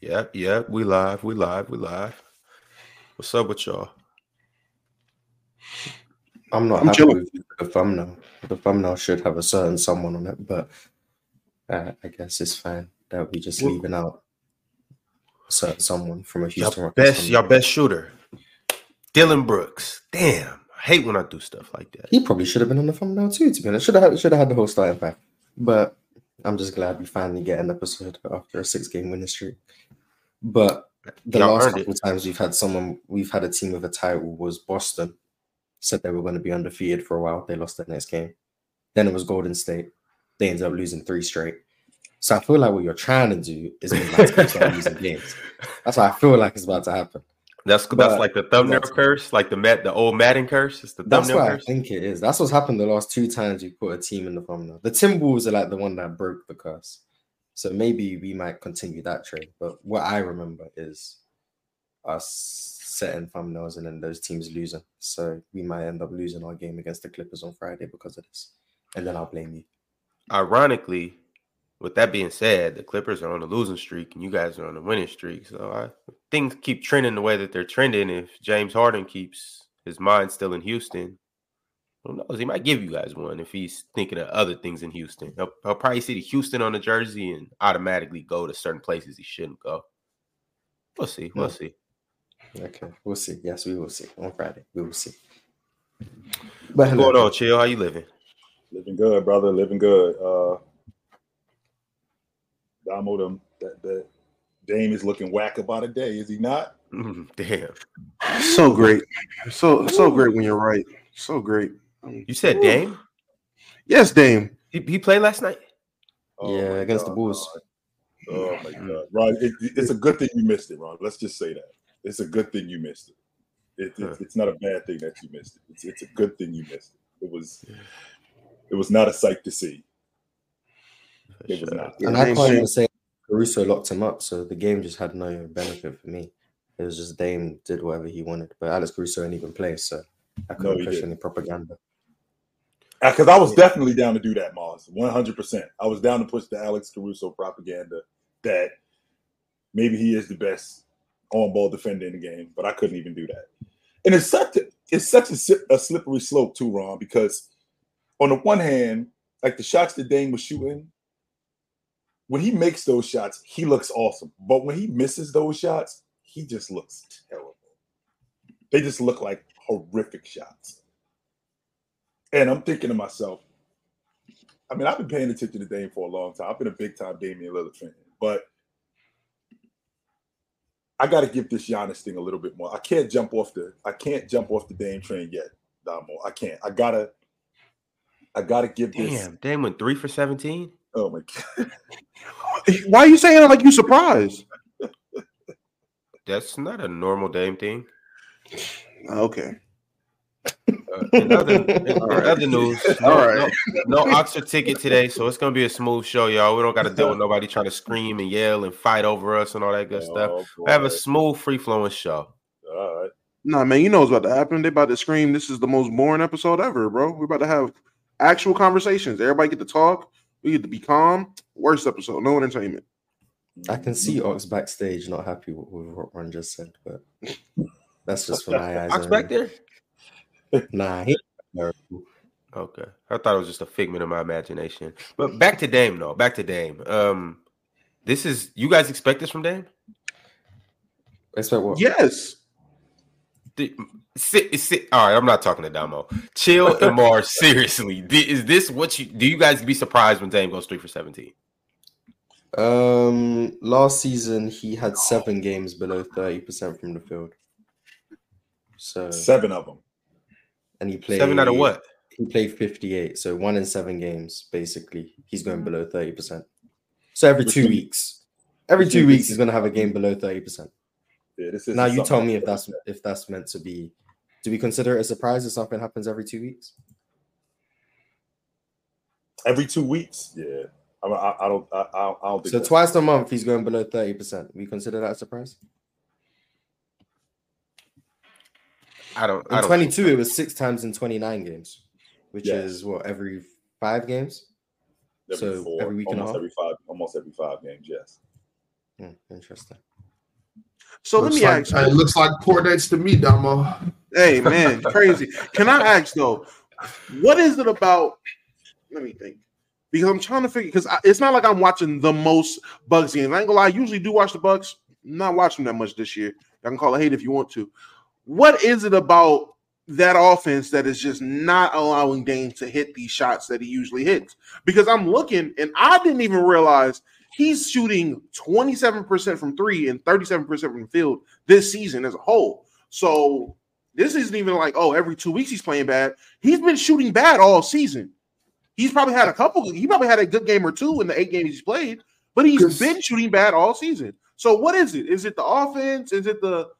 Yep, yep. We live. We live. We live. What's up with y'all? I'm not I'm happy chilling. with the thumbnail. The thumbnail should have a certain someone on it, but uh, I guess it's fine that we just Well- leaving out a certain someone from a Houston Rockets. best, thumbnail. y'all best shooter, Dillon Brooks. Damn, I hate when I do stuff like that. He probably should have been on the thumbnail too. To be honest, should have had, should have had the whole starting five. But I'm just glad we finally get an episode after a six game winning streak. But the Y'all last couple times we've had someone, we've had a team with a title was Boston. Said they were going to be undefeated for a while. They lost their next game. Then it was Golden State. They ended up losing three straight. So I feel like what you're trying to do is make my team start losing games. That's what I feel like is about to happen. That's that's But- like the thumbnail that's- curse, like the Matt, the old Madden curse. It's the That's thumbnail what I think it is. That's what's happened the last two times we put a team in the thumbnail. The Timberwolves are like the one that broke the curse. So maybe we might continue that trade. But what I remember is us setting thumbnails and then those teams losing. So we might end up losing our game against the Clippers on Friday because of this. And then I'll blame you. Ironically, with that being said, the Clippers are on a losing streak and you guys are on a winning streak. So I, things keep trending the way that they're trending. If James Harden keeps his mind still in Houston, who knows? He might give you guys one if he's thinking of other things in Houston. He'll, he'll probably see the Houston on the jersey and automatically go to certain places he shouldn't go. We'll see. We'll Yeah. see. Okay. We'll see. Yes, we will see. On Friday. We will see. But What's hello. going on, Chill? How you living? Living good, brother. Living good. Uh Damo, them that that Dame is looking whack about a day, is he not? Mm, Damn. So great. So so great when you're right. So great. You said Dame? Yes, Dame. He, he played last night? Yeah, my against the Bulls. Ron. Oh my god, Ron! It, it's a good thing you missed it, Ron. Let's just say that it's a good thing you missed it. it, it it's not a bad thing that you missed it. It's, it's a good thing you missed it. It was it was not a sight to see. It was not. And Yeah, I Dame can't even say Caruso locked him up, so the game just had no benefit for me. It was just Dame did whatever he wanted, but Alex Caruso didn't even play, so I couldn't he push didn't. any propaganda. Uh, because I was definitely down to do that, Marz. One hundred percent. I was down to push the Alex Caruso propaganda that maybe he is the best on-ball defender in the game, but I couldn't even do that. And it's such a, it's such a, a slippery slope too, Ron. Because on the one hand, like the shots that Dame was shooting, when he makes those shots, he looks awesome. But when he misses those shots, he just looks terrible. They just look like horrific shots. And I'm thinking to myself, I mean, I've been paying attention to Dame for a long time. I've been a big time Damian Lillard fan, but I got to give this Giannis thing a little bit more. I can't jump off the I can't jump off the Dame train yet, Damo. I can't. I gotta I gotta give this. Damn, Dame went three for 17? Oh my god. Why are you saying it like you surprised? That's not a normal Dame thing. Okay. Uh, in other, in- in All right. other news, no, All right. no, no Oxford ticket today, so it's gonna be a smooth show, y'all. We don't got to deal with nobody trying to scream and yell and fight over us and all that good stuff. Oh, We have a smooth, free flowing show. All right. Nah, man, you know what's about to happen. They about to scream. This is the most boring episode ever, bro. We're about to have actual conversations. Everybody get to talk. We get to be calm. Worst episode, no entertainment. I can see Ox backstage not happy with, with what Ron just said, but that's just for my eyes. Ox only. back there? Nah, he Okay, I thought it was just a figment of my imagination. But back to Dame, though. Back to Dame. Um, this is you guys expect this from Dame? expect what? Yes. Di- Sit, sit. All right, I'm not talking to Damo. Chill and Marz. Seriously, Di- is this what you do? You guys be surprised when Dame goes three for 17? Um, last season he had seven games below thirty percent from the field. So Seven of them. and he played Seven out of what? He played fifty-eight, so one in seven games. Basically, he's going below thirty percent. So every two weeks, every two weeks he's going to have a game below thirty percent. Yeah, this is Now you tell me if that's if that's meant to be. Do we consider it a surprise if something happens every two weeks? every two weeks. Yeah. I, I, I don't I, I I don't think So twice a month he's going below thirty percent. We consider that a surprise. I don't. I In don't. twenty-two, it was six times in twenty-nine games, which Yes. is what every five games. every so four, every week and a almost half? every five almost every five games, yes. Hmm, interesting. So looks let me like, ask. It looks like poor dates to me, Damo. Hey man, crazy. Can I ask though, what is it about? Let me think. Because I'm trying to figure because it's not like I'm watching the most Bucks games. I ain't gonna lie, I usually do watch the Bucks. I'm not watching that much this year. I can call it hate if you want to. What is it about that offense that is just not allowing Dame to hit these shots that he usually hits? Because I'm looking and I didn't even realize he's shooting 27% from three and 37% from the field this season as a whole. So this isn't even like, oh, every two weeks he's playing bad. He's been shooting bad all season. He's probably had a couple, he probably had a good game or two in the eight games he's played, but he's been shooting bad all season. So what is it? Is it the offense? Is it the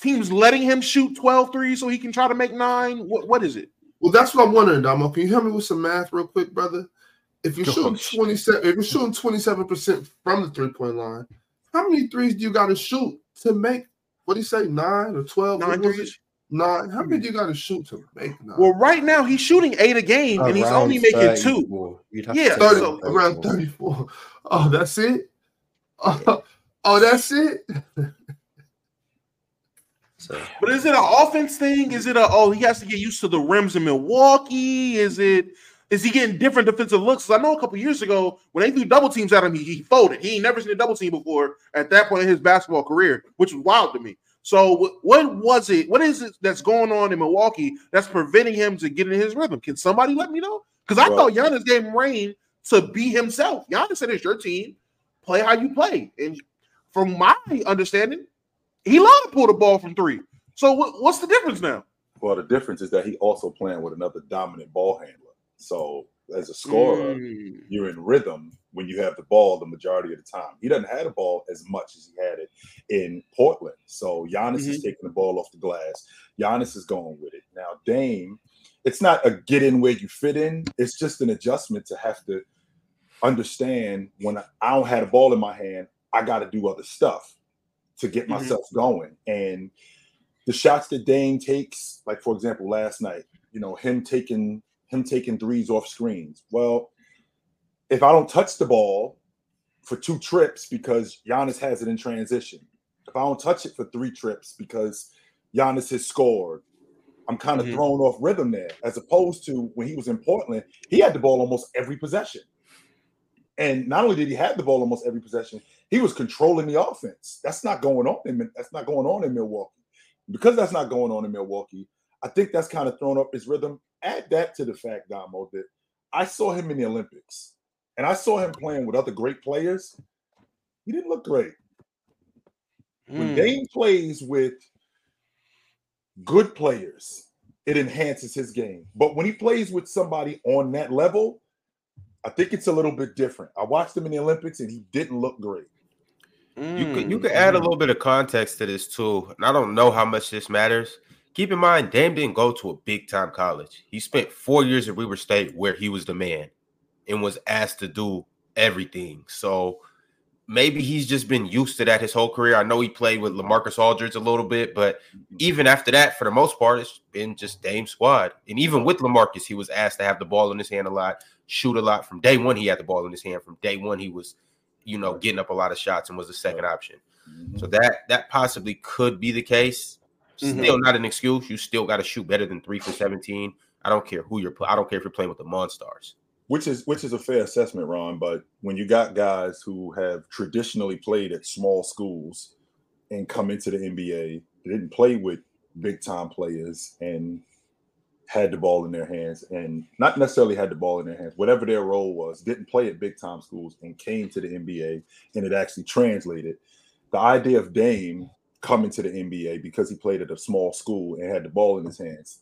teams letting him shoot 12 threes so he can try to make nine? What what is it? Well, that's what I'm wondering, Damo. Can you help me with some math real quick, brother? If you're shooting 27, if you're shooting 27% from the three-point line, how many threes do you got to shoot to make what do you say, nine or 12? Nine What was it? Nine. How many do you got to shoot to make nine? Well, right now he's shooting eight a game and he's only making two. You'd have Yeah, 30, say so- around 34. Oh, that's it? Oh, oh, that's it? So But is it an offense thing? Is it a oh he has to get used to the rims in Milwaukee? Is it is he getting different defensive looks? I know a couple years ago when they threw double teams at him, he, he folded. He ain't never seen a double team before at that point in his basketball career, which was wild to me. So what was it? What is it that's going on in Milwaukee that's preventing him to get in his rhythm? Can somebody let me know? Because I Well- thought Giannis gave him reign to be himself. Giannis said it's your team, play how you play. And from my understanding, he loved to pull the ball from three. So what, what's the difference now? Well, the difference is that he also playing with another dominant ball handler. So as a scorer, Mm. you're in rhythm when you have the ball the majority of the time. He doesn't have the ball as much as he had it in Portland. So Giannis is taking the ball off the glass. Giannis is going with it. Now, Dame, it's not a get in where you fit in. It's just an adjustment to have to understand when I don't have a ball in my hand, I got to do other stuff to get Mhm. myself going. And the shots that Dame takes, like for example, last night, you know, him taking him taking threes off screens. Well, if I don't touch the ball for two trips because Giannis has it in transition, if I don't touch it for three trips because Giannis has scored, I'm kind of Mhm. thrown off rhythm there. As opposed to when he was in Portland, he had the ball almost every possession. And not only did he have the ball almost every possession, he was controlling the offense. That's not going on in that's not going on in Milwaukee. Because that's not going on in Milwaukee, I think that's kind of thrown up his rhythm. Add that to the fact, Damo, that I saw him in the Olympics and I saw him playing with other great players. He didn't look great. When Mm. Dame plays with good players, it enhances his game. But when he plays with somebody on that level, I think it's a little bit different. I watched him in the Olympics and he didn't look great. You could you Mm. could add a little bit of context to this too, and I don't know how much this matters. Keep in mind, Dame didn't go to a big time college. He spent four years at Weber State where he was the man and was asked to do everything. So maybe he's just been used to that his whole career. I know he played with LaMarcus Aldridge a little bit, but even after that, for the most part, it's been just Dame squad. And even with LaMarcus, he was asked to have the ball in his hand a lot, shoot a lot. From day one, he had the ball in his hand. From day one, he was, you know, getting up a lot of shots and was the second option. Mm-hmm. So that that possibly could be the case. Mhm. Still not an excuse. You still got to shoot better than three for seventeen. I don't care who you're. I don't care if you're playing with the Monstars. Which is which is a fair assessment, Ron. But when you got guys who have traditionally played at small schools and come into the NBA, they didn't play with big time players and had the ball in their hands and not necessarily had the ball in their hands, whatever their role was, didn't play at big time schools and came to the NBA and it actually translated. The idea of Dame coming to the NBA because he played at a small school and had the ball in his hands.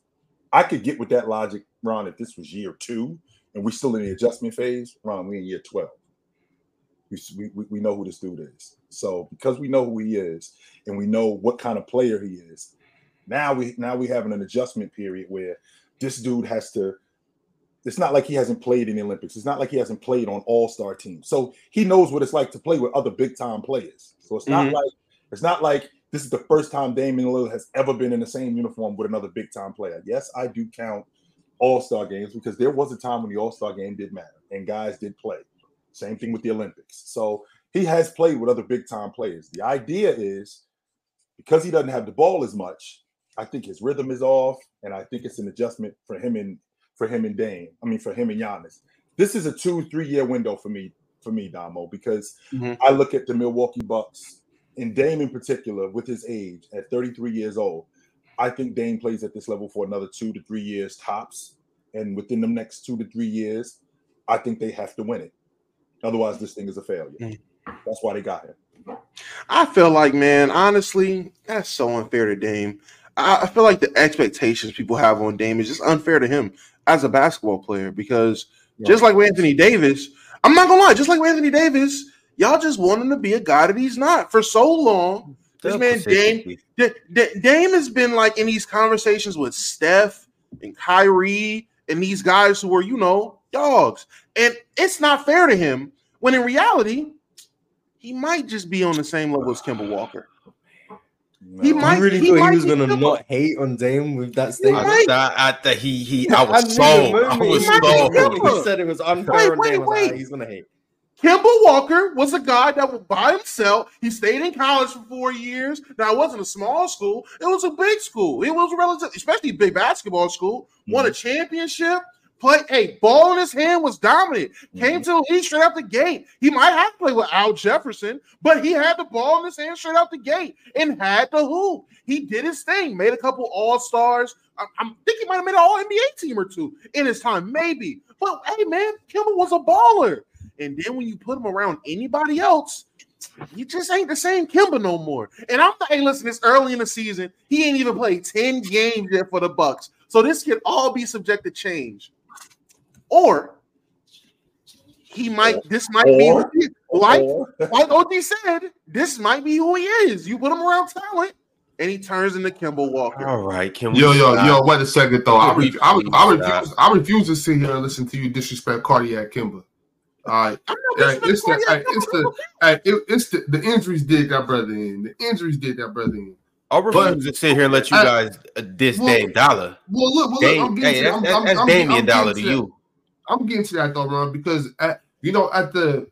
I could get with that logic, Ron, if this was year two and we're still in the adjustment phase. Ron, we're in year 12. We, we, we know who this dude is. So because we know who he is and we know what kind of player he is, now we now we having an adjustment period where this dude has to. It's not like he hasn't played in the Olympics. It's not like he hasn't played on all-star teams. So he knows what it's like to play with other big-time players. So it's not Mhm. like it's not like this is the first time Damian Lillard has ever been in the same uniform with another big-time player. Yes, I do count all-star games because there was a time when the all-star game did matter and guys did play. Same thing with the Olympics. So he has played with other big time players. The idea is because he doesn't have the ball as much, I think his rhythm is off, and I think it's an adjustment for him and for him and Dame. I mean, for him and Giannis. This is a two, three year window for me, for me, Damo, because Mhm. I look at the Milwaukee Bucks and Dame in particular, with his age at 33 years old. I think Dame plays at this level for another two to three years tops. And within the next two to three years, I think they have to win it. Otherwise, this thing is a failure. Mm. That's why they got him. I feel like, man, honestly, that's so unfair to Dame. I, I feel like the expectations people have on Dame is just unfair to him as a basketball player because just like with Anthony Davis, I'm not gonna lie, just like with Anthony Davis, y'all just want him to be a guy that he's not for so long. This man Dame, D- D- Dame has been like in these conversations with Steph and Kyrie and these guys who are, you know, dogs. And it's not fair to him when in reality, he might just be on the same level as Kemba Walker. He might- I really he thought might he was gonna not hate on Dame with that statement. might- I, I, thought he he I I was knew sold. I was he sold. good. He said it was unfair Wait, on wait, Dame. I was like, "Ah, he's gonna hate. Kemba Walker was a guy that was by himself. He stayed in college for four years. Now, it wasn't a small school, it was a big school. It was a relative, especially big basketball school. Won a mm-hmm. championship. Play, hey, ball in his hand was dominant. Came mm-hmm. to the league straight out the gate. He might have to play with Al Jefferson, but he had the ball in his hand straight out the gate and had the hoop. He did his thing, made a couple All Stars. I, I think he might have made an All NBA team or two in his time, maybe. But hey, man, Kemba was a baller. And then when you put him around anybody else, he just ain't the same Kemba no more. And I'm hey, listen, it's early in the season. He ain't even played 10 games yet for the Bucks. So this could all be subject to change. Or he might, this might be Or- who he- like, Or- like OG said, this might be who he is. You put him around talent, and he turns into Kemba Walker. All right, can we Yo, yo, stop? yo, wait a second though. I, re- I, re- I refuse. I refuse to sit here and listen to you disrespect Cardiac Kemba. All right, I'm not hey, it's the, disrespecting it's the, hey, it, it's the, the injuries did that brother in. The injuries did that brother in. I'll refuse to sit here and let you guys uh, diss Well, Dame Dollar. Well, look, well, look I'm getting hey, to, that's, I'm, that's, I'm, that's I'm, Damian I'm Dollar to getting to you. I'm getting to that though, Ron, because at, you know, at the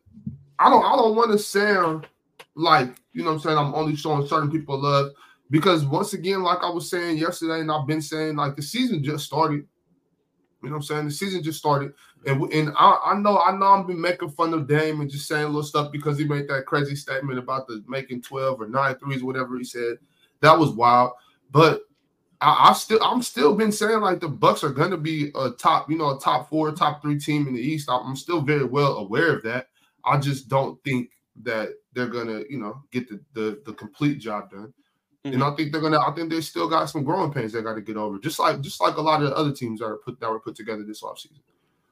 I don't I don't want to sound like you know what I'm saying I'm only showing certain people love because once again, like I was saying yesterday, and I've been saying, like the season just started. You know what I'm saying? The season just started. And, and I, I know I know I'm been making fun of Dame and just saying little stuff because he made that crazy statement about the making 12 or 9 threes, whatever he said. That was wild. But I, I still I'm still been saying like the Bucks are gonna be a top, you know, a top four, top three team in the East. I'm still very well aware of that. I just don't think that they're gonna, you know, get the the, the complete job done. And I think they're gonna. I think they still got some growing pains they got to get over, just like just like a lot of the other teams that are put that were put together this offseason.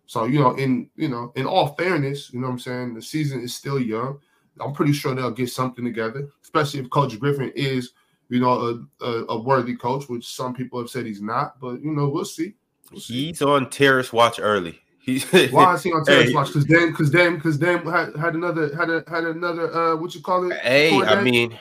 So you know, in you know, in all fairness, you know what I'm saying, the season is still young. I'm pretty sure they'll get something together, especially if Coach Griffin is, you know, a, a, a worthy coach, which some people have said he's not. But you know, we'll see. We'll see. He's on terrorist watch early. He's Why is he on Terrence Hey. watch? Because Dame, because Dame, because Dame had, had another had a, had another uh what you call it? Hey, I mean,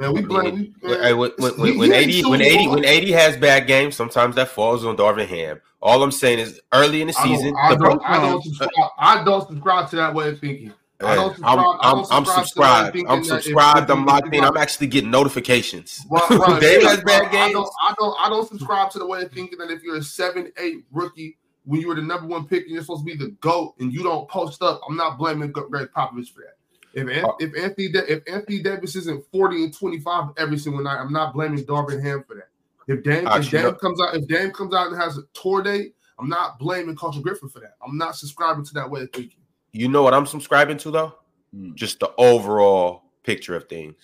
man, we blame. when, hey, when, when, when, when AD when AD when AD has bad games, sometimes that falls on Darvin Ham. All I'm saying is early in the I don't- season, I don't, I don't subscribe. I don't subscribe to that way of thinking. I don't I'm, I'm, I'm subscribe to that subscribed. I'm subscribed. I'm locked in. I'm actually getting notifications. Right, right. Dame has I, bad I games. don't, I don't, I don't subscribe to the way of thinking that if you're a seven, eight rookie, when you were the number one pick and you're supposed to be the goat, and you don't post up, I'm not blaming Gregg Popovich for that. If An- Uh, if Anthony Da- if Anthony Davis isn't 40 and 25 every single night, I'm not blaming Darvin Ham for that. If Dame, if Actually, Dame comes out, if Dame comes out and has a tour date, I'm not blaming Coach Griffin for that. I'm not subscribing to that way of thinking. You know what I'm subscribing to though? Hmm. Just the overall picture of things.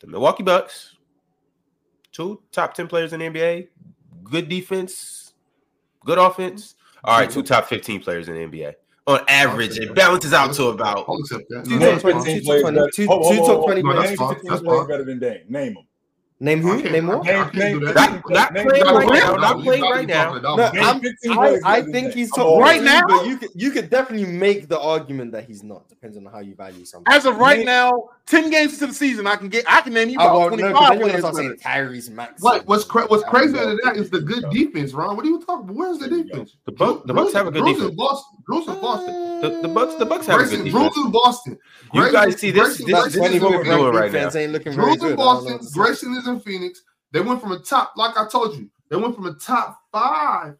The Milwaukee Bucks, two top 10 players in the NBA, good defense, good offense. All right, two top 15 players in the NBA. On average, it balances out to about I'll accept that. Two No, top that's 20, fine. two top 20, two- Hold- hold- two hold- top hold- 20 hold- players. name That's fine. 15 That's players fine. better than Dame. Name them. Name who? I can't- Name I what? can't- I can't do that. Not, not Name- playing name- right name- now. name- Not You playing gotta right be now. talking about No, that. Name I'm- 15 I, players I better than think that. he's I'm top all Right in. now? but you could you could definitely make the argument that he's not, depends on how you value something. As of right Name- now, ten games into the season, I can get I can name you I about won't twenty know, five 'cause then you're players. gonna start saying Tyrese Maxey. What what's cra- what's crazier than that is the good defense, Ron. What are you talking? about? Where's the defense? The Bucks, the Bucks have a good defense. in Boston. Bruce in Boston. The, the Bucks, the Bucks have a Grayson, good Bruce defense. in Boston. You guys see this- Grayson- this- Grayson this is is what in we're Phoenix. doing right now. defense ain't looking very Bruce good. in I don't know Boston. what to say. Grayson is in Phoenix. They went from a top, like I told you, they went from a top five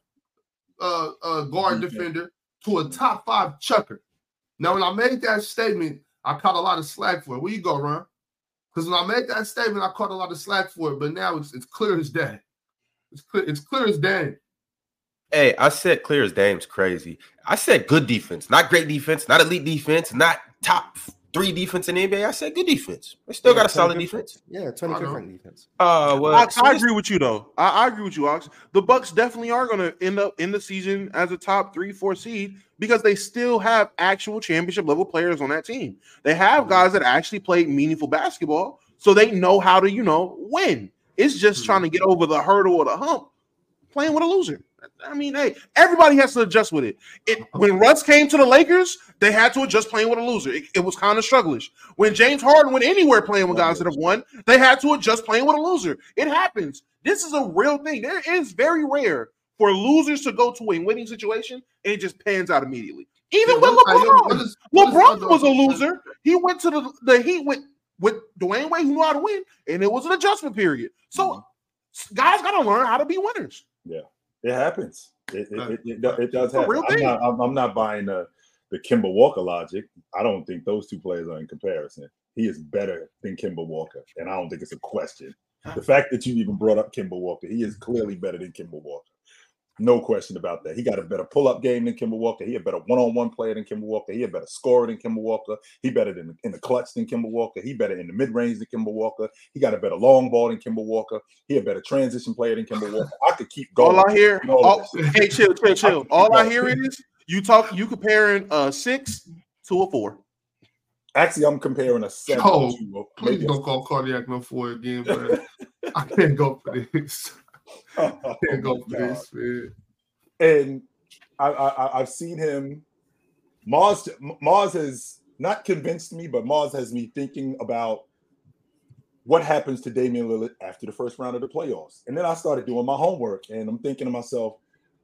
uh, uh, guard Defense. defender to a top five chucker. Now, when I made that statement, I caught a lot of slack for it. Where you go, Ron? Because when I made that statement, I caught a lot of slack for it. But now it's, it's clear as day. It's clear. It's clear as day. Hey, I said clear as Dame's crazy. I said good defense, not great defense, not elite defense, not top three defense in the NBA. I said good defense. They still got a solid 25th defense. Yeah, 25th know. ranked defense. Uh, well, Ox, so I agree with you though. I, I agree with you, Ox. The Bucks definitely are going to end up in the season as a top three, four seed because they still have actual championship level players on that team. They have guys that actually played meaningful basketball, so they know how to, you know, win. It's just trying to get over the hurdle or the hump, playing with a loser. I mean, hey, everybody has to adjust with it. It when Russ came to the Lakers, they had to adjust playing with a loser. It, it was kind of strugglish. When James Harden went anywhere playing with guys that have won, they had to adjust playing with a loser. It happens. This is a real thing. There is very rare for losers to go to a winning situation and it just pans out immediately. Even with What- LeBron, what is- what LeBron was a loser. He went to the the Heat with with Dwyane Wade, who knew how to win, and it was an adjustment period. So guys got to learn how to be winners. It happens. It, it, it, it, it does happen. real I'm not, I'm, I'm not buying the the Kemba Walker logic. I don't think those two players are in comparison. He is better than Kemba Walker, and I don't think it's a question. The fact that you even brought up Kemba Walker, he is clearly better than Kemba Walker. No question about that. He got a better pull-up game than Kemba Walker. He a better one-on-one player than Kemba Walker. He a better scorer than Kemba Walker. He better than in the clutch than Kemba Walker. He better in the mid-range than Kemba Walker. He got a better long ball than Kemba Walker. He a better transition player than Kemba Walker. I could keep going. All I hear, No, all, hey, chill, chill, chill. All I hear is you talk, you comparing a six to a four. Actually, I'm comparing a seven Oh, to a, Please don't call cardiac no four again, but I can't go for this. Oh, go Oh, this, man. and I, I I- I've seen him. Marz Marz has not convinced me, but Marz has me thinking about what happens to Damian Lillard after the first round of the playoffs. And then I started doing my homework, and I'm thinking to myself,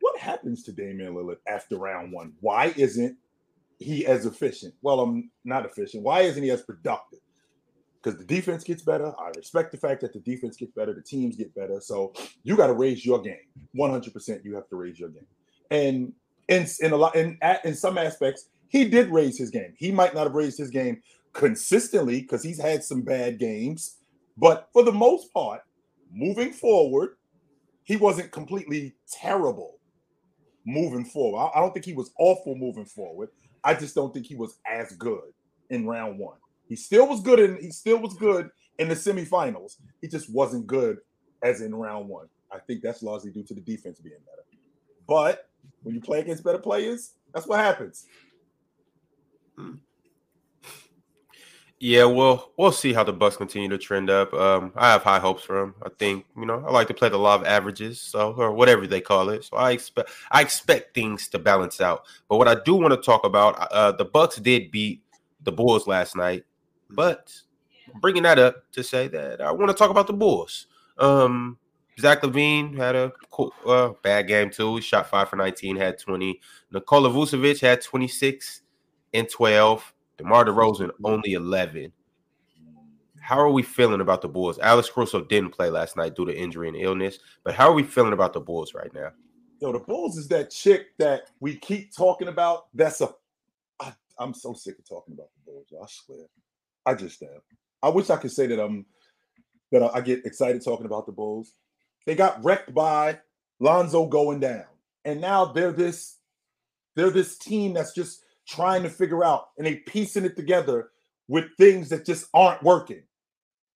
what happens to Damian Lillard after round one? Why isn't he as efficient? Well, I'm not efficient. Why isn't he as productive? Because the defense gets better. I respect the fact that the defense gets better, the teams get better. So you got to raise your game. 100% you have to raise your game. And in in a lot in in some aspects, he did raise his game. He might not have raised his game consistently because he's had some bad games, but for the most part, moving forward, he wasn't completely terrible moving forward. I, I don't think he was awful moving forward. I just don't think he was as good in round one. He still was good in he still was good in the semifinals. He just wasn't good as in round one. I think that's largely due to the defense being better. But when you play against better players, that's what happens. Yeah, well, we'll see how the Bucks continue to trend up. Um, I have high hopes for them. I think you know I like to play the law of averages, so or whatever they call it. So I expect I expect things to balance out. But what I do want to talk about, uh, the Bucks did beat the Bulls last night, but bringing that up to say that I want to talk about the Bulls. Um, Zach LaVine had a cool, uh, bad game too. He shot five for 19, had 20. Nikola Vucevic had 26 and 12. DeMar DeRozan only 11. How are we feeling about the Bulls? Alex Caruso didn't play last night due to injury and illness, but how are we feeling about the Bulls right now? Yo, the Bulls is that chick that we keep talking about. That's a. I, I'm so sick of talking about the Bulls. I swear, I just am. I wish I could say that I'm that I, get excited talking about the Bulls. They got wrecked by Lonzo going down, and now they're this they're this team that's just trying to figure out and they piecing it together with things that just aren't working.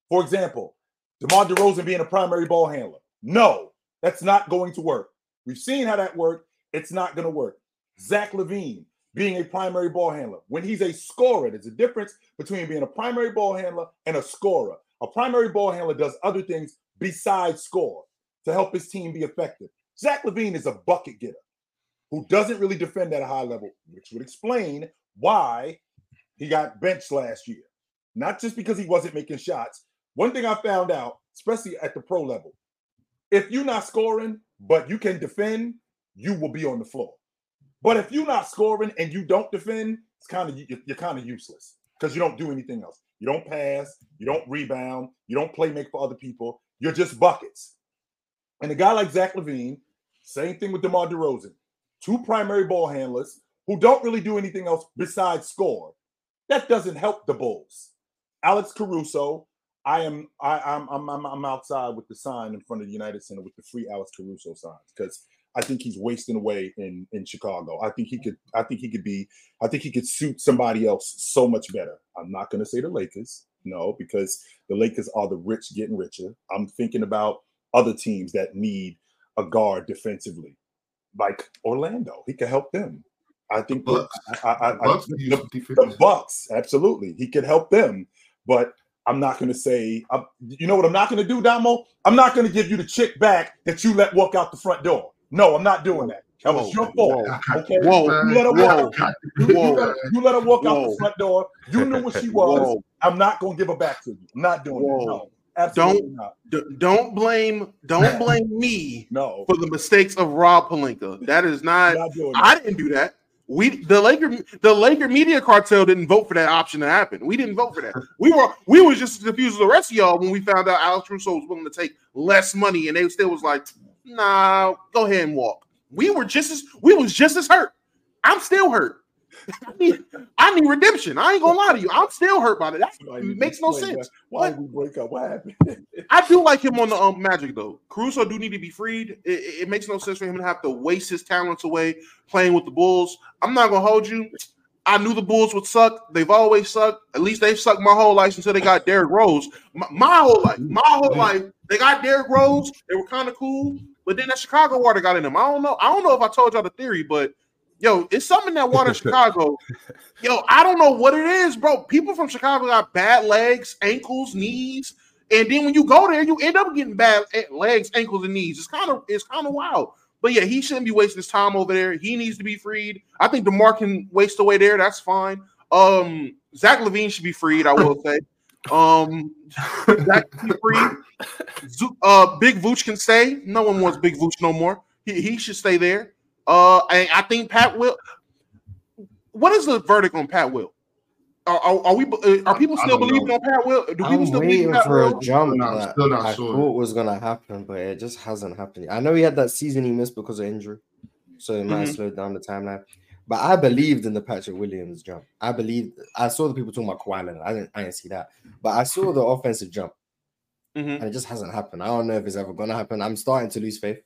For example, DeMar DeRozan being a primary ball handler. No, that's not going to work. We've seen how that worked. It's not going to work. Zach LaVine being a primary ball handler. When he's a scorer, there's a difference between being a primary ball handler and a scorer. A primary ball handler does other things besides score to help his team be effective. Zach LaVine is a bucket getter who doesn't really defend at a high level, which would explain why he got benched last year. Not just because he wasn't making shots. One thing I found out, especially at the pro level, if you're not scoring, but you can defend, you will be on the floor. But if you're not scoring and you don't defend, it's kind of you're kind of useless because you don't do anything else. You don't pass, you don't rebound, you don't play make for other people. You're just buckets. And a guy like Zach LaVine, same thing with DeMar DeRozan, two primary ball handlers who don't really do anything else besides score. That doesn't help the Bulls. Alex Caruso, I am I, I'm, I'm I'm I'm outside with the sign in front of the United Center with the free Alex Caruso signs because I think he's wasting away in in Chicago. I think he could I think he could be I think he could suit somebody else so much better. I'm not going to say the Lakers, no, because the Lakers are the rich getting richer. I'm thinking about other teams that need a guard defensively, like Orlando. He could help them. I think the, I, I, I, Bucks the, could use the- the Bucks, absolutely, he could help them. But I'm not going to say, I'm- you know what I'm not going to do, Damo? I'm not going to give you the chick back that you let walk out the front door. No, I'm not doing that. That was Whoa, your fault. whoa, Okay, Whoa, you let her walk. out- You, you let her, you let her walk out the front door. You knew what she was. I'm not going to give her back to you. I'm not doing that. No, absolutely not. D- don't blame don't blame me No, for the mistakes of Rob Pelinka. That is not not that. I didn't do that. We the Laker the Laker media cartel didn't vote for that option to happen. We didn't vote for that. We were we was just as confused as the rest of y'all when we found out Alex Russo was willing to take less money and they still was like, nah, go ahead and walk. We were just as we was just as hurt. I'm still hurt. I need, I need redemption. I ain't gonna lie to you. I'm still hurt by that. That need makes no sense. Why, why did we break up? What happened? I do like him on the um, Magic though. Caruso do need to be freed. It, it- it makes no sense for him to have to waste his talents away playing with the Bulls. I'm not gonna hold you. I knew the Bulls would suck. They've always sucked. At least they've sucked my whole life until they got Derrick Rose. My, my whole life, my whole life, they got Derrick Rose. They were kind of cool, but then that Chicago water got in them. I don't know. I don't know if I told y'all the theory, but yo, it's something that water in Chicago. Yo, I don't know what it is, bro. People from Chicago got bad legs, ankles, knees, and then when you go there, you end up getting bad eh, legs, ankles, and knees. It's kind of it's kind of wild. But yeah, he shouldn't be wasting his time over there. He needs to be freed. I think DeMar can waste away there. That's fine. Um, Zach LaVine should be freed. I will say. Um, Zach can be freed. Zu- Uh, Big Vooch can stay. No one wants Big Vooch no more. He, he should stay there. Uh, and I think Pat will. What is the verdict on Pat Will? Are, are, are we? uh, Are people still believing know. on Pat Will? Do people I'm still believe in waiting Pat for Will? a jump Still not- that still not I sure. thought was gonna happen, but it just hasn't happened. I know he had that season he missed because of injury, so it might have Mhm. slowed down the timeline. But I believed in the Patrick Williams jump. I believed. I saw the people talking about Kawhi Leonard. I didn't. I didn't see that, but I saw the offensive jump, Mhm. and it just hasn't happened. I don't know if it's ever gonna happen. I'm starting to lose faith,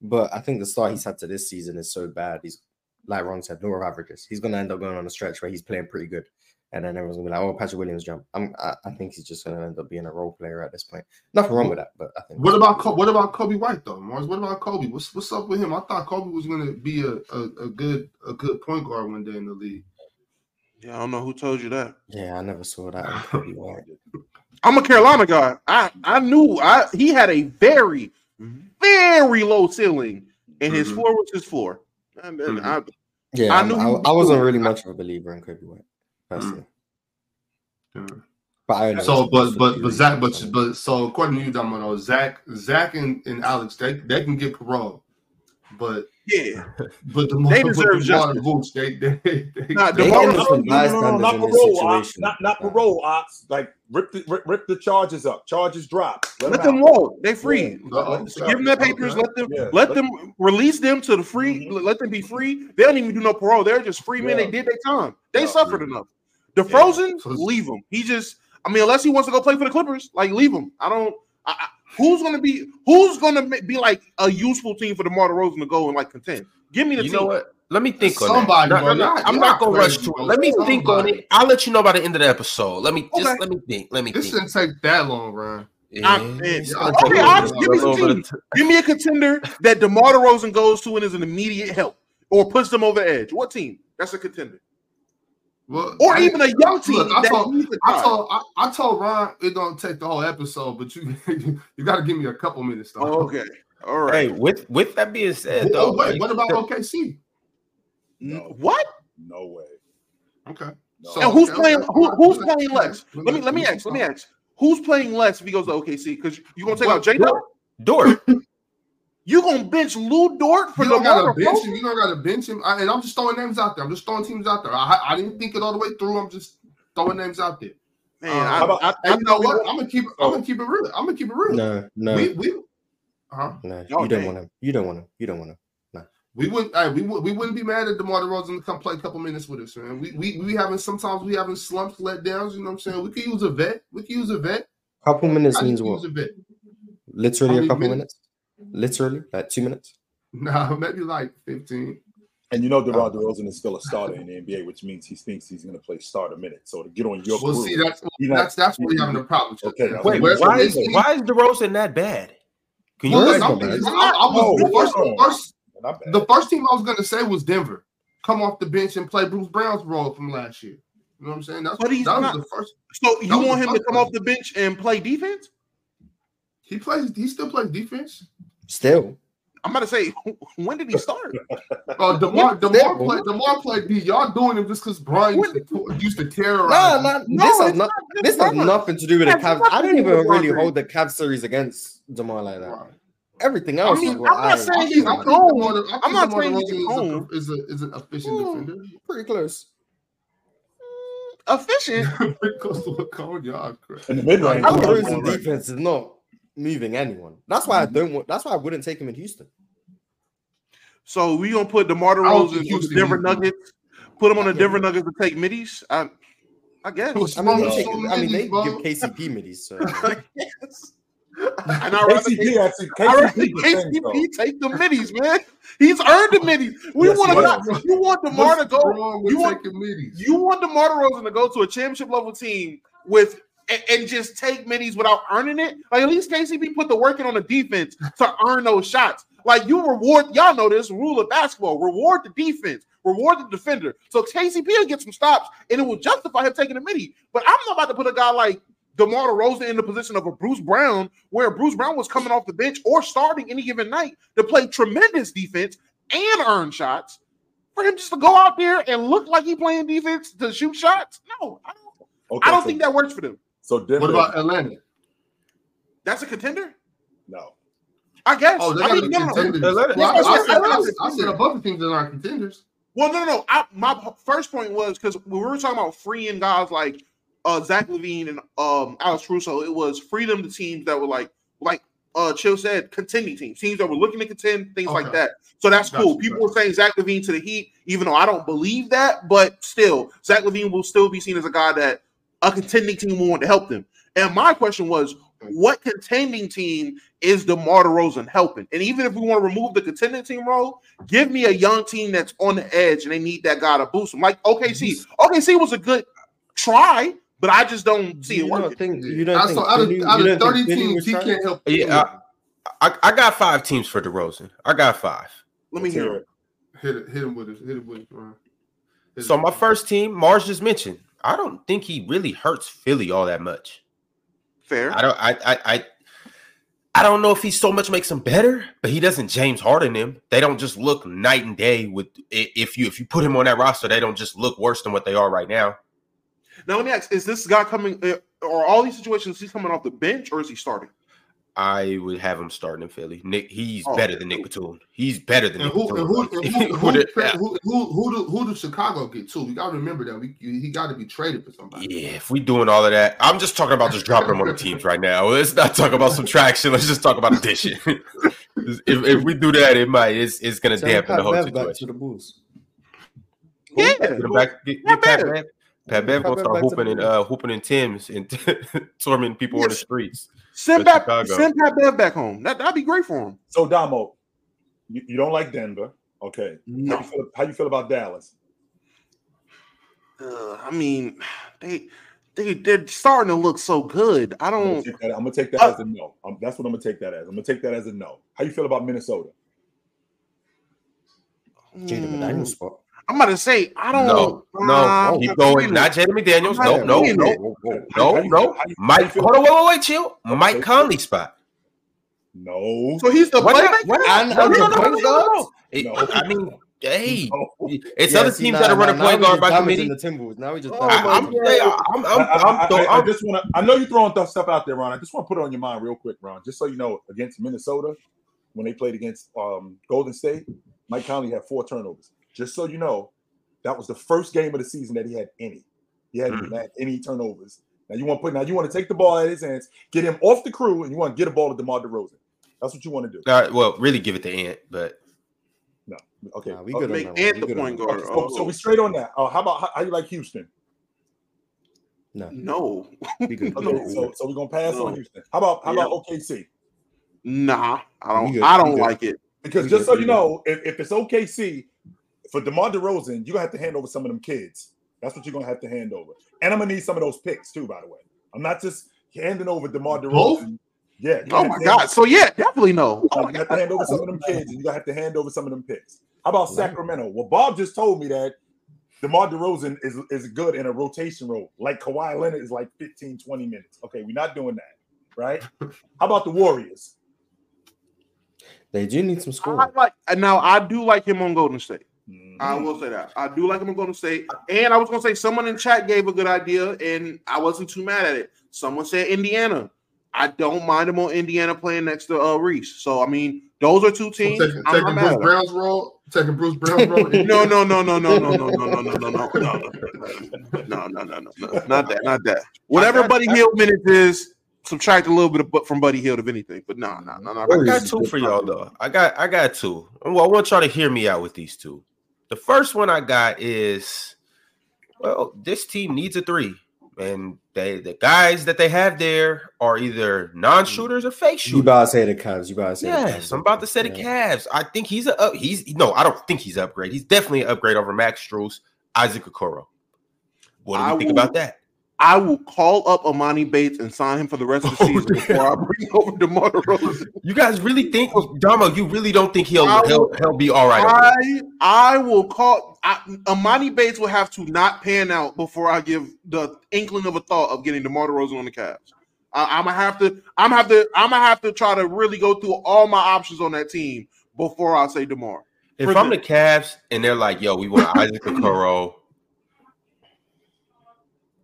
but I think the start he's had to this season is so bad. He's like Ron said, lower averages. He's gonna end up going on a stretch where he's playing pretty good. And then everyone's gonna be like, "Oh, Patrick Williams jump." I'm, I, I think he's just gonna end up being a role player at this point. Nothing wrong with that, but I think What about Co- what about Coby White though, Marz? What about Coby? What's what's up with him? I thought Coby was gonna be a, a, a good a good point guard one day in the league. Yeah, I don't know who told you that. Yeah, I never saw that. Coby White. I'm a Carolina guy. I I knew I he had a very very low ceiling, and his Mhm. floor was his floor. And, and Mhm. I, Yeah, I I, knew I, was I wasn't really much of a believer in Coby White personally, Yeah. but I know So, but it's but a but Zach, but but so according to you, Domino, Zach, Zach and, and Alex, they they can get parole, but yeah, but the They but deserve the justice. Vooch, they they, they, Nah, They DeMar- can No, no, no, no, not in this parole, Ox. situation. Not not parole, Ox. Like rip the rip, rip the charges up. Charges drop. let them them walk. They free. Yeah. Let- let- give them their papers. Okay. Let them Yeah. let them release them to the free. Mhm. Let them be free. They don't even do no parole. They're just free men. They did their time. They Yeah. suffered enough. The frozen, So- leave him. He just. I mean, unless he wants to go play for the Clippers, like leave him. I don't. I, I, who's gonna be? Who's gonna be like a useful team for DeMar DeRozan to go and like contend? Give me the You team. know what? Let me think on Somebody, that. No, no, no, I'm not gonna rush to it. Let me think on it. I'll let you know by the end of the episode. Let me just Okay. let me think. Let me this think. shouldn't take that long, Ryan. I- Yeah, it's- it's okay, gonna take give me little some team. Give me a contender that DeMar DeRozan goes to and is an immediate help or puts them over the edge. What team? That's a contender. Well, or I- even a young team Look, I that told, I told I, I told Ron it don't take the whole episode, but you you got to give me a couple minutes though. Oh, okay, all right. Hey, with with that being said, though, wait, like, what about OKC? N- What? No way. Okay. No. So- and who's okay, playing? Who, who's okay, playing okay. less? Let me let me ask. Let me ask. Who's playing less if he goes to OKC? Because you gonna take out J Dort. Dort. You gonna bench Lu Dort for You don't got to bench him. You don't got to bench him. I, and I'm just throwing names out there. I'm just throwing teams out there. I, I didn't think it all the way through. I'm just throwing names out there. Man, Uh, I, how about- I, I And you know thought we what? were- I'm gonna keep. it- I'm gonna keep it real. I'm gonna keep it real. No, no, We we. Huh? no. Oh, you don't want him. You don't want him. You don't want him. We wouldn't. Hey, we would. We wouldn't be mad at DeMar DeRozan to come play a couple minutes with us, man. We we we having sometimes we having slumps, letdowns. You know what I'm saying? We could use a vet. We could use a vet. Couple minutes I means to use what? a vet. Literally a couple minutes? minutes. Literally, like two minutes. No, maybe like 15. And you know DeMar Oh. DeRozan is still a starter in the NBA, which means he thinks he's going to play starter minutes. So to get on your Well, crew, see, that's he not- that's that's where you're having a problem. Okay, wait, Wait, why is the- why is DeRozan that bad? Can you Well, Where's listen, the I'm- best? I, I No, the first, hold the first the first team I was gonna say was Denver. Come off the bench and play Bruce Brown's role from last year. You know what I'm saying? That's But he's that not- was the first. so you want him to come one. off the bench and play defense? He plays. He still plays defense. Still, I'm about to say, when did he start? Oh, Demar, Demar Still. played. Demar played D. Y'all doing him just because Brian used to, used to terrorize. nah, nah. No, this has not. not This has nothing to do with the That's Cavs. I nothing don't even really hold the Cavs series against Demar like that. Right. Everything else mean, I'm not I, saying I he's think, a I think cone. DeMar, I think I'm not saying he's a is a, is, an efficient Hmm. defender. pretty close. Efficient. Pretty close to a cone, y'all. in the mid range. I'm I'm not Rosen going right. defense is not moving anyone. That's why I mm-hmm. don't want. That's why I wouldn't take him in Houston. So we gonna put DeMar DeRozan think on the Houston Denver needs. Nuggets. Put him on the Yeah. Denver Nuggets to take middies. I, I guess. I mean, they take, So I mean, they many, give. KCP middies. So Yes. And I rather KCP actually, I rather KCP, defends, though. KCP take the middies, man. He's earned the middies. We Yes, want to. has. You want DeMar to What's go. wrong you want- You want DeMar DeRozan to go to a championship level team with and, and just take minis without earning it. Like at least KCP put the work in on the defense to earn those shots. Like you reward, y'all know this rule of basketball: reward the defense, reward the defender. So KCP will get some stops, and it will justify him taking a mini. But I'm not about to put a guy like DeMar DeRozan in the position of a Bruce Brown, where Bruce Brown was coming off the bench or starting any given night to play tremendous defense and earn shots. For him just to go out there and look like he playing defense to shoot shots, no, I don't. Okay, I don't so, think that works for them. So Denver. What about Atlanta? That's a contender, no? I guess. Oh, they I got mean, to no, no, no. contenders. Let- let- Well, I, let's- I, said, I, said, I said a bunch of teams that aren't contenders. Well, no, no, no. I, my first point was because when we were talking about freeing guys like uh, Zach LaVine and um, Alex Russo, it was freedom to teams that were like, like uh, Chill said, contending teams, teams that were looking to contend, things like that. So that's Gotcha, cool. People were saying Zach LaVine to the Heat, even though I don't believe that, but still, Zach LaVine will still be seen as a guy that a contending team will want to help them. And my question was, what contending team is DeMar DeRozan helping? And even if we want to remove the contending team role, give me a young team that's on the edge and they need that guy to boost them. Like OKC. OKC was a good try, but I just don't see you it don't working. think you don't I think saw out of, Finney- out you of don't 30 think teams, he can't help. Yeah, I, I got five teams for DeRozan. I got five. Let me Let's hear hear it. hit hit him with it, hit it with it. Ryan. Hit So it. my first team, Marz just mentioned. I don't think he really hurts Philly all that much. Fair. I don't. I. I. I I don't know if he so much makes them better, but he doesn't James Harden them. They don't just look night and day with if you if you put him on that roster, they don't just look worse than what they are right now. Now let me ask: Is this guy coming? Uh, are all these situations is he coming off the bench or is he starting? I would have him starting in Philly. Nick, he's Oh, better than Nick Batum. He's better than And Nick who, who, Batum. and who, who, who, who, do, who do Chicago get too? We got to remember that we he got to be traded for somebody. Yeah, if we doing all of that, I'm just talking about just dropping them on the teams right now. Let's not talk about subtraction. Let's just talk about addition. if, if we do that, it might it's it's gonna Send dampen the whole Bev back to situation. the Bulls. Yeah. Get him back, get, Pat get Pat Bev. Bev. Pat Bev gonna start hooping and uh hooping in Tim's and tormenting people on the streets. Send For back, Chicago. send Pat Bev back home. That that'd be great for him. So Damo, you, you don't like Denver, okay? How you, feel, how you feel about Dallas? uh, I mean, they they they're starting to look so good. I I'm gonna don't. take that, I'm gonna take that Uh, as a no. Um, that's what I'm gonna take that as. I'm gonna take that as a no. How you feel about Minnesota? Jaden Mm, McDaniel spot. I'm about to say I don't. No, no, uh, keep going. Not Jaden McDaniels. I'm No, no, no, no, no. how you- how Mike, hold on, wait, wait, wait, chill. Mike Conley spot. No. So he's the Why not? playmaker. And- No, no, no, no, no, no, no. I mean, hey, No. it's Yeah, other see, teams nah, that are running now point we guard by damaging committee. the Timberwolves. Now we just Oh, I, damaging I'm, the my hey, Timberwolves. I'm, I, I'm, I- I'm, I- I'm, I- I just want to. I know you're throwing stuff out there, Ron. I just want to put it on your mind real quick, Ron. Just so you know, against Minnesota, when they played against um, Golden State, Mike Conley had four turnovers. Just so you know, that was the first game of the season that he had any. He hadn't even had any turnovers. Now you want to put. Now you want to take the ball out of his hands, get him off the crew, and you want to get a ball to DeMar DeRozan. That's what you want to do. uh, well, really give it to Ant, but No, okay. Nah, we okay. good on Make that. Ant the point guard. Okay, so, so we straight on that. Uh, how about how, how you like Houston? one. No, We good. Okay, No. so so we're gonna pass No. on Houston. How about how Yeah. about OKC? nah, I don't. I don't like it. Because We just good, so we you good. know, if, if it's OKC for DeMar DeRozan, you're gonna have to hand over some of them kids. That's what you're gonna have to hand over. And I'm gonna need some of those picks too, by the way. I'm not just handing over DeMar Both? DeRozan. Yeah. Oh my god. hand- So yeah, definitely no. Oh you my have to hand over some of them kids, and you're gonna have to hand over some of them picks. How about Sacramento? Well, Bob just told me that DeMar DeRozan is, is good in a rotation role, like Kawhi Leonard is like 15, 20 minutes. Okay, we're not doing that, right? How about the Warriors? They do need some I scoring. like and now I do like him on Golden State. Mhm. I will say that. I do like him on Golden State. And I was gonna say someone in chat gave a good idea, and I wasn't too mad at it. Someone said Indiana. I don't mind him on Indiana playing next to uh, Reese. So I mean, those are two So teams. taking, I'm taking Bruce. Brown's role, taking Bruce Brown's role. No, no, no, no, no, no, no, no, no, no, no, no, no, no, no, no, no, no, no, not that, not that. Whatever Buddy Hield minutes is, subtract a little bit of, bu- from Buddy Hield, if anything. But no, no, no, no. I got two for y'all though. I got I got two. Well, I want y'all to hear me out with these two. The first one I got is well, this team needs a three. And they the guys that they have there are either non-shooters or fake You shooters. about to say the Cavs. You about to say the Yes, Cavs. I'm about to say the Yeah. Cavs. I think he's a up, he's no, I don't think he's upgrade. He's definitely an upgrade over Max Strus, Isaac Okoro. What do you think about that? I will call up Emoni Bates and sign him for the rest of the Oh, season before I bring over DeMar DeRozan. You guys really think Damo, you really don't think he'll I he'll, he'll be all right. I I will call I, Emoni Bates will have to not pan out before I give the inkling of a thought of getting DeMar DeRozan on the Cavs. I, I'm gonna have to I'm have to I'm gonna have to try to really go through all my options on that team before I say DeMar. If I'm the- the Cavs and they're like, yo, we want Isaac Okoro,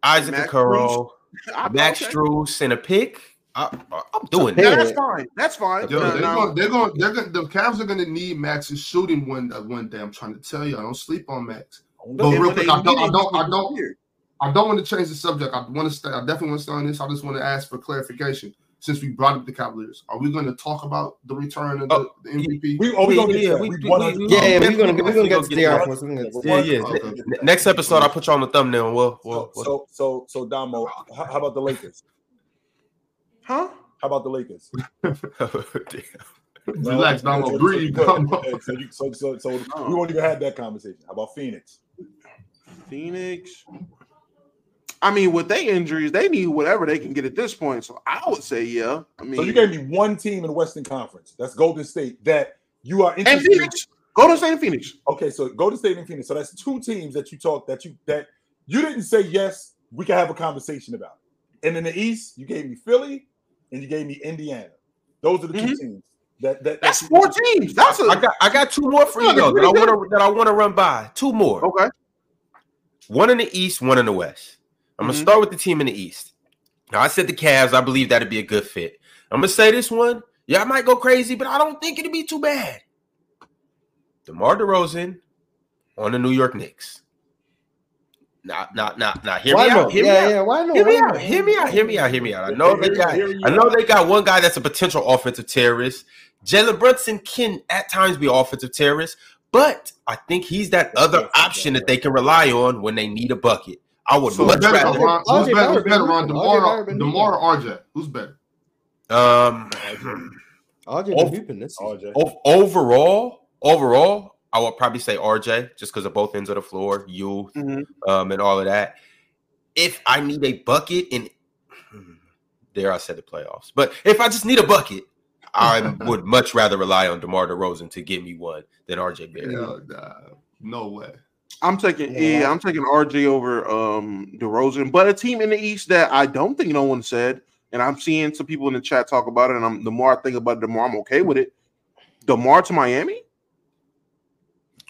Isaac Max Okoro, Max okay. Strus, and a pick, I, am doing that. That's fine. That's fine. Yo, Now- they're now- going, they're going, they're going. The Cavs are going to need Max's shooting one uh, one day. I'm trying to tell you, I don't sleep on Max. But and real when quick, they I don't, I don't, I don't. I don't want to change the subject. I want to stay. I definitely want to stay on this. I just want to ask for clarification. Since we brought up the Cavaliers, are we going to talk about the return of the, Oh, the MVP? We, oh, we gonna get Yeah, to we- We we- 100 we- Yeah, yeah, Yeah, we're gonna we we're gonna get to definitely the. We're gonna get to Yeah, yeah. Okay. Next episode, I'll put you on the thumbnail. and We'll, we'll, So, we'll so, so, so, Damo, how, how about the Lakers? Huh? How about the Lakers? Relax, Damo. So- Breathe, So, Damo. so, you- so, so, so we won't even have that conversation. How about Phoenix? Phoenix. I mean, with their injuries, they need whatever they can get at this point. So I would say, yeah. I mean, So you gave me one team in the Western Conference. That's Golden State. That you are interested. in. Phoenix. Go to St. Phoenix. Okay, so Golden State and Phoenix. So that's two teams that you talked that you that you didn't say yes. We can have a conversation about. And in the East, you gave me Philly and you gave me Indiana. Those are the 2 Mhm. teams that that That's that- four teams. That's a I got I got two more for you though, that I want to that I want to run by. Two more. okay. One in the East, one in the West. I'm gonna Mhm. start with the team in the East. Now I said the Cavs. I believe that'd be a good fit. I'm gonna say this one. Yeah, I might go crazy, but I don't think it'd be too bad. DeMar DeRozan on the New York Knicks. Now, now, now, now, hear Why me out. not? Hear me Yeah, out. yeah. Why not? Hear me out. not? Hear me out. Hear me out. Hear me out. I know they got. I know they got one guy that's a potential offensive terrorist. Jalen Brunson can at times be offensive terrorist, but I think he's that other option that they can rely on when they need a bucket. I would So much better, rather. Ron, RJ who's better? Who's better, Ron? hooping. RJ Demar, Demar, or RJ? Who's better? Um, RJ been hooping this season. RJ. overall, overall, I would probably say RJ just because of both ends of the floor, you, Mhm. um, and all of that. If I need a bucket, and there I said the playoffs, but if I just need a bucket, I would much rather rely on DeMar DeRozan to give me one than RJ Barrett. Hell, nah, no way. I'm taking Yeah. yeah, I'm taking RJ over um DeRozan, but a team in the East that I don't think no one said, and I'm seeing some people in the chat talk about it, and I'm the more I think about it, the more I'm okay with it. Demar to Miami?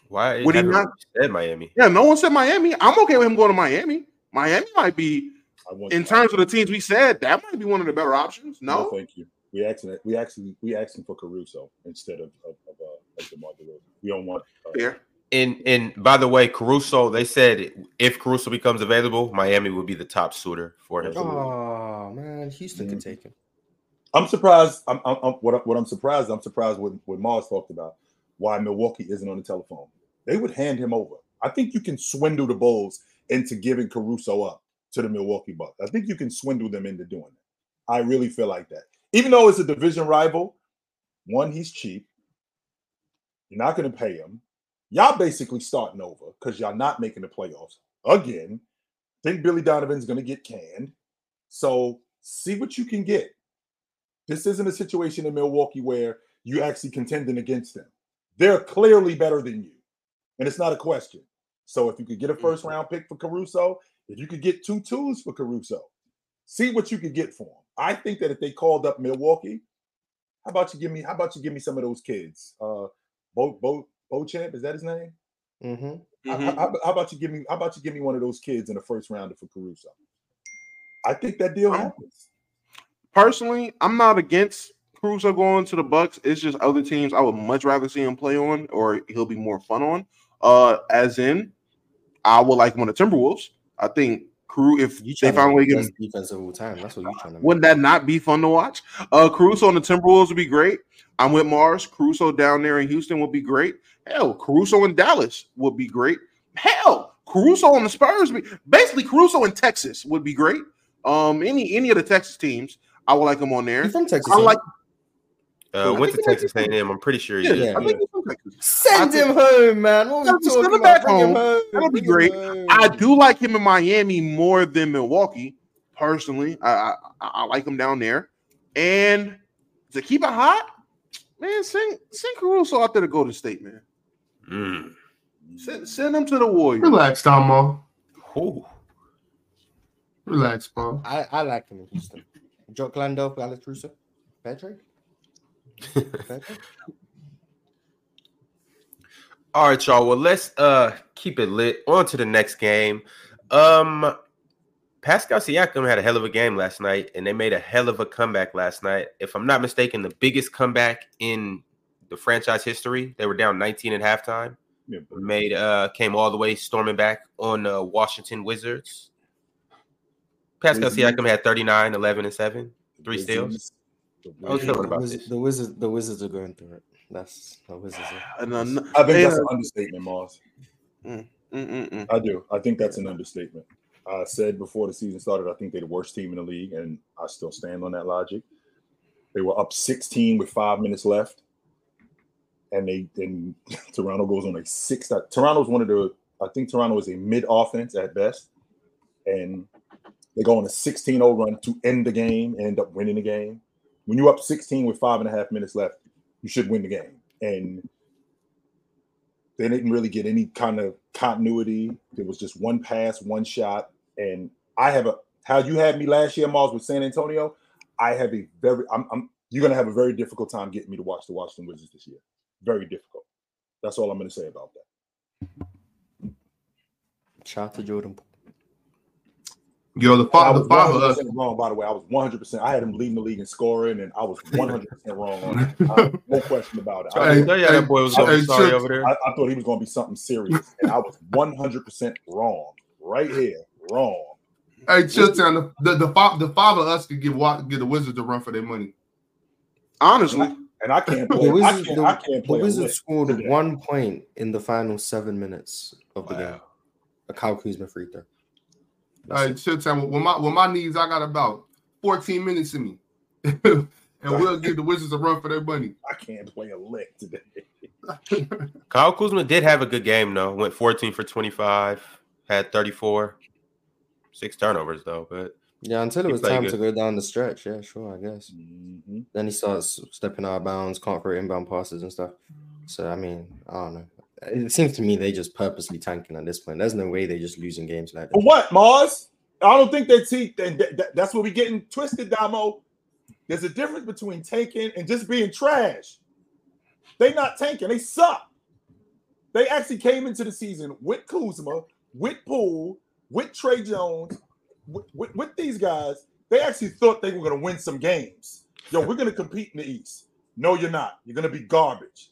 Why Would he haven't not- said Miami? Yeah, no one said Miami. I'm okay with him going to Miami. Miami might be, I want in terms of the teams we said, that might be one of the better options. No, thank you. We asking we actually we asked him for Caruso instead of of, of, uh, of DeMar DeRozan. We don't want uh, fair. And and by the way, Caruso, they said if Caruso becomes available, Miami would be the top suitor for him. Oh man, Houston can Mhm. take him. I'm surprised. I'm, I'm, I'm what, I- what I'm surprised. I'm surprised what what Mars talked about. Why Milwaukee isn't on the telephone? They would hand him over. I think you can swindle the Bulls into giving Caruso up to the Milwaukee Bucks. I think you can swindle them into doing that. I really feel like that. Even though it's a division rival, one he's cheap. You're not going to pay him. Y'all basically starting over because y'all not making the playoffs again. Think Billy Donovan's going to get canned. So see what you can get. This isn't a situation in Milwaukee where you actually contending against them. They're clearly better than you. And it's not a question. So if you could get a first round pick for Caruso, if you could get two twos for Caruso, see what you could get for him. I think that if they called up Milwaukee, how about you give me how about you give me some of those kids? Uh both Bo Beauchamp, is that his name? Mm-hmm. How- Mhm. How, how about you give me how about you give me one of those kids in the first rounder for Caruso? I think that deal happens. Personally, I'm not against Caruso going to the Bucks. It's just other teams I would much rather see him play on, or he'll be more fun on. Uh, as in, I would like him on the Timberwolves. I think Crew if You they trying a way to to get get him best defense all time. That's what you're trying to. make. Wouldn't that not be fun to watch? Uh Caruso on the Timberwolves would be great. I'm with Mars. Caruso down there in Houston would be great. Hell, Caruso in Dallas would be great. Hell, Caruso on the Spurs, be, basically Caruso in Texas would be great. Um, any any of the Texas teams, I would like him on there. He's from Texas. I ain't like, Uh, I went to think he might Texas A&M. I'm pretty sure he yeah, is. yeah. I think he's from Texas. he? Send I him home, man. What are we send him back about? Bring him home. home. That'll be great. I do like him in Miami more than Milwaukee. Personally, I, I I like him down there. And to keep it hot, man, send send Caruso out there to Golden State, man. Mm. Send send him to the Warriors. Relax, Tomo. Ooh. Relax, bro. I, I like him in Houston. Jock Landale, Alex Russo, Patrick. Patrick? All right, y'all. Well, let's uh keep it lit. On to the next game. Um Pascal Siakam had a hell of a game last night, and they made a hell of a comeback last night. If I'm not mistaken, the biggest comeback in the franchise history. They were down 19 at halftime. Yeah, Made uh came all the way storming back on uh, Washington Wizards. Pascal Wizards. Siakam had 39, 11, and 7. Three steals. The I was Wizards- feeling about Wizards, this. the Wizards, the Wizards are going through it. That's the Wizards. Are. And, I think that's yeah. an understatement, Mars. Mm, mm, mm. I do. I think that's an understatement. I said before the season started, I think they're the worst team in the league, and I still stand on that logic. They were up 16 with five minutes left, and they then Toronto goes on a six. Toronto's one of the. I think Toronto is a mid offense at best, and they go on a 16-0 run to end the game and end up winning the game. When you're up 16 with five and a half minutes left, you should win the game. And they didn't really get any kind of continuity. There was just one pass, one shot, and I have a how you had me last year, Mars, with San Antonio. I have a very I'm, I'm you're gonna have a very difficult time getting me to watch the Washington Wizards this year. Very difficult. That's all I'm gonna say about that. Shout out to Jordan. Yo, the I father, was the father, 100 wrong, by the way. I was 100. percent I had him leading the league in scoring, and I was 100 percent wrong on it. Uh, no question about it. I I, didn't tell you that boy was hey, gonna be hey, sorry Chip, over there. I, I thought he was gonna be something serious, and I was 100 percent wrong. Right here, wrong. Hey, chill town. The the the, fa- the father us could give give the Wizards a run for their money. Honestly, And I can't play. The I Wizards, can't, the, I can't play. Wizards scored today. one point in the final seven minutes of the game. A Kyle Kuzma free throw. Hey, chill town. With my with my knees, I got about 14 minutes in me, and we'll give the Wizards a run for their money. I can't play a lick today. Kyle Kuzma did have a good game though. Went 14 for 25, had 34, six turnovers though. But Yeah, until it was time good. to go down the stretch. Yeah, sure, I guess. Mhm. Then he starts stepping out of bounds, can't throw inbound passes and stuff. So I mean, I don't know. it seems to me they just purposely tanking at this point. There's no way they're just losing games like that. what, Mars? I don't think they see that, that- that- that's what we getting twisted, Damo. There's a difference between tanking and just being trash. They not tanking, they suck. They actually came into the season with Kuzma, with Poole, with Trey Jones, with, with, with these guys. They actually thought they were going to win some games. Yo, we're going to compete in the East. No, you're not. You're going to be garbage.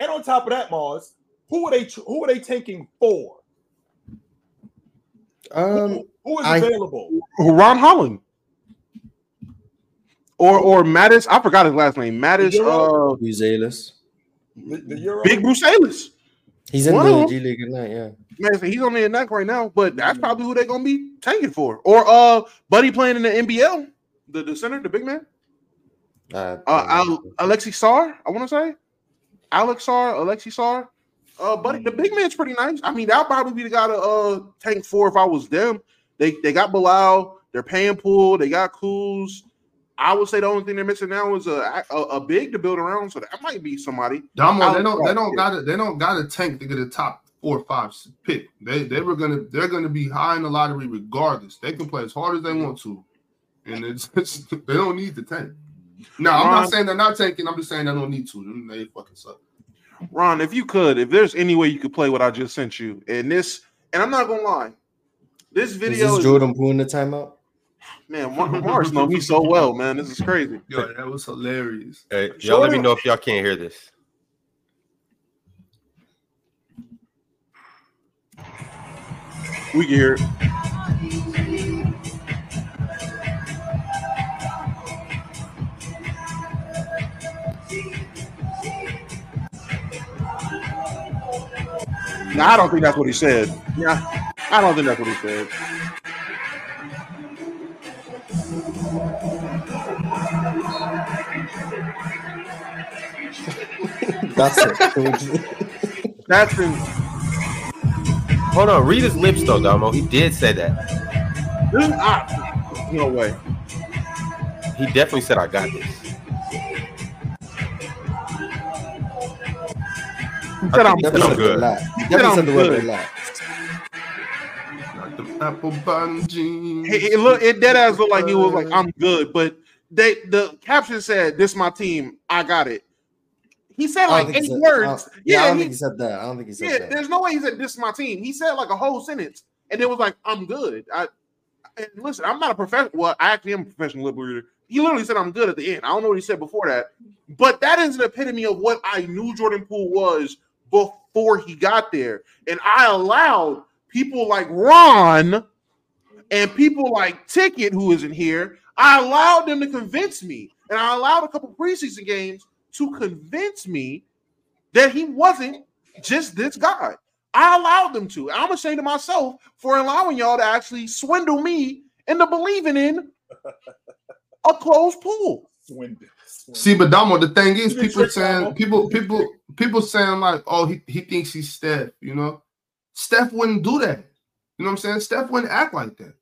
And on top of that, Mars, who are they? Who are they taking for? Um, Who is I- available? Ron Holland. Or or Matas, I forgot his last name. Matas, uh, Buzelis. The, the Big Bruce Ellis. He's in One the. G League tonight, yeah. Man, so he's on the Ignite right now, but that's probably who they're gonna be tanking for. Or uh, Buddy playing in the NBL, the, the center, the big man. Uh, Uh, Al- Alexi Sarr, I want to say, Alex Sarr, Alexi Sarr. Uh, buddy, the big man's pretty nice. I mean, that'll probably be the guy to uh tank for if I was them. They they got Bilal, they're paying Poole, they got Kuz. I would say the only thing they're missing now is a a, a big to build around, so that might be somebody. Damo, they don't they don't got to they don't got a tank to get a top four or five pick. They they were gonna they're gonna be high in the lottery regardless. They can play as hard as they want to, and it's, it's they don't need the tank. No, I'm Ron- not saying they're not tanking. I'm just saying they don't need to. They fucking suck. Ron, if you could, if there's any way you could play what I just sent you, and this, and I'm not gonna lie, this is video this is, Jordan Poole in the timeout? man, Mars know me so well, man. This is crazy. Yo, that was hilarious. Hey, y'all let me know if y'all can't hear this. We can hear it. No, I don't think that's what he said. Yeah, I don't think that's what he said. That's it. That's been Hold on, read his lips though, Damo. He did say that. this is ah, no way. He definitely said, "I got this." He said I'm think Definitely I'm said good. relax. said I'm said the word good. Like the apple bottom jeans. It, it look it dead ass looked like he was like I'm good, but they the caption said this my team, I got it. He said like eight said- words. I yeah, I don't he- think he said that. I don't think he said yeah. that. There's no way he said this is my team. He said like a whole sentence, and it was like I'm good. I and listen, I'm not a professional. Well, I actually am a professional lip reader. He literally said I'm good at the end. I don't know what he said before that, but that is an epitome of what I knew Jordan Poole was before he got there, and I allowed people like Ron and people like Ticket, who isn't here. I allowed them to convince me, and I allowed a couple preseason games to convince me that he wasn't just this guy. I allowed them to. I'm ashamed of myself for allowing y'all to actually swindle me into believing in a closed pool. Swindon. Swindon. See, but Damo, the thing is, people saying people, people, people saying like, oh, he, he thinks he's Steph. You know, Steph wouldn't do that. You know what I'm saying? Steph wouldn't act like that.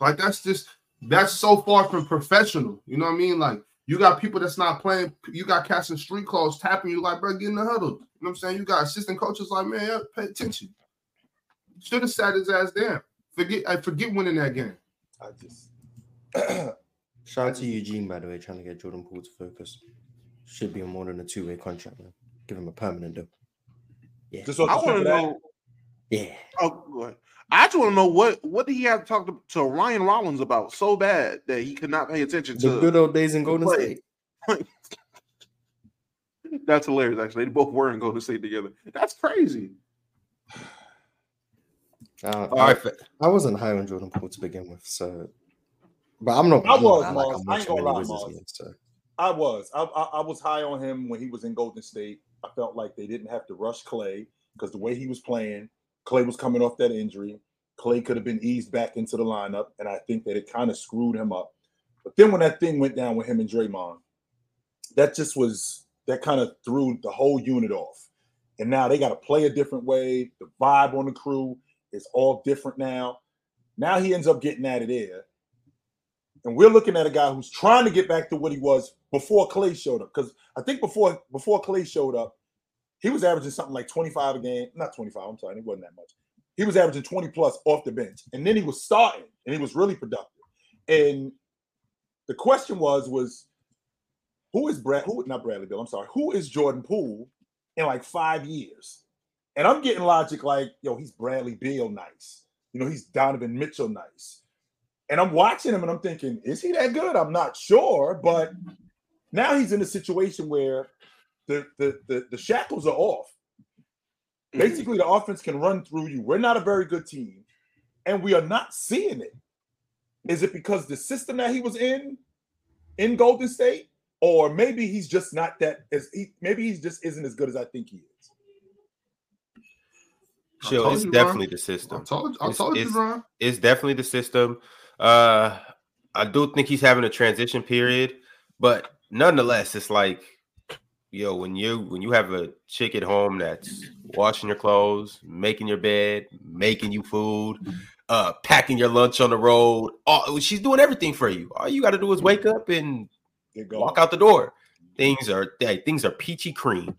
Like that's just that's so far from professional. You know what I mean? Like you got people that's not playing. You got cats in street clothes tapping you like, bro, get in the huddle. You know what I'm saying? You got assistant coaches like, man, yeah, pay attention. Should have sat his ass down. Forget, I forget winning that game. I just Shout out to Eugene, by the way, trying to get Jordan Poole to focus. Should be on more than a two way contract, man. Give him a permanent deal. Yeah. just I want to know. Yeah. Oh, go ahead. I just want to know what what did he have to talk to, to Ryan Rollins about so bad that he could not pay attention The to. The good old days in Golden play. State. That's hilarious. Actually, they both were in Golden State together. That's crazy. Uh, All right, fa- I wasn't high on Jordan Poole to begin with, so. But I'm not. I was, like, Mars. I'm I ain't gonna lie, Wizards Mars. games, so. I was. I, I, I was high on him when he was in Golden State. I felt like they didn't have to rush Clay because the way he was playing, Clay was coming off that injury. Clay could have been eased back into the lineup, and I think that it kind of screwed him up. But then when that thing went down with him and Draymond, that just was that kind of threw the whole unit off. And now they got to play a different way. The vibe on the crew is all different now. Now he ends up getting out of there. And we're looking at a guy who's trying to get back to what he was before Clay showed up. Because I think before before Clay showed up, he was averaging something like 25 a game. Not 25, I'm sorry, he wasn't that much. He was averaging 20 plus off the bench. And then he was starting and he was really productive. And the question was, was who is Brad? Who not Bradley Beal? I'm sorry. Who is Jordan Poole in like five years? And I'm getting logic like, yo, he's Bradley Beal nice. You know, he's Donovan Mitchell nice. And I'm watching him and I'm thinking, is he that good? I'm not sure, but now he's in a situation where the the the, the shackles are off. Basically, the offense can run through you. We're not a very good team, and we are not seeing it. Is it because the system that he was in in Golden State, or maybe he's just not that as he maybe he just isn't as good as I think he is. I Chill, it's you, Ron. definitely the I system. told, I It's- told you, it's- Ron. It's definitely the system. Uh, I do think he's having a transition period, but nonetheless, it's like, yo, when you when you have a chick at home that's washing your clothes, making your bed, making you food, uh, packing your lunch on the road, all, she's doing everything for you. All you got to do is wake up and walk out the door. Things are hey, things are peachy cream.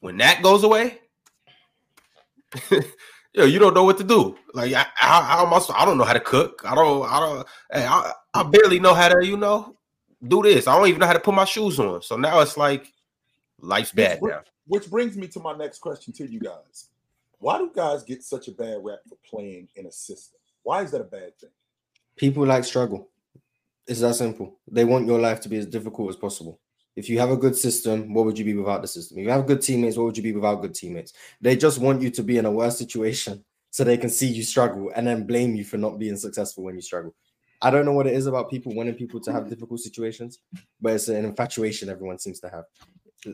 When that goes away, yo, you don't know what to do. Like I, I, I? I don't know how to cook. I don't. I don't. Hey, I, I barely know how to. You know, do this. I don't even know how to put my shoes on. So now it's like life's bad Which, now. which brings me to my next question to you guys. Why do guys get such a bad rap for playing in a system? Why is that a bad thing? People like struggle. It's that simple. They want your life to be as difficult as possible. If you have a good system, what would you be without the system? If you have good teammates, what would you be without good teammates? They just want you to be in a worse situation so they can see you struggle and then blame you for not being successful when you struggle. I don't know what it is about people wanting people to have hmm. difficult situations, but it's an infatuation everyone seems to have.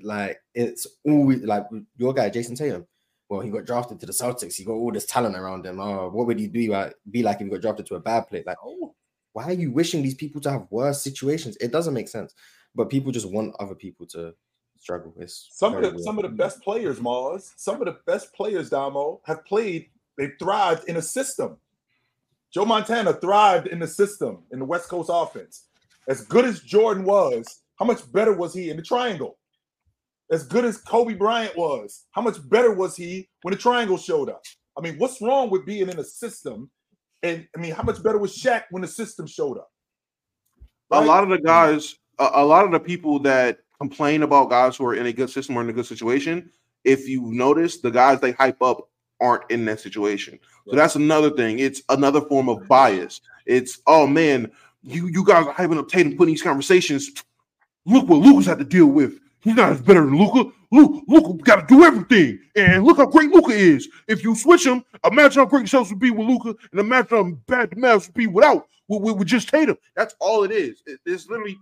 Like it's always like your guy, Jayson Tatum. Well, he got drafted to the Celtics. He got all this talent around him. Oh, what would he be like? Be like if he got drafted to a bad place? Like, Oh, why are you wishing these people to have worse situations? It doesn't make sense. But people just want other people to struggle. It's some of the weird. some of the best players, Mars, some of the best players, Damo, have played. They thrived in a system. Joe Montana thrived in the system in the West Coast offense. As good as Jordan was, how much better was he in the triangle? As good as Kobe Bryant was, how much better was he when the triangle showed up? I mean, what's wrong with being in a system? And I mean, how much better was Shaq when the system showed up? a lot of the guys, a, a lot of the people that complain about guys who are in a good system or in a good situation, if you notice, the guys they hype up aren't in that situation. So that's another thing. It's another form of bias. It's oh man, you you guys are hyping up Tatum, putting these conversations. Look what Luka's had to deal with. He's not as better than Luka. Luka, Luka got to do everything, and look how great Luka is. If you switch him, imagine how great yourselves would be with Luka, and imagine how bad the Mavs would be without with, with, with just Tatum. That's all it is. It- it's literally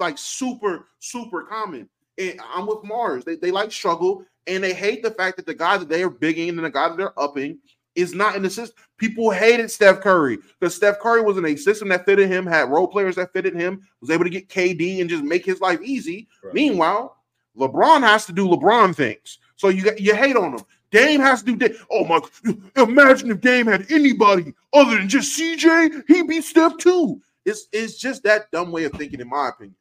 like super, super common. And I'm with Mars. They, they like struggle and they hate the fact that the guy that they are bigging and the guy that they're upping is not in the system. People hated Steph Curry because Steph Curry was in a system that fitted him, had role players that fitted him, was able to get KD and just make his life easy. Right. Meanwhile, LeBron has to do LeBron things. So you you hate on him. Dame has to do. Oh my! Imagine if Dame had anybody other than just CJ, he'd be Steph too. It's it's just that dumb way of thinking, in my opinion.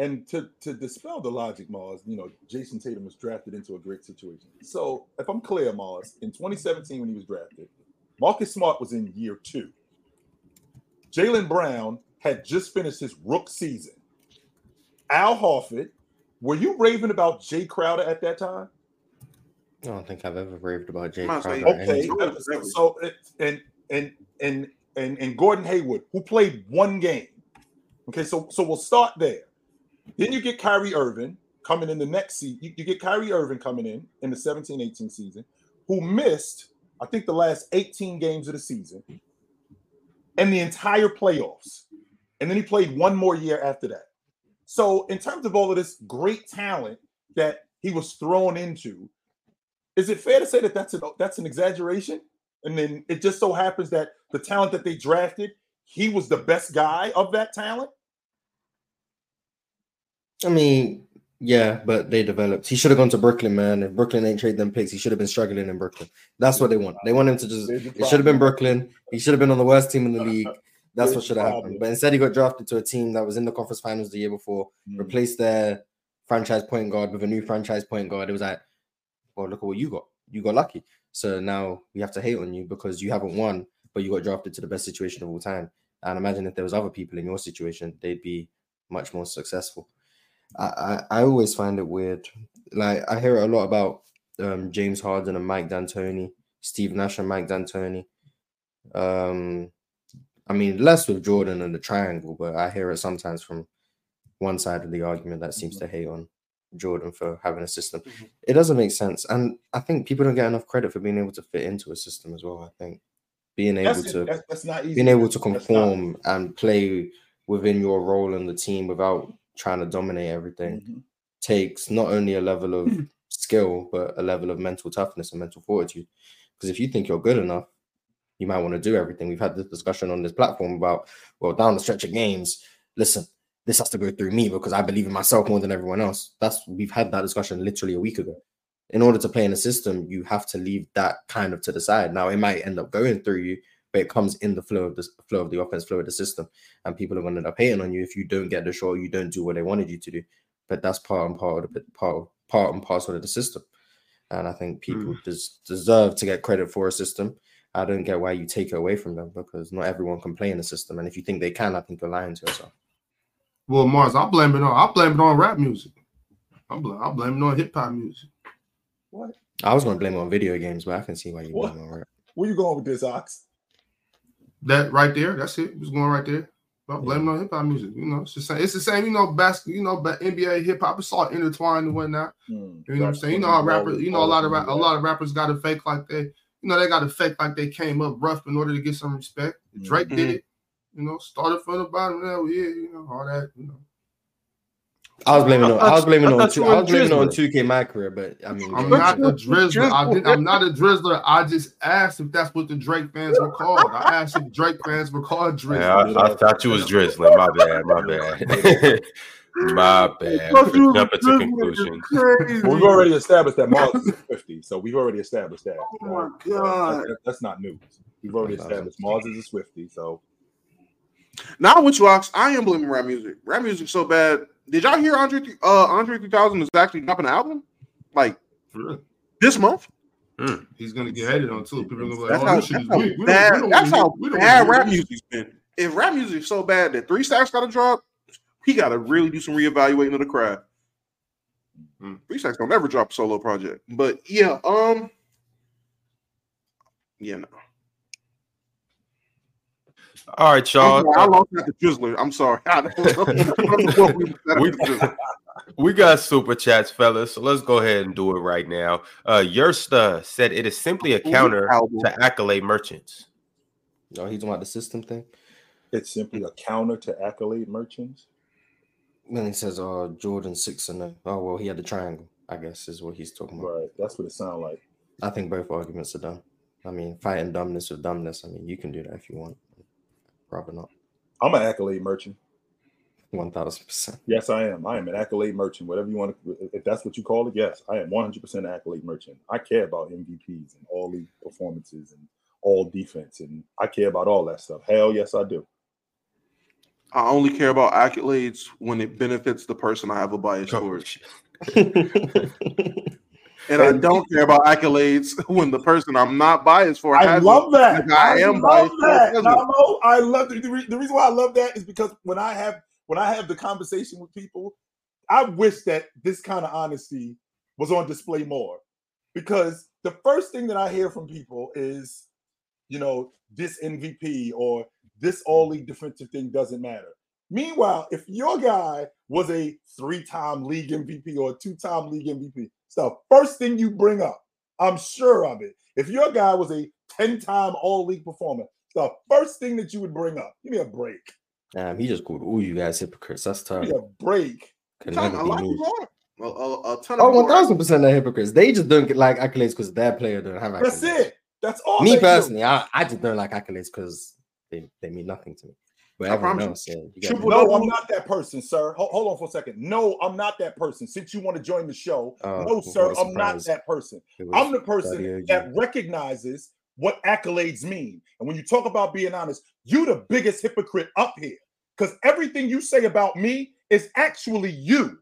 And to to dispel the logic, Mars, you know, Jayson Tatum was drafted into a great situation. So if I'm clear, Mars, in 2017 when he was drafted, Marcus Smart was in year two. Jaylen Brown had just finished his rook season. Al Horford, were you raving about Jae Crowder at that time? I don't think I've ever raved about Jae Might as well- Crowder. or Okay, anything. so, so and and and and and Gordon Hayward, who played one game. Okay, so so we'll start there. Then you get Kyrie Irving coming in the next season. You, you get Kyrie Irving coming in in the 17-18 season, who missed, I think, the last 18 games of the season and the entire playoffs. And then he played one more year after that. So, in terms of all of this great talent that he was thrown into, is it fair to say that that's an that's an exaggeration? And then it just so happens that the talent that they drafted, he was the best guy of that talent. I mean, yeah, but they developed. He should have gone to Brooklyn, man. If Brooklyn ain't trade them picks, he should have been struggling in Brooklyn. That's what they want. They want him to just. It should have been. Brooklyn. He should have been on the worst team in the league. That's what should have happened. But instead, he got drafted to a team that was in the conference finals the year before, Mm. replaced their franchise point guard with a new franchise point guard. It was like, well, look at what you got. You got lucky. So now we have to hate on you because you haven't won, but you got drafted to the best situation of all time. And imagine if there was other people in your situation, they'd be much more successful. I, I, I always find it weird. Like I hear it a lot about um, James Harden and Mike D'Antoni, Steve Nash and Mike D'Antoni. Um, I mean, less with Jordan and the triangle, but I hear it sometimes from one side of the argument that seems to hate on Jordan for having a system. Mhm. It doesn't make sense, and I think people don't get enough credit for being able to fit into a system as well. I think being able That's, to that's, that's not easy. being able to conform and play within your role in the team without trying to dominate everything Mhm. takes not only a level of skill but a level of mental toughness and mental fortitude. Because if you think you're good enough you might want to do everything. We've had this discussion on this platform about well down the stretch of games listen this has to go through me because i believe in myself more than everyone else. That's we've had that discussion literally a week ago. In order to play in a system you have to leave that kind of to the side. Now it might end up going through you but it comes in the flow of the flow of the offense, flow of the system, and people are going to end up hating on you if you don't get the shot, you don't do what they wanted you to do. But that's part and part of the part part and parcel of the system. And I think hmm. people des- deserve to get credit for a system. I don't get why you take it away from them because not everyone can play in the system. And if you think they can, I think you're lying to yourself. Well, Mars, I blame it on I blame it on rap music. I blame I blame it on hip hop music. What? I was going to blame it on video games, but I can see why you What? blame it on rap. Where you going with this, Ox? That right there, that's it. It was going right there. I blame it on hip hop music. You know, it's the same. It's the same. You know, basketball. You know, but NBA hip hop. It's all intertwined and whatnot. Hmm. You know what I'm saying? You know how rappers. You know, a lot of rap, a lot of rappers got to fake like they. You know, they got to fake like they came up rough in order to get some respect. Drake did Mhm. it. You know, started from the bottom. Now, yeah, you know, all that. You know. I was blaming it on, I was blaming it I on two, I was blaming on 2K my career, but I mean I'm not a drizzler. I did, I'm not a drizzler. I just asked if that's what the Drake fans were called. I asked if Drake fans were called drizzler. Yeah, I, I thought you was drizzling. My bad. My bad. my bad. Thought For you jumping to drizzling. conclusions. Well, we've already established that Mars is 50, so we've already established that. Oh my God. that- that's not news. We've already established Mars is a Swifty, so Now with rocks, I am blaming rap music. Rap music so bad. Did y'all hear Andre? Uh, Andre 3000 is actually dropping an album, like this month. He's gonna get hated on too. People are gonna be like, That's "Oh, how, this shit that's is how weak. Bad. That's how we bad rap music's been. If rap music's so bad that three stacks got to drop, he got to really do some reevaluating of the craft. Three stacks don't ever drop a solo project, but yeah, um, yeah, no. All right, I'm sorry, I y'all. lost at the Drizzler. I'm sorry. I don't know what we We- the Drizzler. We got super chats, fellas. So let's go ahead and do it right now. Uh Yersta said it is simply a counter to accolade merchants. No, he's talking about the system thing. it's simply a counter to accolade merchants. When he says, "Uh, Jordan six and oh, oh well, he had the triangle." I guess is what he's talking about. Right. That's what it sounds like. I think both arguments are dumb. I mean, fighting dumbness with dumbness. I mean, you can do that if you want. Probably not. I'm an accolade merchant. One thousand percent. Yes, I am. I am an accolade merchant. Whatever you want to, if that's what you call it, yes, I am 100% accolade merchant. I care about MVPs and all league performances and all defense, and I care about all that stuff. Hell yes, I do. I only care about accolades when it benefits the person I have a bias towards. And I don't care about accolades when the person I'm not biased for I love that. like I am love biased that. I love the, the, re- the reason why I love that is because when I have when I have the conversation with people, I wish that this kind of honesty was on display more. Because the first thing that I hear from people is, you know, this MVP or this all league defensive thing doesn't matter. Meanwhile, if your guy was a three-time league MVP or a two-time league MVP, it's the first thing you bring up. I'm sure of it. If your guy was a 10-time all-league performer, it's the first thing that you would bring up. Give me a break. Damn, he just called all you guys hypocrites. That's tough. Give tough. me a break. Can never a be lot of me. people are. A, a, a ton of Oh, people one are. thousand percent they're hypocrites. They just don't get like accolades because their player don't have accolades. That's it. That's all. Me they do. personally, I, I just don't like accolades because they, they mean nothing to me. But I everyone promise else, yeah, you get Triple me. No, I'm not that person, sir. Hold, hold on for a second. No, I'm not that person. Since you want to join the show, Oh, no, sir, I'm not that person. I'm the person that recognizes what accolades mean. And when you talk about being honest, you the biggest hypocrite up here. Because everything you say about me is actually you.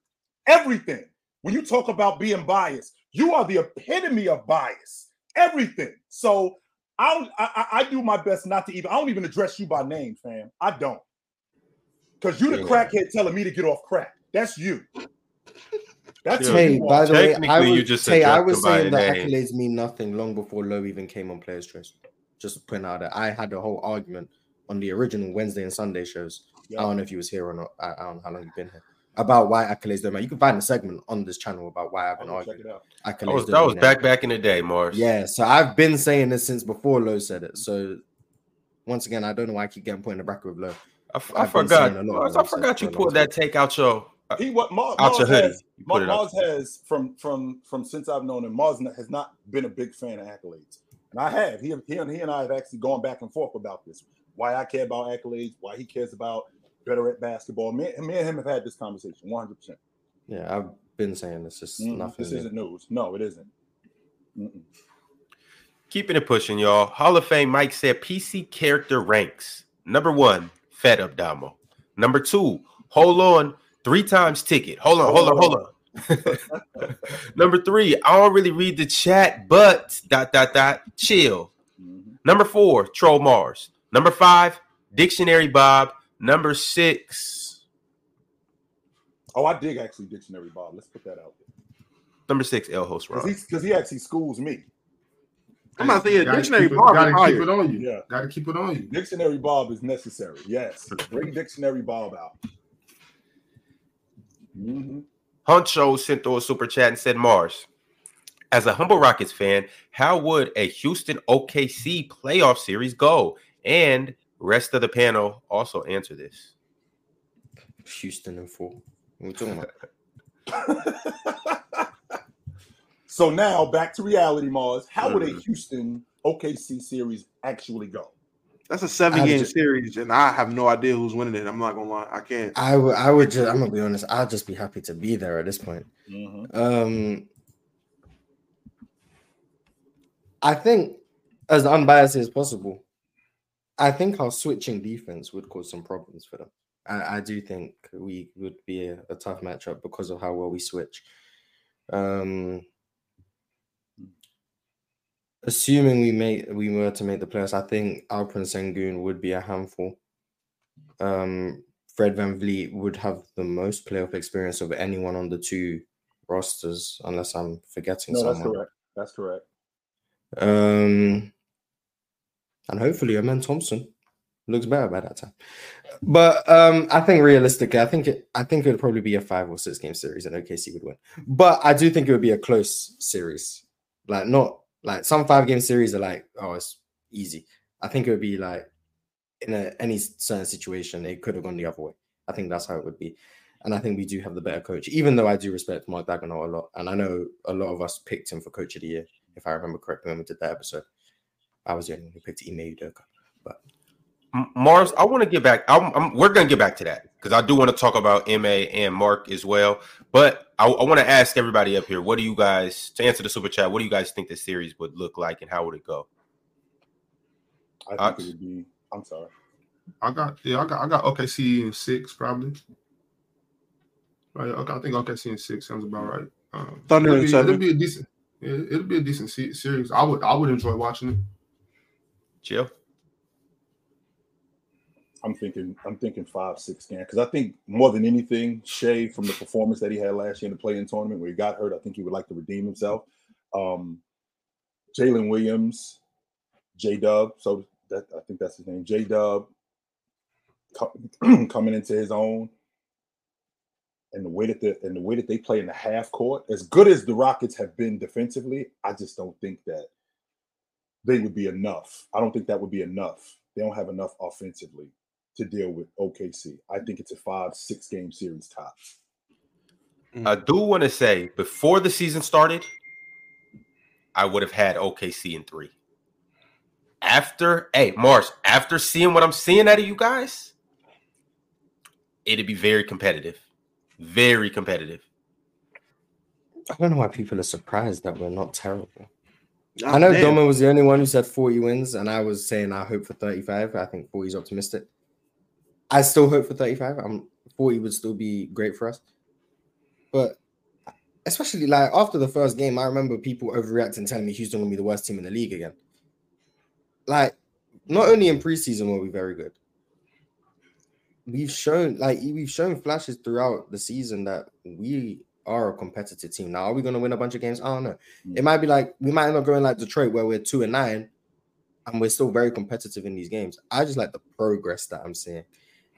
Everything. When you talk about being biased, You are the epitome of bias. Everything. So I don't. I, I do my best not to even. I don't even address you by name, fam. I don't. Because you the Yeah. crackhead telling me to get off crack. That's you. That's Yeah. Hey, you by the way, I Technically, you was, just hey, I was saying that name. accolades mean nothing long before Lowe even came on Players Choice. Just to point out that I had a whole argument on the original Wednesday and Sunday shows. Yeah. I don't know if you was here or not. I, I don't know how long you've been here. About why accolades don't matter. You can find a segment on this channel about why I've I'm been gonna check arguing. it out. Accolades That was that was back back in the day, Mars. Yeah, so I've been saying this since before Lowe said it. So once again, I don't know why I keep getting put in the bracket with Lowe. I, f- I I've forgot. saying a lot Mars, of I forgot you for pulled that take out your uh, He what Mars, out your Mars hoodie. has, You put Mars has from from from since I've known him, Mars has not been a big fan of accolades, and I have. He he and he and I have actually gone back and forth about this. Why I care about accolades, why he cares about better at basketball. Me, me and him have had this conversation, one hundred percent. Yeah, I've been saying this. It's nothing. Mm-hmm. This new. isn't news. No, it isn't. Mm-mm. Keeping it pushing, y'all. Hall of Fame Mike said PC character ranks. Number one, Fed Up Damo. Number two, hold on, three times ticket. Hold on, hold on, hold on. Number three, I don't really read the chat, but dot dot dot chill. Mhm. Number four, Troll Mars. Number five, Dictionary Bob. Number six, Oh, I dig actually dictionary Bob. Let's put that out there number six, L host because Ron. he because he actually schools me. I'm not saying dictionary Bob gotta is keep it on you. Yeah. Gotta keep it on you. Dictionary Bob is necessary. Yes, bring dictionary Bob out. Mhm. Huncho sent through a super chat and said, Mars, as a humble Rockets fan, how would a Houston OKC playoff series go? And rest of the panel also answer this. Houston and four. What are we talking about? so now back to reality, Mars. How would a Mhm. Houston OKC series actually go? That's a seven game just- series, and I have no idea who's winning it. I'm not gonna lie, I can't. I would. I would just. I'm gonna be honest. I'll just be happy to be there at this point. Um, I think as unbiased as possible. I think our switching defense would cause some problems for them. I, I do think we would be a, a tough matchup because of how well we switch. Um, assuming we make we were to make the playoffs, I think Alperen Sengun would be a handful. Um, Fred VanVleet would have the most playoff experience of anyone on the two rosters, unless I'm forgetting No, that's correct. That's correct. Um, and hopefully, Amen Thompson looks better by that time. But um, I think realistically, I think it, I think it would probably be a five or six game series, and OKC would win. But I do think it would be a close series, like not like some five game series are like, oh, it's easy. I think it would be like in a, any certain situation, it could have gone the other way. I think that's how it would be. And I think we do have the better coach, even though I do respect Mark Daigneault a lot. And I know a lot of us picked him for coach of the year, if I remember correctly when we did that episode. I was the only one who picked Ime Udoka. But Mars, I want to get back. I'm, I'm, we're going to get back to that because I do want to talk about MA and Mark as well. But I, I want to ask everybody up here what do you guys, to answer the super chat, what do you guys think the series would look like and how would it go? I think Ox? it would be. I'm sorry. I got yeah, I got I got OKC in six probably. Right, okay, I think OKC in six sounds about right. Um, Thunder it'll in be, seven. It'll be a decent. yeah, It'll be a decent series. I would I would enjoy watching it. Jill? I'm thinking. I'm thinking five, six game because I think more than anything, Shai from the performance that he had last year in the play-in tournament where he got hurt, I think he would like to redeem himself. Um, Jalen Williams, J Dub. So that I think that's his name. J Dub coming into his own, and the way that the and the way that they play in the half court, as good as the Rockets have been defensively, I just don't think that they would be enough. I don't think that would be enough. They don't have enough offensively to deal with OKC. I think it's a five, six game series top. Mm. I do want to say before the season started, I would have had OKC in three. After, hey, Mars, after seeing what I'm seeing out of you guys, it'd be very competitive. Very competitive. I don't know why people are surprised that we're not terrible. Oh, I know damn. Doma was the only one who said 40 wins, and I was saying I hope for 35. I think 40 is optimistic. I still hope for 35. I'm 40 would still be great for us. But especially like after the first game, I remember people overreacting, telling me Houston will be the worst team in the league again. Like, not only in preseason were we very good, we've shown like we've shown flashes throughout the season that we are a competitive team. Now, are we going to win a bunch of games? I don't know. It might be like we might end up going like Detroit, where we're two and nine, and we're still very competitive in these games. I just like the progress that I'm seeing,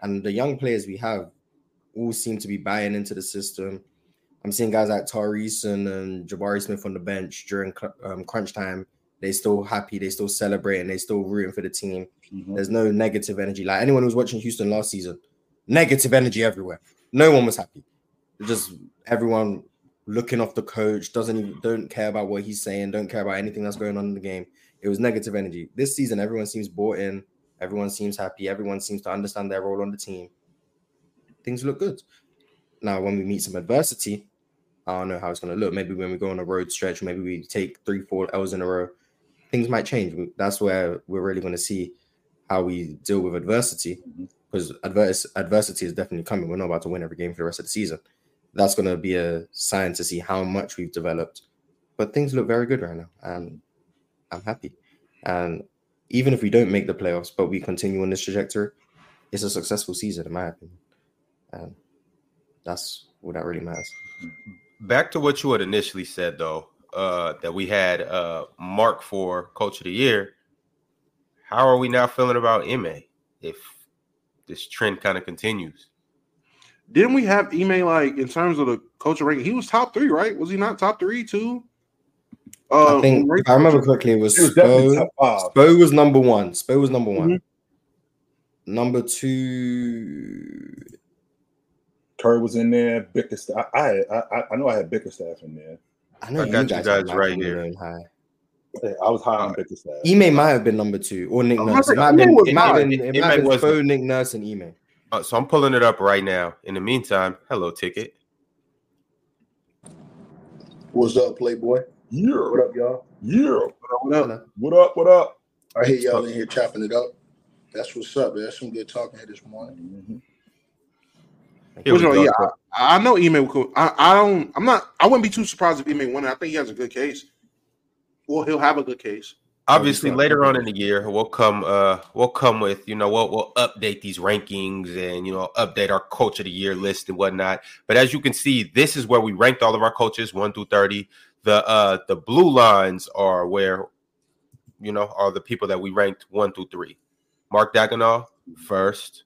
and the young players we have all seem to be buying into the system. I'm seeing guys like Tyrese and, and Jabari Smith on the bench during um, crunch time. They still happy, they still celebrating, they still rooting for the team. Mhm. There's no negative energy. Like anyone who was watching Houston last season, negative energy everywhere. No one was happy. Just everyone looking off the coach, doesn't even don't care about what he's saying, don't care about anything that's going on in the game. It was negative energy. This season, everyone seems bought in, everyone seems happy, everyone seems to understand their role on the team. Things look good. Now, when we meet some adversity, I don't know how it's going to look. Maybe when we go on a road stretch, maybe we take three, four L's in a row, things might change. That's where we're really going to see how we deal with adversity because adversity is definitely coming. We're not about to win every game for the rest of the season. That's going to be a sign to see how much we've developed. But things look very good right now, and I'm happy. And even if we don't make the playoffs, but we continue on this trajectory, it's a successful season, in my opinion. And that's what that really matters. Back to what you had initially said, though, uh, that we had uh, Mark for Coach of the Year. How are we now feeling about MA if this trend kind of continues? Didn't we have Ime like in terms of the coach ranking? He was top three, right? Was he not top three too? Uh, I think if I remember correctly, it was He was Spo. Spo was number one. Spo was number one. Mm-hmm. Number two, Curry was in there. Bickerstaff. I, I, I, I know I had Bickerstaff in there. I know I you got you guys, guys right here. in high. Yeah, I was high on Bickerstaff. Ime might have been number two, or Nick I'm Nurse. It not might have been, was it might have been, it might have been wasn't. Spo, Nick Nurse, and Ime. Uh, so I'm pulling it up right now. In the meantime, hello, ticket. What's up, Playboy? Yeah, What up, y'all? yeah. What up? What up? What up? I hear y'all in here chopping it up. That's what's up. man. That's some good talking here this morning. Mhm. Here Which we one? go. Yeah, I, I know Ime. Cool. I, I don't. I'm not. I wouldn't be too surprised if Ime won. it. I think he has a good case. Well, he'll have a good case. Obviously, later on in the year, we'll come. Uh, we'll come with you know we'll we'll update these rankings and you know update our coach of the year list and whatnot. But as you can see, this is where we ranked all of our coaches one through thirty. The uh the blue lines are where you know are the people that we ranked one through three. Mark Daigneault first,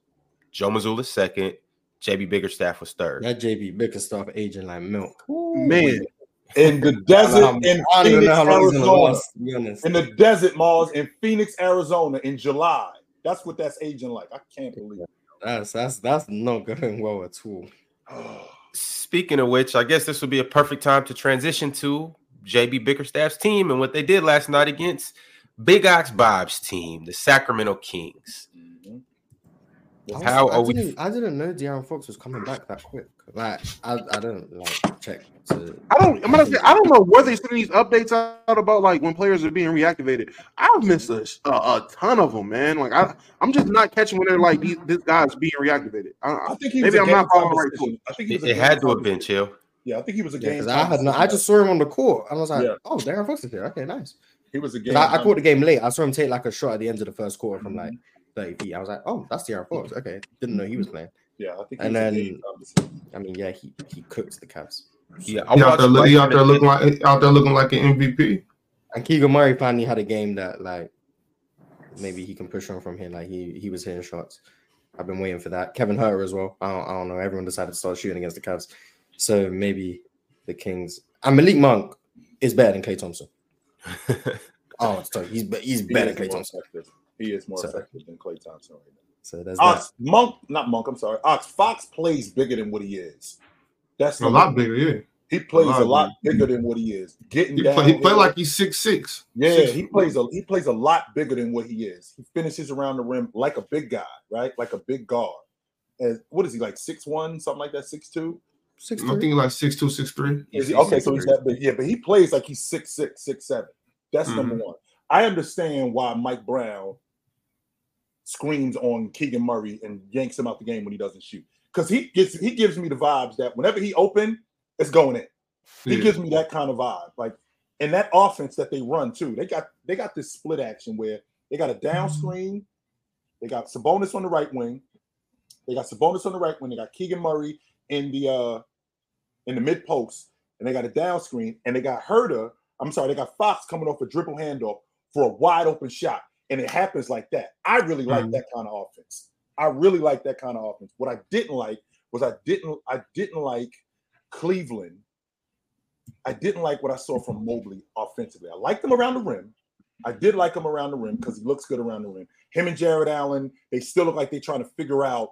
Joe Mazzulla second, JB Bickerstaff was third. That JB Bickerstaff aging like milk. Man, In the desert in I don't even Phoenix, know how long he's gonna Arizona. last, to be honest. In the desert malls in Phoenix, Arizona in July. That's what that's aging like. I can't believe it. That's that's that's not going well at all. Speaking of which, I guess this would be a perfect time to transition to JB Bickerstaff's team and what they did last night against Big Ox Bob's team, the Sacramento Kings. I was- How I are we- didn't, I didn't know De'Aaron Fox was coming back that quick. Like I, I don't like check. To, I don't. I'm gonna say I don't know where they sending these updates out about like when players are being reactivated. I've missed a, a, a ton of them, man. Like I, I'm just not catching when they're like these, this guy's being reactivated. I, I, I think he Maybe was a I'm not following right decision. I think he It, it had to have been chill. Yeah, I think he was a yeah, game. because I had no, I just saw him on the court I was like, Yeah. oh, De'Aaron Fox is here. Okay, nice. he was a game. I, I caught the game late. I saw him take like a shot at the end of the first quarter from like Mm-hmm. 30 feet. I was like, oh, that's De'Aaron Fox. Okay, didn't know he was playing. Yeah, I think And then- game. I mean, yeah, he he cooked the Cavs. Yeah, I He out there, watched he out there looking like out there looking like an MVP. And Keegan Murray finally had a game that like maybe he can push on from here. Like he he was hitting shots. I've been waiting for that. Kevin Huerter as well. I don't, I don't know. Everyone decided to start shooting against the Cavs, so maybe the Kings and Malik Monk is better than Klay Thompson. Oh, it's tough. He's be- he's better is than Klay Thompson. effective. He is more So- effective than Klay Thompson right now. So there's that. Monk, not Monk. I'm sorry. Ox Fox plays bigger than what he is. That's A lot bigger, yeah. He plays A a lot lot bigger than what he is. Getting He down. play, he play like he's six six. yeah. He plays a he plays a lot bigger than what he is. He finishes around the rim like a big guy, right? Like a big guard. And what is he like? Six one, something like that. Six two. Six I think three. he's like six two, six three. Is he okay? So he's that big. Yeah, but he plays like he's six six, six seven. That's number mm-hmm. one. I understand why Mike Brown screams on Keegan Murray and yanks him out the game when he doesn't shoot. Because he gets he gives me the vibes that whenever he open, it's going in. He Yeah. gives me that kind of vibe. Like, and that offense that they run too. They got they got this split action where they got a down screen. They got Sabonis on the right wing. They got Sabonis on the right wing. They got Keegan Murray in the uh in the mid post, and they got a down screen, and they got Huerter. I'm sorry, they got Fox coming off a dribble handoff for a wide open shot, and it happens like that. I really like Mhm. that kind of offense. I really like that kind of offense. What I didn't like was I didn't I didn't like Cleveland. I didn't like what I saw from Mobley offensively. I liked him around the rim. I did like him around the rim because he looks good around the rim. Him and Jarrett Allen, they still look like they're trying to figure out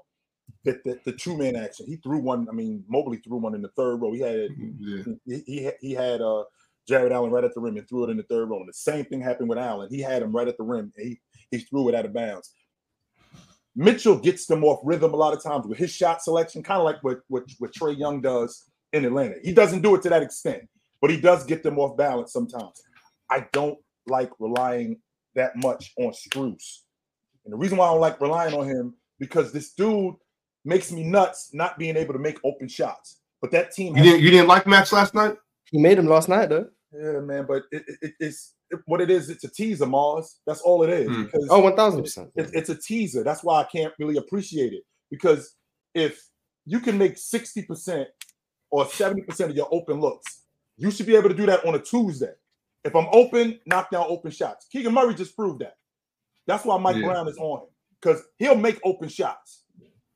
that the, the two man action. He threw one. I mean, Mobley threw one in the third row. He had Yeah. he he, had- he had uh Jarrett Allen right at the rim and threw it in the third row. And the same thing happened with Allen. He had him right at the rim and he he threw it out of bounds. Mitchell gets them off rhythm a lot of times with his shot selection, kind of like what, what what Trae Young does in Atlanta. He doesn't do it to that extent, but he does get them off balance sometimes. I don't like relying that much on Strus. And the reason why I don't like relying on him because this dude makes me nuts not being able to make open shots. But that team You didn't you didn't like Max last night? He made him last night though. Yeah, man, but it, it- it- it's it- what it is. It's a teaser, Mars. That's all it is. Hmm. Because Oh, one thousand percent. it's, it's a teaser. That's why I can't really appreciate it. Because if you can make sixty percent or seventy percent of your open looks, you should be able to do that on a Tuesday. If I'm open, knock down open shots. Keegan Murray just proved that. That's why Mike Yeah. Brown is on him because he'll make open shots.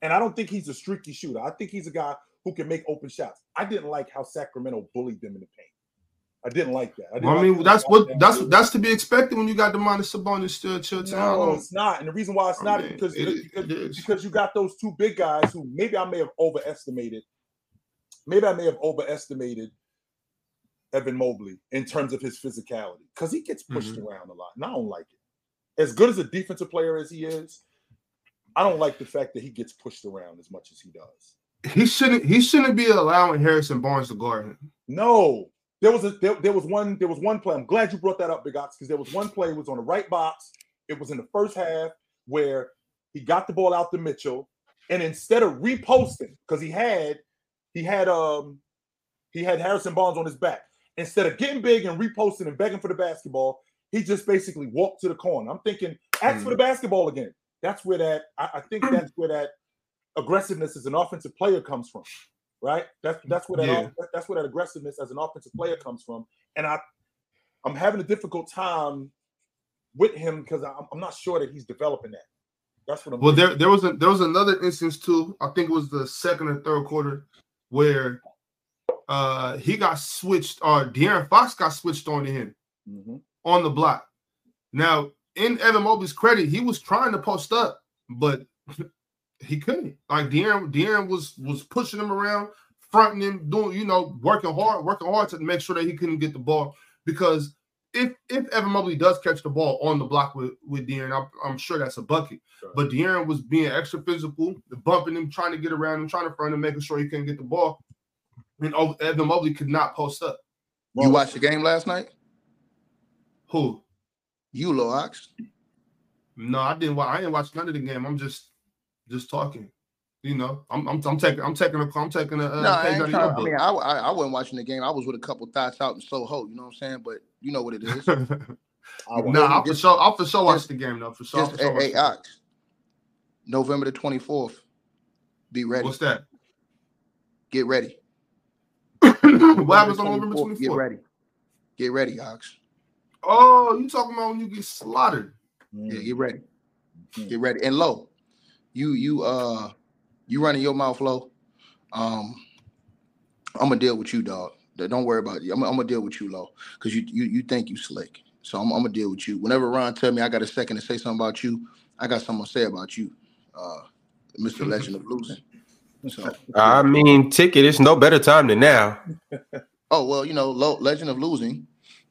And I don't think he's a streaky shooter. I think he's a guy who can make open shots. I didn't like how Sacramento bullied them in the paint. I didn't like that. didn't Well, I mean, that's what got that's that's to be expected when you got Domantas Sabonis still chill town. No, it's not. And the reason why it's I not mean, is because, it because, it because you got those two big guys who maybe I may have overestimated. Maybe I may have overestimated Evan Mobley in terms of his physicality because he gets pushed Mm-hmm. around a lot. And I don't like it. As good as a defensive player as he is, I don't like the fact that he gets pushed around as much as he does. He shouldn't he shouldn't be allowing Harrison Barnes to guard him. No, there was a there, there was one there was one play. I'm glad you brought that up, Big Ox, because there was one play. Was on the right box. It was in the first half where he got the ball out to Mitchell, and instead of reposting, because he had he had um he had Harrison Barnes on his back. Instead of getting big and reposting and begging for the basketball, he just basically walked to the corner. I'm thinking, ask for the basketball again. That's where that I, I think that's where that aggressiveness as an offensive player comes from, right? That's that's where that Yeah. off- that's where that aggressiveness as an offensive player comes from. And I I'm having a difficult time with him because I'm, I'm not sure that he's developing that. That's what I'm. Well, there there was a there was another instance too. I think it was the second or third quarter where uh he got switched or De'Aaron Fox got switched on to him Mhm. on the block. Now, in Evan Mobley's credit, he was trying to post up, but he couldn't. Like De'Aaron, De'Aaron was was pushing him around, fronting him, doing you know working hard, working hard to make sure that he couldn't get the ball. Because if if Evan Mobley does catch the ball on the block with with De'Aaron, I'm, I'm sure that's a bucket. Sure. But De'Aaron was being extra physical, bumping him, trying to get around him, trying to front him, making sure he couldn't get the ball. And oh, Evan Mobley could not post up. You watched the game last night? Who? You, Loax. No, I didn't. wa- I didn't watch none of the game. I'm just, just talking. You know, I'm, I'm, I'm taking, I'm taking a, I'm taking a uh, no, I, page ain't out of your trying, I mean, I, I, I wasn't watching the game. I was with a couple thoughts out in Soho. You know what I'm saying? But you know what it is. I nah, I'll for sure, I'll for sure watch the game though. For sure, Just for sure hey, watch hey, Ox. November the 24th. Be ready. What's that? Get ready. what happens on November 24th, Get ready. Get ready, Ox. Oh, you talking about when you get slaughtered? Yeah, Mm. get ready. Mhm. Get ready. And low, you you uh you running your mouth low. Um, I'm gonna deal with you, dog. Don't worry about it. I'm, I'm gonna deal with you, low, because you, you you think you slick. So I'm, I'm gonna deal with you. Whenever Ron tell me I got a second to say something about you, I got something to say about you, uh, Mr. Legend of Losing. So I mean, ticket. It's no better time than now. Oh well, you know, Lo- Legend of Losing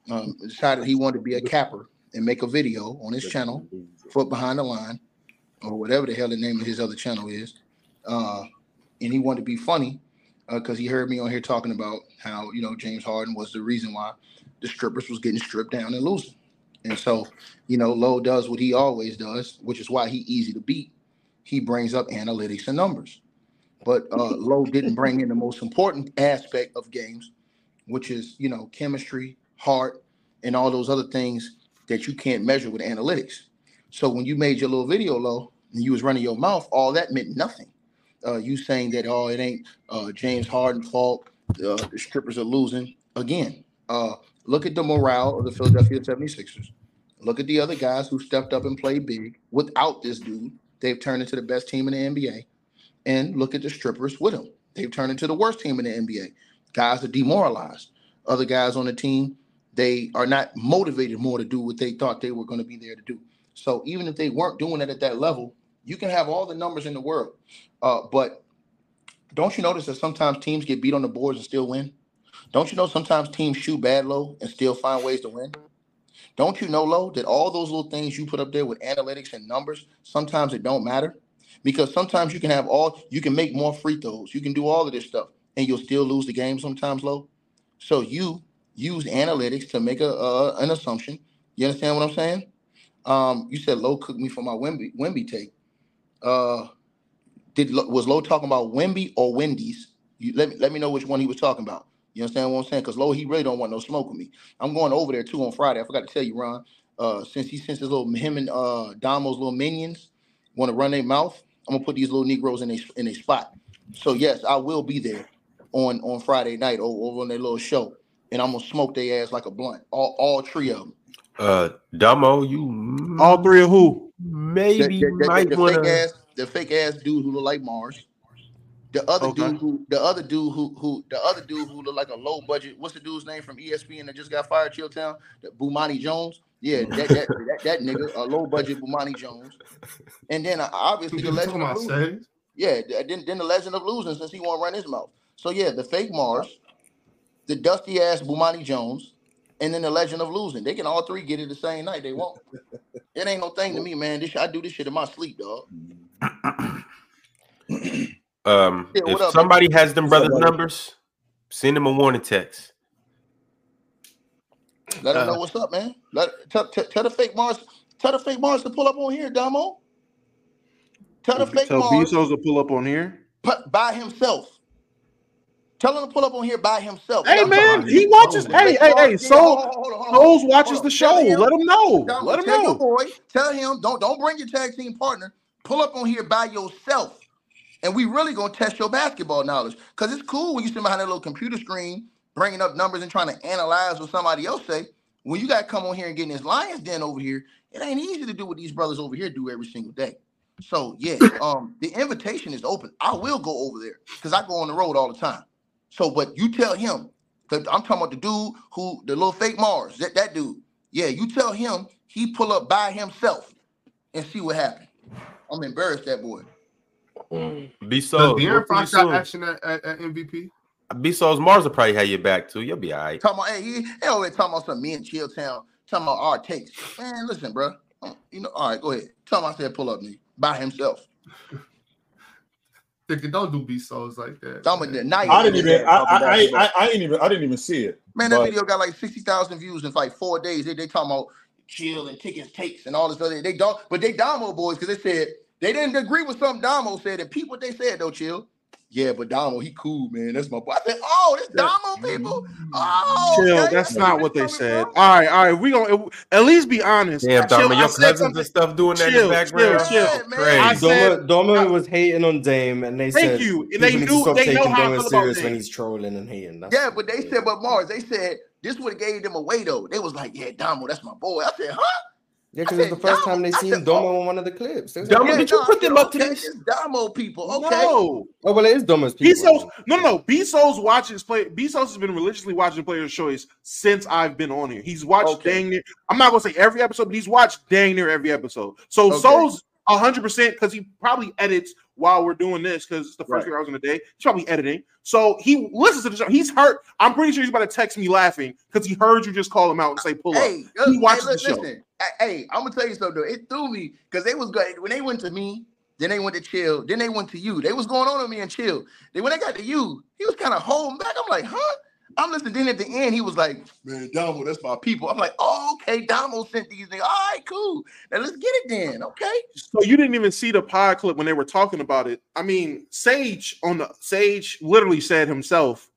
um, decided he wanted to be a capper and make a video on his channel, Foot Behind the Line, or whatever the hell the name of his other channel is. Uh, and he wanted to be funny because he heard me on here talking about how you know James Harden was the reason why the strippers was getting stripped down and losing. And so, you know, Lowe does what he always does, which is why he easy to beat. He brings up analytics and numbers. But uh, Lowe didn't bring in the most important aspect of games, which is you know chemistry, heart, and all those other things that you can't measure with analytics. So when you made your little video low and you was running your mouth, all that meant nothing. Uh, you saying that oh it ain't uh, James Harden fault, uh, the strippers are losing again. Uh, look at the morale of the Philadelphia 76ers. Look at the other guys who stepped up and played big. Without this dude, they've turned into the best team in the NBA. And look at the strippers with him. They've turned into the worst team in the NBA. Guys are demoralized. Other guys on the team, they are not motivated more to do what they thought they were going to be there to do. So even if they weren't doing it at that level, you can have all the numbers in the world. Uh, but don't you notice that sometimes teams get beat on the boards and still win? Don't you know sometimes teams shoot bad low and still find ways to win? Don't you know, Low, that all those little things you put up there with analytics and numbers, sometimes it don't matter? Because sometimes you can have all you can make more free throws, you can do all of this stuff, and you'll still lose the game sometimes, Low. So you use analytics to make a an assumption. You understand what I'm saying? Um, you said Low cooked me for my Wemby Wemby take. Uh, did was Low talking about Wemby or Wendy's? You let me let me know which one he was talking about. You understand what I'm saying? Because Low, he really don't want no smoke with me. I'm going over there too on Friday. I forgot to tell you, Ron. Uh, since he sends his little him and uh Damo's little minions want to run their mouth, I'm gonna put these little Negroes in a in a spot. So yes, I will be there on on Friday night over, on their little show, and I'm gonna smoke their ass like a blunt. All all three of them. Uh, Damo, you all three of who? Maybe the, the, might the, wanna... fake ass, the fake ass dude who look like Mars. The other Okay. dude who the other dude who who the other dude who look like a low budget. What's the dude's name from ESPN that just got fired? Chilltown, the Bomani Jones. Yeah, that that, that, that nigga, a low budget Bomani Jones. And then uh, obviously the legend of about losing. Yeah, then then the legend of losing since he won't run his mouth. So yeah, the fake Mars, the dusty ass Bomani Jones, and then the legend of losing. They can all three get it the same night. They won't. It ain't no thing to me, man. This I do this shit in my sleep, dog. Um, Yeah, if up, somebody has them brothers' brother? numbers, send them a warning text. Let them Uh, know what's up, man. Let tell, tell, tell the fake Mars, tell the fake Mars to pull up on here, Damo. Tell the fake Tell Mars Bezos to pull up on here. pu- by himself. Tell him to pull up on here by himself. Hey man, he watches. Hey, hey, hey. yeah, So hold on, hold on, hold on, hold Souls watches the show. Let him know. Let him know. boy. Tell him don't don't bring your tag team partner. Pull up on here by yourself, and we really gonna test your basketball knowledge. Cause it's cool when you sit behind that little computer screen, bringing up numbers and trying to analyze what somebody else say. When you got to come on here and get in this Lions Den over here, it ain't easy to do what these brothers over here do every single day. So yeah, um, the invitation is open. I will go over there because I go on the road all the time. So, but you tell him, because I'm talking about the dude who the little fake Mars, that, that dude. Yeah, you tell him he pull up by himself and see what happened. I'm embarrassed that boy. Mm. Be Does so. De'Aaron Fox got action at, at, at MVP? Be so's Mars will probably have your back too. You'll be all right. Talking about, hey, he, he always talking about some me and Chilltown, talking about our takes. Man, listen, bro. Uh, you know, all right, go ahead. Tell him I said pull up me by himself. Thinking don't do B souls like that. Talking about the man. night. I didn't even. I, I, I, I, I ain't even. I didn't even see it. Man, that But- video got like 60,000 views in like four days. They, they talking about chill and tickets takes and all this other. They don't, but they Damo boys because they said they didn't agree with something Damo said and peep what they said though, chill. Yeah, but Damo, he cool, man. That's my boy. I said, oh, this Damo mm-hmm. people. Mm-hmm. Oh, Chill. okay. That's where not what they said. from. All right, all right. We gonna at least be honest. Damn, Chill, Dama, I your said cousins and stuff doing that in Chill, the background. chill, chill. Man. Crazy. I said- Domo, Domo was hating on Dame, and they Thank said you. And people they need knew- stop they know how I Domo feel serious when he's trolling and hating. That's Yeah, but they said, but Mars, they said this would have gave them away though. They was like, yeah, Damo, that's my boy. I said, huh? Yeah, because it's the first Damo- time they I seen said, Domo on one of the clips. They was Domo, like, Yeah, did you no, put them up to okay, this? It's Damo people. Okay. No. oh well, it is Domo's people. Bezos, no, no, no. Bezos watches play. Bezos has been religiously watching Player's Choice since I've been on here. He's watched Okay. dang near. I'm not gonna say every episode, but he's watched dang near every episode. So Okay. Soul's hundred percent because he probably edits while we're doing this because it's the first Right. few hours in the day. He's probably editing. So he listens to the show. He's hurt. I'm pretty sure he's about to text me laughing because he heard you just call him out and say pull Hey, up. uh, He watches hey, the show. listen, Hey, I'm gonna tell you something. Though. It threw me because they was good when they went to me. Then they went to chill. Then they went to you. They was going on to me and chill. Then when they got to you, he was kind of holding back. I'm like, huh? I'm listening. Then at the end, he was like, man, Damo, that's my people. I'm like, oh, okay. Damo sent these things. All right, cool. Now let's get it then. Okay. So you didn't even see the pod clip when they were talking about it. I mean, Sage on the Sage literally said himself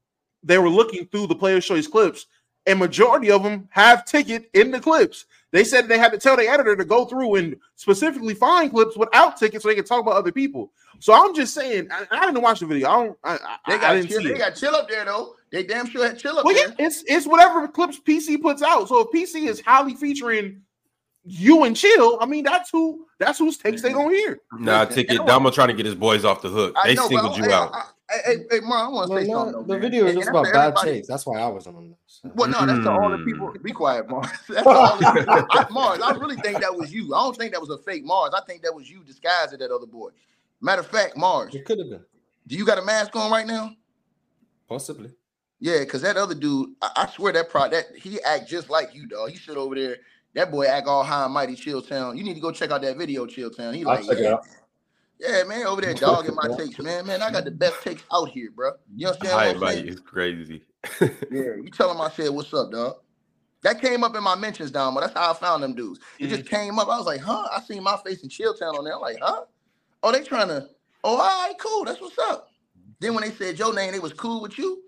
they were looking through the Players Choice clips, and majority of them have ticket in the clips. They said they had to tell the editor to go through and specifically find clips without tickets so they could talk about other people. So I'm just saying, I, I didn't watch the video. I don't. I, I, They I got didn't chill, see they it. got chill up there though. They damn sure had chill up Well, there. yeah, it's it's whatever clips PC puts out. So if PC is highly featuring you and Chill, I mean that's who that's whose takes they mm-hmm. gonna hear. Nah, Listen, ticket. I don't- Damo trying to get his boys off the hook. They know, but singled I- you out. I, I, hey, hey, Mar, I want to Well, say no, something. though, the man. video is just and about bad taste. That's why I wasn't on this. So. Well, no, that's to all the Mm. people. Be quiet, Mars. That's all the people. I, Mars, I really think that was you. I don't think that was a fake Mars. I think that was you disguised as that other boy. Matter of fact, Mars, It could have been, do you got a mask on right now? possibly. Yeah, because that other dude, I, I swear that pro that he act just like you, dog. He sit over there. That boy act all high and mighty, Chill Town. You need to go check out that video, Chill Town. He I'll like, check it yeah, out. Yeah, man, over there dogging my takes, man. Man, I got the best takes out here, bro. You understand Hi, what I'm saying? It's crazy. Yeah, you tell him I said, "What's up, dog?" That came up in my mentions, down, but that's how I found them dudes. It just mm-hmm. came up. I was like, "Huh?" I seen my face in Chilltown on there. I'm like, "Huh?" Oh, they trying to. Oh, all right, cool. That's what's up. Then when they said your name, they was cool with you.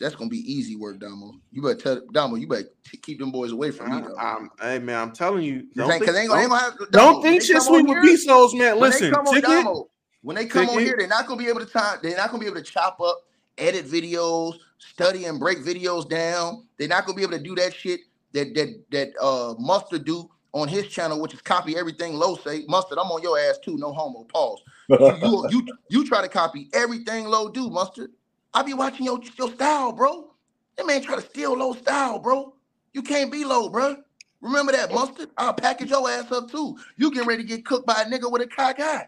That's gonna be easy work, Damo. You better tell Damo. You better t- keep them boys away from me, though. I'm, hey man, I'm telling you, Don't don't think, think, they ain't gonna, they ain't don't, gonna don't think shit sweet with here- Bezos, man. when Listen, they come on ticket. Damo, when they come on here, they're not gonna be able to time. They're not gonna be able to chop up, edit videos, study and break videos down. They're not gonna be able to do that shit that that that uh Mustard do on his channel, which is copy everything Low say. Mustard, I'm on your ass too. No homo. Pause. You you you, you try to copy everything Low do, Mustard. I be watching your your style, bro. That man try to steal Low style, bro. You can't be Low, bro. Remember that mustard? I'll package your ass up too. You getting ready to get cooked by a nigga with a cock eye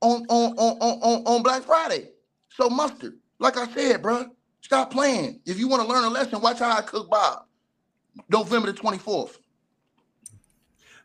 on on on on, on, Black Friday. So mustard, like I said, bro, stop playing. If you want to learn a lesson, watch how I cook Bob. November the 24th.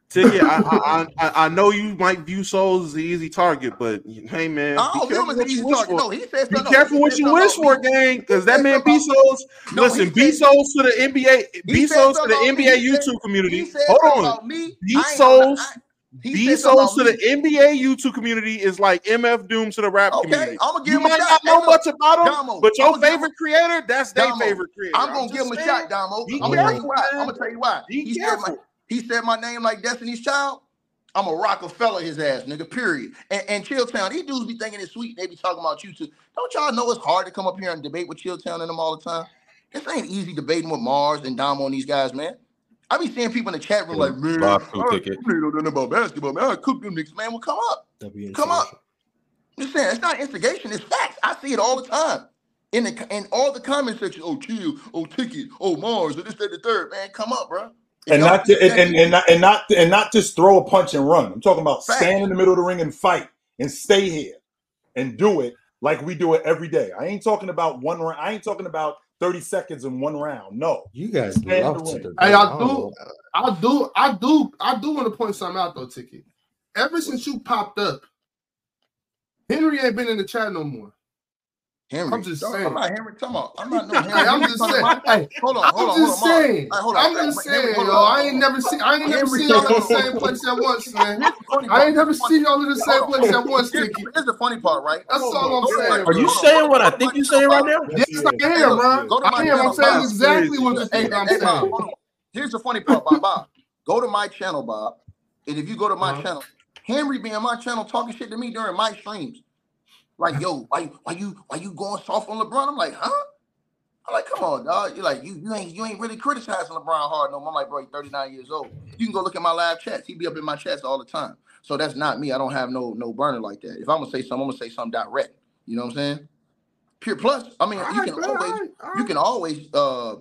Ticket. I, I, I I know you might view Souls as the easy target, but hey man, I be oh, careful what you wish target. for. No, he said Be something. careful what you wish for, gang, because that man something Souls. No, listen, he Souls to the NBA, He Souls to the. NBA YouTube community. Hold on, about me. I ain't gonna- Bezos, I- he said something Bezos to the. NBA YouTube community is like MF Doom to the rap Okay, community. I'm gonna give You him might not know much about him, Damo, but your give favorite creator, that's their favorite creator. I'm gonna give him a shot, Damo. I'm gonna tell you why. I'm gonna tell you why. Be He careful. He said my name like Destiny's Child. I'm a Rockefeller his ass, nigga. Period. And, and Chilltown, these dudes be thinking it's sweet. They be talking about you too. Don't y'all know it's hard to come up here and debate with Chilltown and them all the time? This ain't easy debating with Mars and Damo and these guys, man. I be seeing people in the chat room like, man, Bob I Cool don't ticket. know nothing about basketball, man. I cook them niggas, man. Well, come up. Come up. I'm just saying, it's not instigation, it's facts. I see it all the time. In the in all the comment section, oh chill, oh ticket, oh Mars, and this, that, the third. Man, come up, bro. If and y'all not to, and, and, and not and not and not just throw a punch and run. I'm talking about Facts. stand in the middle of the ring and fight and stay here and do it like we do it every day. I ain't talking about one round. I ain't talking about 30 seconds in one round. No. You guys Stand love to way. Hey, I don't do. know. I do, I do, I do want to point something out though, Ticket. Ever since you popped up, Henry ain't been in the chat no more. Henry, I'm just saying. I'm not Henry. Come on, I'm not no Henry. I'm just saying. Hey, Hold on, I'm hold on, just hold on. Mars. saying. Hey, hold on. I'm Hey, just Henry, saying, hold yo. on, I ain't never seen. I ain't never seen y'all in the same place at once, man. Here's the funny I ain't never seen y'all in the same place at once, Here's, here's the funny part, right? That's all I'm Go to my- saying, Are you saying what I think you're saying right now? Yes, I am, bro. go to my I am. I'm saying exactly what you Hey, I'm saying. Here's the funny part, Bob. Bob, go to my channel, Bob. And if you go to my Uh-huh. channel, Henry be on my channel talking shit to me during my streams. Like, yo, why, why you, why you going soft on LeBron? I'm like, huh? I'm like, come on, dog. You're like, you, you ain't, you ain't really criticizing LeBron hard no more. I'm like, bro, he's 39 years old. You can go look at my live chats. He be up in my chats all the time. So that's not me. I don't have no, no burner like that. If I'm gonna say something, I'm gonna say something direct. You know what I'm saying? Pure plus. I mean, All you right, can bro, always right, all you can always uh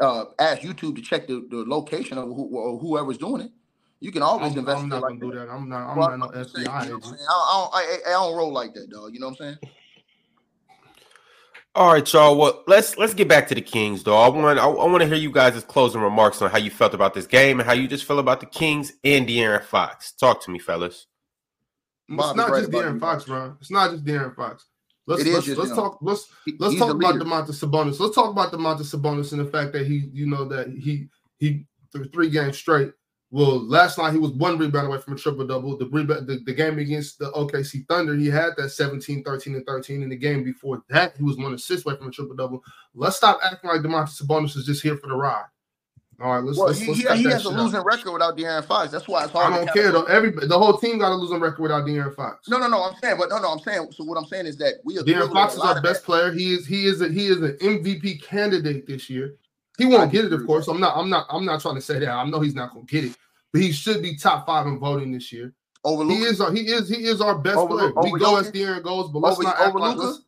uh ask YouTube to check the, the location of who, or whoever's doing it. You can always I'm, investigate I'm not like gonna do that. that. I'm not. I'm Well, not no I'm just saying, FBI you know I'm agent. I, I, don't, I, I don't roll like that, dog. You know what I'm saying? All right, y'all. Well, let's let's get back to the Kings, though. I want I, I want to hear you guys' closing remarks on how you felt about this game and how you just feel about the Kings and De'Aaron Fox. Talk to me, fellas. It's not right just about De'Aaron Fox, bro. It's not just De'Aaron Fox. Let's It is let's, just let's him. talk. Let's let's he's talk about leader. Domantas Sabonis. Let's talk about Domantas Sabonis and the fact that he, you know, that he he through three games straight Well, last night he was one rebound away from a triple double. The, rebound, the the game against the OKC Thunder, he had that 17, 13, and 13. In the game before that, he was one assist away from a triple double. Let's stop acting like Domantas Sabonis is just here for the ride. All right, let's. Well, let's, he, let's he, he has a shit out. losing record without De'Aaron Fox. That's why it's hard. I don't care though. Every the whole team got a losing record without De'Aaron Fox. No, no, no. I'm saying, but no, no. I'm saying. So what I'm saying is that we De'Aaron Fox is our best that. player. He is he is a, he is an MVP candidate this year. He won't get it, of course. I'm not I'm not I'm not trying to say that. I know he's not going to get it, but he should be top five in voting this year. over He is our, he is he is our best Over- player. over we go Jokic? as De'Aaron goes, but let's Over- not act over like Luka? let's-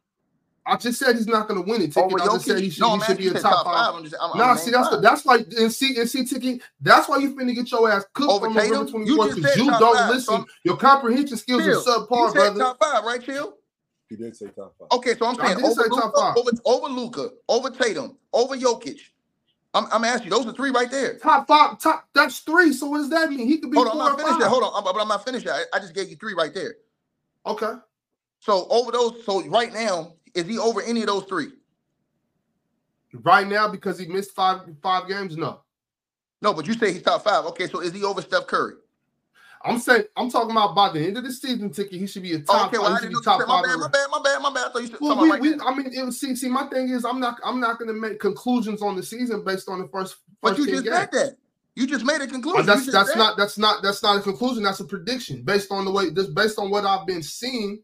I just said he's not going to win it. Ticket. Over I just said he should, no, he I'm should be a top, top five. five. I'm just. I'm, Nah, I'm see naming that's the, that's why and see and see ticket. That's why you finna get your ass cooked Over on November Tatum? twenty You because said you don't five, listen. so- Your comprehension skills Chill. are subpar, You said brother. top five, right, Chill? He did say top five. Okay, so I'm I saying did over say top Luka, five. over over Luka, over Tatum, over Jokic. I'm, I'm asking you, those are three right there. Top five, top. That's three. So what does that mean? He could be Hold on, I'm not finished yet. Hold on, I'm- but I'm not finished yet. I, I just gave you three right there. Okay. So over those, so right now, is he over any of those three? Right now, because he missed five five games, no. No, but you say he's top five. Okay, so is he over Steph Curry? I'm saying I'm talking about by the end of the season ticket, he should be a top. okay, well, I didn't know top my bad, my bad, my bad, my bad. I thought you said Well, we, right we. I mean, it, was- see, see, my thing is, I'm not, I'm not going to make conclusions on the season based on the first. first But you just games. said that. You just made a conclusion. that's that's said- not that's not that's not a conclusion. That's a prediction based on the way just based on what I've been seeing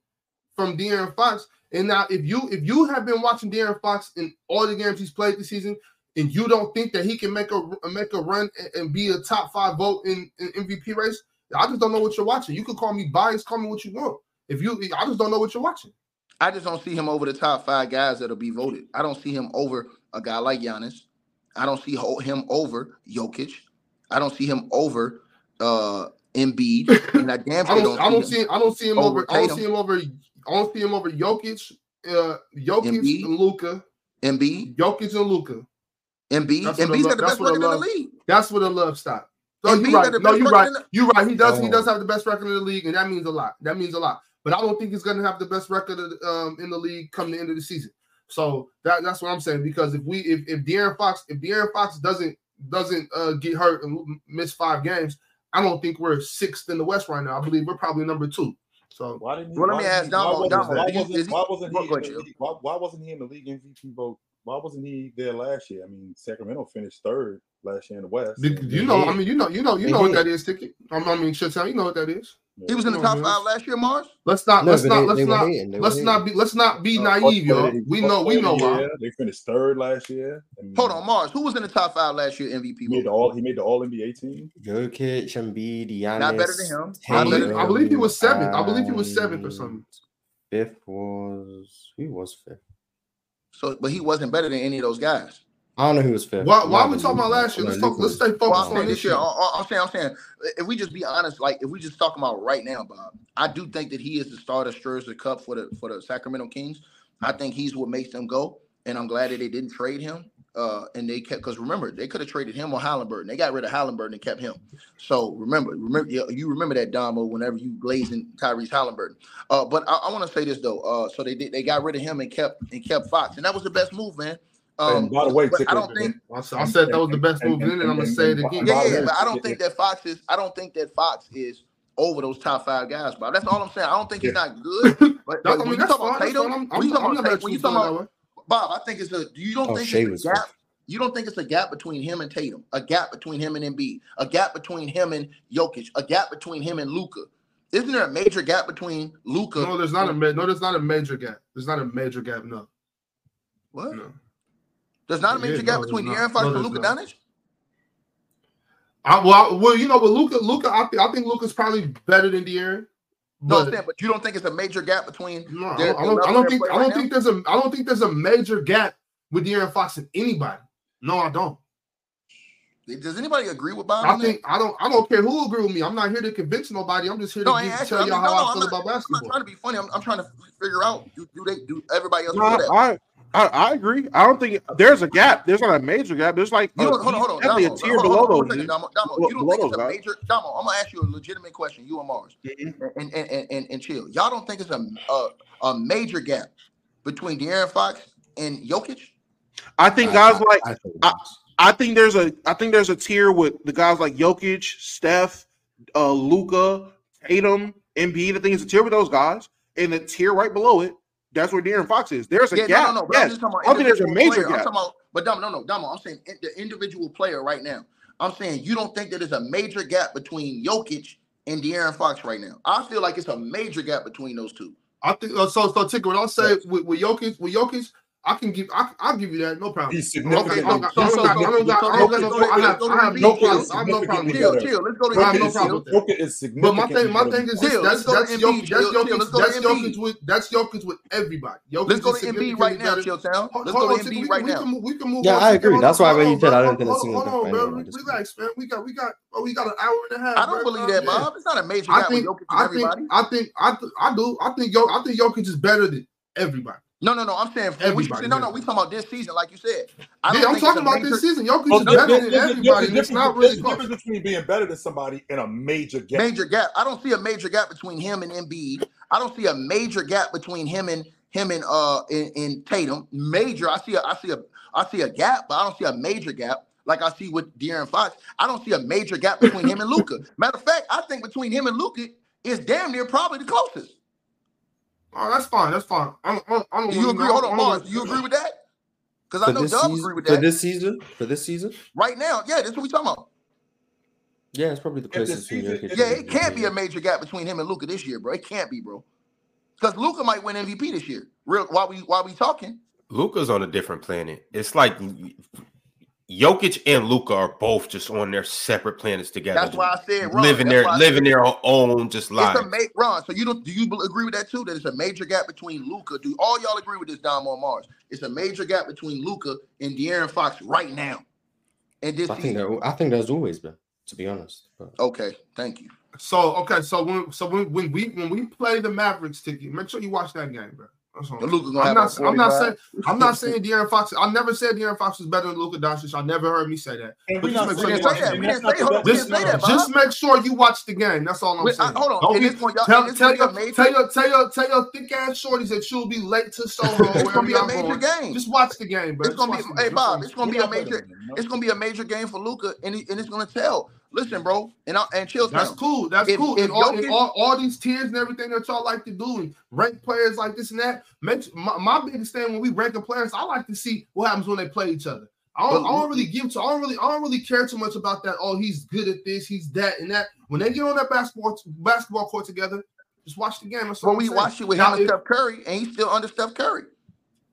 from De'Aaron Fox. And now, if you if you have been watching De'Aaron Fox in all the games he's played this season, and you don't think that he can make a make a run and, and be a top five vote in, in MVP race, I just don't know what you're watching. You can call me biased, call me what you want. If you, I just don't know what you're watching. I just don't see him over the top five guys that'll be voted. I don't see him over a guy like Giannis. I don't see him over Jokic. I don't see him over uh Embiid. And I damn I don't, I don't see see, I don't see him over I don't see him over, I don't see him over Jokic, uh, Jokic Embiid. and Luka, him Embiid. Jokic and Luka. Embiid. That's what I Embiid's got the best record in the league. That's where the love stop. No, Embiid you're right. the No, you're right. the- You're right. He does. He Oh. does have the best record in the league, and that means a lot. That means a lot. But I don't think he's going to have the best record of um, in the league come the end of the season. So that, that's what I'm saying. Because if we if if De'Aaron Fox if De'Aaron Fox doesn't doesn't uh, get hurt and miss five games, I don't think we're sixth in the West right now. I believe we're probably number two. So Why didn't he? Well, let why me ask didn't he- why wasn't- Why do you- wasn't, is he- why wasn't go he? ahead, in the league- Why, why wasn't he in the league MVP vote? Why wasn't he there last year? I mean, Sacramento finished third last year in the West. you you know, I mean, you know, you know, you They know what that is, ticket. I mean, shit, you know what that is. He was in the Come on, top five last year, Mars. Let's not. No, let's not. they- let's they not. hating, they were Let's not be. Let's not be Uh, naive, Player y'all. We know. We know of the why. They finished third last year. and Hold on, Mars. Who was in the top five last year MVP? He made the all. He made the All NBA team. Jokic, Embiid, Giannis. Not better than him. I believe, I believe he was seventh. I believe he was seventh or something. Fifth was he was fifth? So, but he wasn't better than any of those guys. I don't know who was fifth. Why, why are we talking about last year? Let's talk. Let's stay focused I'm on this this year. year. I- I- I'm saying, I'm saying, if we just be honest, like if we just talking about right now, Bob, I do think that he is the starter stirs the cup for the for the Sacramento Kings. I think he's what makes them go, and I'm glad that they didn't trade him. Uh, and they kept because remember they could have traded him or Halliburton. They got rid of Halliburton and kept him. So remember, remember you you remember that Damo whenever you glazing Tyrese Halliburton. Uh, but I, I want to say this though. Uh, so they did they got rid of him and kept and kept Fox, and that was the best move, man. Um, by the way, but I don't think I said, that was the best move, and- then, and I'm gonna say it again. Yeah, yeah, but I don't think that Fox is. I don't think that Fox is over those top five guys, Bob. That's all I'm saying. I don't think he's not good. But, but I when mean, you talk about Tatum, when you talk about not Tatum, when you talk that about way. Bob, I think it's a. You don't Oh, think Shea it's a gap? fifth. You don't think it's a gap between him and Tatum, a gap between him and Embiid, a gap between him and Jokic, a gap between him and Luka. Isn't there a major gap between Luka? No, there's not a ma- no. There's not a major gap. There's not a major gap. No, what? no. There's not a Yeah, major no, gap there's between not. De'Aaron Fox No, and Luka not. Doncic. I, well, I- well, you know, but Luka, Luka, I, think I think Luka's probably better than De'Aaron. No, But saying, but you don't think it's a major gap between? no, I their- don't, I don't, I don't they're think I don't right think there's a I don't think there's a major gap with De'Aaron Fox and anybody. No, I don't. Does anybody agree with Bob? I on that? think I don't I don't care who agree with me. I'm not here to convince nobody. I'm just here No, to I give, tell y'all mean, how no, I feel I'm about I'm not trying to be funny. I'm, I'm trying to figure out do, do they do everybody else No, feel that? I, I I agree. I don't think there's a gap. There's not a major gap. There's like You a- don't, hold on, hold on, definitely Damo. a tier hold on, below hold on, those. one second, dude. Damo. Damo, you don't below think it's a major? Damo, I'm gonna ask you a legitimate question. You and Mars, Mhm. and and, and and and chill. Y'all don't think it's a a, a major gap between De'Aaron Fox and Jokic? I think guys like I think I- I think there's a I think there's a tier with the guys like Jokic, Steph, uh, Luka, Tatum, Embiid. I think it's a tier with those guys, and the tier right below it, that's where De'Aaron Fox is. There's a Yeah, gap. no, no, no. But I'm yes. just talking about I think there's a major player. I'm gap. talking about, but Damo, no, no, Damo. I'm saying the individual player right now. I'm saying you don't think that there's a major gap between Jokic and De'Aaron Fox right now. I feel like it's a major gap between those two. I think uh, so. So, Ticker, what I'll say with, with Jokic, with Jokic, I can give. I, I'll give you that. No problem. He's Okay, I don't significant. got- I don't got- I don't got- I don't got no problem. I have, I have no Jokic problem. is I have no problem with Chill, that. chill. Let's go to Bro, I have Embiid. no chill. problem with that. Jokic is significant. But my thing, my thing is this. Chill, That's let's go to that's Embiid, Jokic. That's chill, chill, Jokic. let's go to That's Embiid. Jokic with that's Jokic with everybody. Jokic Let's go is to Embiid significantly right now, better- Chilltown. Hold- Let's hold go on, to Ticker, Embiid we right can- we now. can- we can move Yeah, on. I Ticker. agree. Hold That's on, why hold when you on, said bro. I didn't think Hold it's on, hold on, significant, bro. I know this. Relax, man. We got we got oh, we got an hour and a half. I don't bro. believe that, Yeah. Bob. It's not a major I gap with think Jokic and I think everybody. I think I th- I do I think Yo I think Jokic is better than everybody. No, no, no. I'm saying for we, Everybody, no, no. man. We talking about this season, like you said. I Yeah, don't I'm talking about major- this season. Jokic Well, is there's, better than there's, everybody. there's, and It's not really there's a close. difference between being better than somebody and a major gap. major gap. I don't see a major gap between him and Embiid. I don't see a major gap between him and him and uh in, in Tatum. Major. I see a I see a I see a gap, but I don't see a major gap like I see with De'Aaron Fox. I don't see a major gap between him and Luka. Matter of fact, I think between him and Luka is damn near probably the closest. Oh, that's fine. That's fine. I don't, I don't, I don't you agree? know- Hold on, don't Mars. really- Do you agree with that? Because I know this, Dub agree season, with for this season, for this season, right now, yeah, that's what we talking about. yeah, it's probably the closest between season- Jokic Yeah, it can't be a major gap between him and Luka this year, bro. It can't be, bro. Because Luka might win MVP this year. Real while we while we talking. Luka's on a different planet. It's like Jokic and Luka are both just on their separate planets together. That's why I said Ron. living their living their own just It's a lives. ma- Ron. So you don't do you agree with that too? That it's a major gap between Luka. Do all y'all agree with this, Dom on Mars? It's a major gap between Luka and De'Aaron Fox right now. And this I think season. there, I think there's always been, to be honest. But Okay, thank you. So okay, so when so when, when we when we play the Mavericks ticket, make sure you watch that game, bro. That's all. And Luka gonna I'm have not. a I'm not saying. I'm not saying De'Aaron Fox. I never said De'Aaron Fox was better than Luka Doncic. I never heard me say that. But just make sure you watch the that. game. That's didn't not say the hold on. best- We Just, that, just make sure you watch the game. That's all I'm Wait, saying. I- hold on. Don't be- this one, tell, this tell gonna be a your, major- tell your, tell your, tell your thick ass shorties that you'll be late to Soho. It's wherever gonna be a major going. game. Just watch the game, bro. It's gonna be, Just watch the hey. Bob, it's gonna be a major, than them, no. it's gonna be a major game for Luka, and, and it's gonna tell. Listen, bro, and I, and chill That's cool. That's If- cool. if and all, Jokic- all, all these tiers and everything that y'all like to do and rank players like this and that. My, my biggest thing when we ranking players, I like to see what happens when they play each other. I don't, But- I don't really give to. I don't really. I don't really care too much about that. Oh, he's good at this. He's that and that. When they get on that basketball basketball court together, just watch the game. That's Well, we watched it with Now, him and Steph Curry, and he's still under Steph Curry.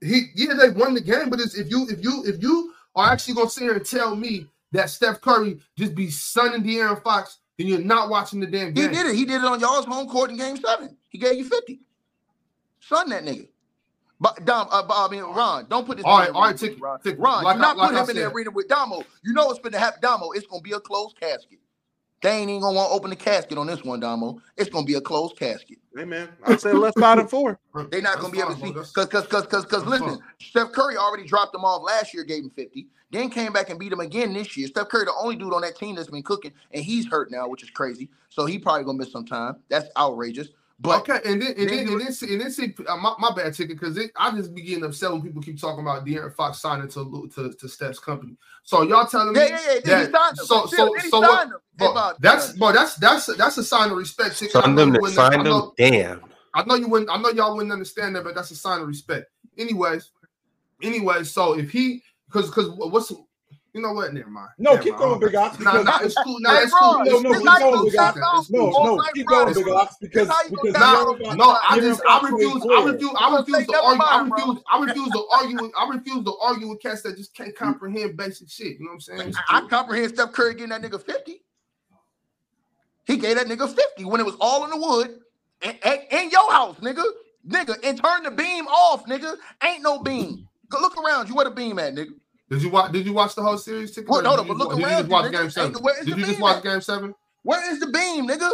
he yeah they won the game, but it's if you if you if you are actually gonna sit here and tell me that Steph Curry just be sunning De'Aaron Fox, then you're not watching the damn game. He did it. He did it on y'all's home court in Game Seven. He gave you fifty. Son, that nigga. But Dom, uh, I mean Ron, don't put this. All in right, the arena right, with take- me, Ron. take- Ron, like do I- not like put I him in the said. arena with Damo. You know what's gonna happen, Damo. It's gonna be a closed casket. They ain't even gonna want to open the casket on this one, Damo. It's gonna be a closed casket. Hey man, I said left side and four. They're not That's gonna be able to see bro. Because because because because because listen, fine. Steph Curry already dropped them off last year, gave him 50, then came back and beat him again this year. Steph Curry, the only dude on that team that's been cooking, and he's hurt now, which is crazy. So he probably gonna miss some time. That's outrageous. But okay, and then and then then and then see, and then see uh, my, my bad ticket because I just be getting upset when people keep talking about De'Aaron Fox signing to to, to Steph's company. So y'all telling me yeah, yeah, yeah. Then that signed him. so Still, so then so what, signed him. Hey, but that's but that's that's that's a sign of respect. Ticket. I Sign know them you to wouldn't- I sign them. know- Damn. I know you wouldn't. I know y'all wouldn't understand that, but that's a sign of respect. Anyways, anyways, so if he because because what's you know what? Never mind. No, Never keep mind. going, Big Ox. Nah, nah, it's cool. Nah, it's cool. No, no, keep going, gonna Big Ox. No, no, keep going, Friday. Big Ox. Because because Nah, De'Aaron De'Aaron Fox- no, I just I refuse. I refuse. I refuse to argue. I refuse. I refuse to argue. I refuse to argue with cats that just can't comprehend basic shit. You know what I'm saying? I, I comprehend Steph Curry getting that nigga 50. He gave that nigga 50 when it was all in the wood in, in- in your house, nigga. Nigga, and turn the beam off, nigga. Ain't no beam. Look around you. Where the beam at, nigga? Did you watch? Did you watch the whole series? Ticket, Well, no, no, but look did you around you, watch. Game Seven? the- where is Did the you just beam watch at? Game Seven? Where is the beam, nigga?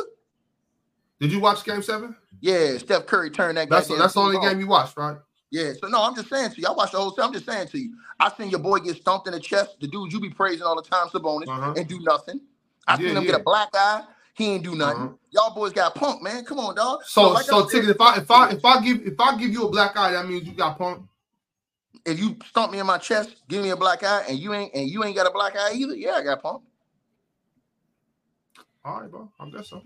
Did you watch Game Seven? Yeah, Steph Curry turned that. That's goddamn that's the only off. game you watched, right? Yeah, so no, I'm just saying to you. I watched the whole thing. I'm just saying to you. I seen your boy get stomped in the chest. The dude you be praising all the time, Sabonis, Uh-huh. and do nothing. I Yeah, seen him yeah. get a black eye. He ain't do nothing. Uh-huh. Y'all boys got punked, man. Come on, dog. So like so ticket. If I if I if I give if I give you a black eye, that means you got punked. If you stomp me in my chest, give me a black eye, and you ain't and you ain't got a black eye either, yeah, I got pumped. All right, bro. I'm guess so.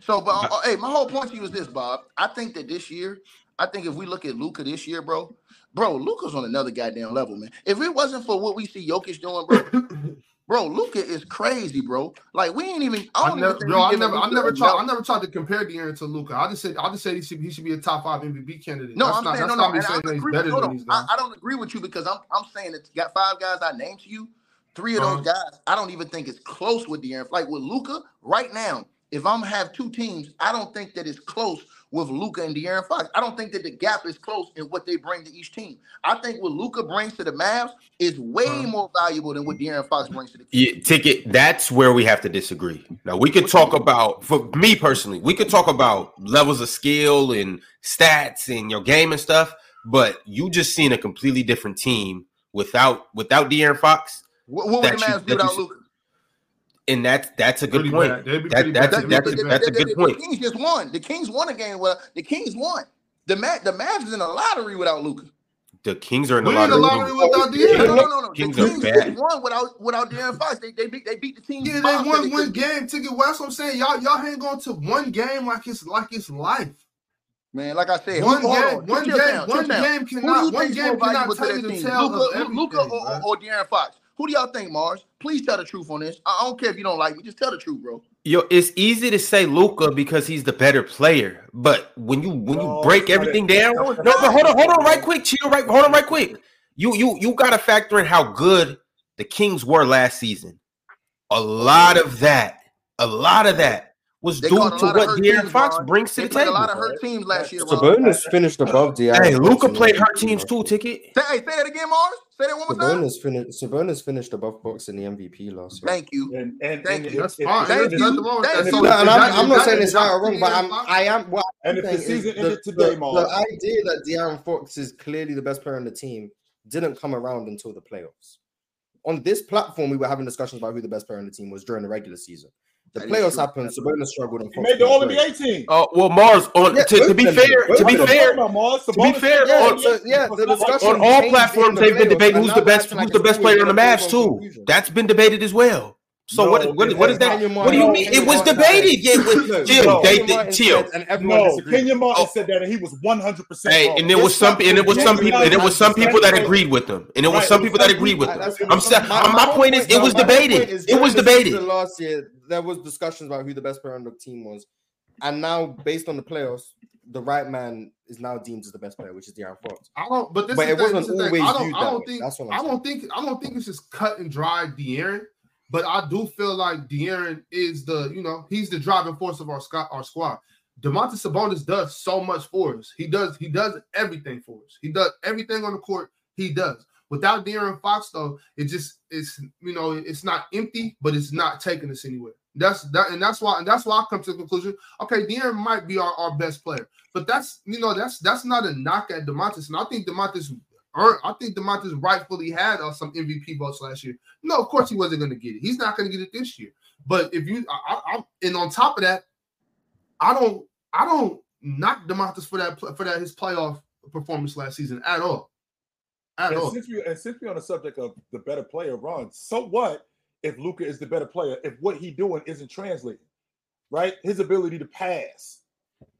So, but uh, hey, my whole point to you is this, Bob. I think that this year, I think if we look at Luka this year, bro, bro, Luka's on another goddamn level, man. If it wasn't for what we see Jokic doing, bro, bro, Luka is crazy, bro. Like we ain't even. I I don't never, even bro, I never, I never tried, I never tried to compare De'Aaron to Luka. I just said, I just said he should, he should be a top five MVP candidate. No, that's I'm not, saying no, not no. And I don't agree better with, hold than on. these guys. I, I don't agree with you because I'm I'm saying you got five guys I named to you. Three of those Uh-huh. guys, I don't even think it's close with De'Aaron. Like with Luca, right now, if I'm have two teams, I don't think that it's close with Luka and De'Aaron Fox. I don't think that the gap is close in what they bring to each team. I think what Luka brings to the Mavs is way Uh-huh. more valuable than what De'Aaron Fox brings to the. Yeah, ticket. That's where we have to disagree. Now we could talk about, for me personally, we could talk about levels of skill and stats and your game and stuff. But you just seen a completely different team without without De'Aaron Fox, What, what would the Mavs do without Luka? And that's that's a good Pretty point. bad. They'd be That- pretty that's- bad. that's- They'd that's a bad. good point. The Kings just won. The Kings won a game. Well, the Kings won. The Ma- the Mavs is in a lottery without Luka. The Kings are in the We in the lottery. lottery without No, De'Aaron. no, no, no, no. Kings the are Kings bad. won without without De'Aaron Fox. They they beat they beat the team. Yeah, they that won one game ticket. Well, that's what I'm saying. Y'all, y'all hang on to one game like it's like it's life. Man, like I said, One game, on, one game, down, one game Who you cannot, one game more cannot to tell that you the tale Luka, of everything. Luka or, bruh. or, or De'Aaron Fox? Who do y'all think, Marz? Please tell the truth on this. I I don't care if you don't like me. Just tell the truth, bro. Yo, it's easy to say Luka because he's the better player, but when you when No, you break everything down, No, no, but hold on, hold on, right quick, chill, right, hold on, right quick. You you you got to factor in how good the Kings were last season. A lot of that, a lot of that was They due to what hurt De'Aaron teams, Fox Ron. brings to They the played a table. lot of hurt teams last year, Ron. Sabonis finished above De'Aaron. Hey, Fox Luka played hurt MVP teams last too. Ticket. Say, hey, say that again, Marz. Say that one more time. Sabonis finished. Sabonis finished above Fox in the MVP last year. Thank you. And and, Thank and you. That's fine. if- Thank you. nothing Thank you. So No, and I'm, I'm not saying it's that right or wrong, but I'm, I am. What And I'm if the saying is season the, ended today, the, Marz. the idea that De'Aaron Fox is clearly the best player on the team didn't come around until the playoffs. On this platform, we were having discussions about who the best player on the team was during the regular season. The That is playoffs true. happened. Sabonis struggled. He made the played All great. NBA team. Oh well, Marz. On Yeah, to, to be both of them fair, to be fair, Marz. to be fair, made the Yeah, on- so yeah, the discussion on all platforms the they've been debating who's the best who's like the best player on the gonna Mavs too. That's been debated as well. So No, what what, it what is that? not. What do you mean? it It was has not. debated. Yeah, with, Look, chill, no. they, Kenyon they, Martin chill. said, and everyone No, disagreed. Kenyon Martin Oh. said that, and he was one hundred percent Hey, and there This was some, and there was some people, and there was some people that agreed with them, and there was some people that agreed with them. I'm saying, my, my, my point is, it was my whole point debated. It was debated. Last year, there was discussions about who the best player on the team was, and now based on the playoffs, the right man is now deemed as the best player, which is De'Aaron Fox. I don't. But this But is it thing, wasn't this always I don't. I don't think. That's what I'm I don't think. I don't think it's just cut and dry De'Aaron. But I do feel like De'Aaron is the. You know, he's the driving force of our squad. Our squad. Domantas Sabonis does so much for us. He does. He does everything for us. He does everything on the court. He does. Without De'Aaron Fox, though, it just it's you know it's not empty, but it's not taking us anywhere. That's that, and that's why and that's why I come to the conclusion. Okay, De'Aaron might be our, our best player, but that's you know that's that's not a knock at Domantas, and I think Domantas earned. I think Domantas rightfully had uh, some MVP votes last year. No, of course he wasn't going to get it. He's not going to get it this year. But if you, I, I, and on top of that, I don't, I don't knock Domantas for that for that his playoff performance last season at all, at And all. since we and since we're on the subject of the better player, Ron, so what if Luka is the better player if what he doing isn't translating? Right? His ability to pass,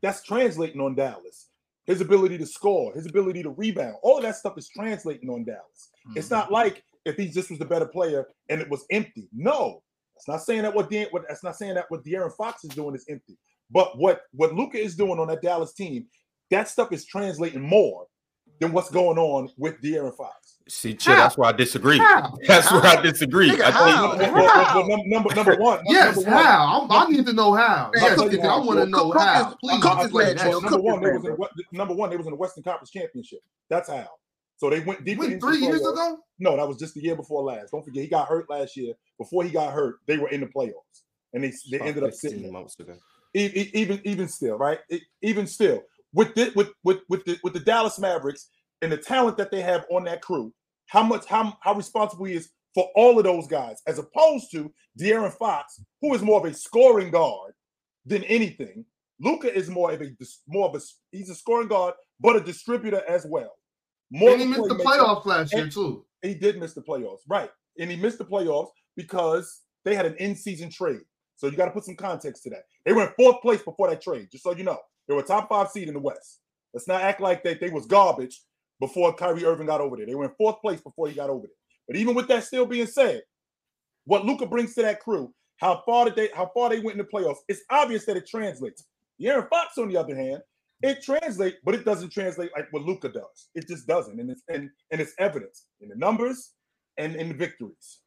that's translating on Dallas. His ability to score, his ability to rebound, all of that stuff is translating on Dallas. It's mm-hmm. not like if he just was the better player and it was empty. No, that's not saying that what, De- what that's not saying that what De'Aaron Fox is doing is empty. But what what Luka is doing on that Dallas team, that stuff is translating more than what's going on with De'Aaron Fox. See, chill, that's why I disagree. How? That's where I disagree. Nigga, I how? think well, well, number number one. Yes, number one, how? I'm, I need to know how. Man, Yes, I'll tell you Ticket, I want to know Cook how. is- Please, Cook I'll is tell you, mad, well, Joe. number one, is they was in, number one, they was in the Western Conference Championship. That's how. So they went deeper Wait, into three the years ago? No, that was just the year before last. Don't forget, he got hurt last year. Before he got hurt, they were in the playoffs, and they they ended up sitting. there. months ago. Even even still, right? Even still, with the, with with with the with the Dallas Mavericks and the talent that they have on that crew, how much how how responsible he is for all of those guys, as opposed to De'Aaron Fox, who is more of a scoring guard than anything. Luka is more of a more of a he's a scoring guard, but a distributor as well. more. And he missed the playoffs last year too. He did miss the playoffs, right? And he missed the playoffs because they had an in-season trade. So you got to put some context to that. They were in fourth place before that trade, just so you know. They were top five seed in the West. Let's not act like that they was garbage before Kyrie Irving got over there. They were in fourth place before he got over there. But even with that still being said, what Luka brings to that crew, how far did they how far they went in the playoffs, it's obvious that it translates. Aaron Fox, on the other hand, it translates, but it doesn't translate like what Luka does. It just doesn't, and it's and, and it's evidence in the numbers and in the victories.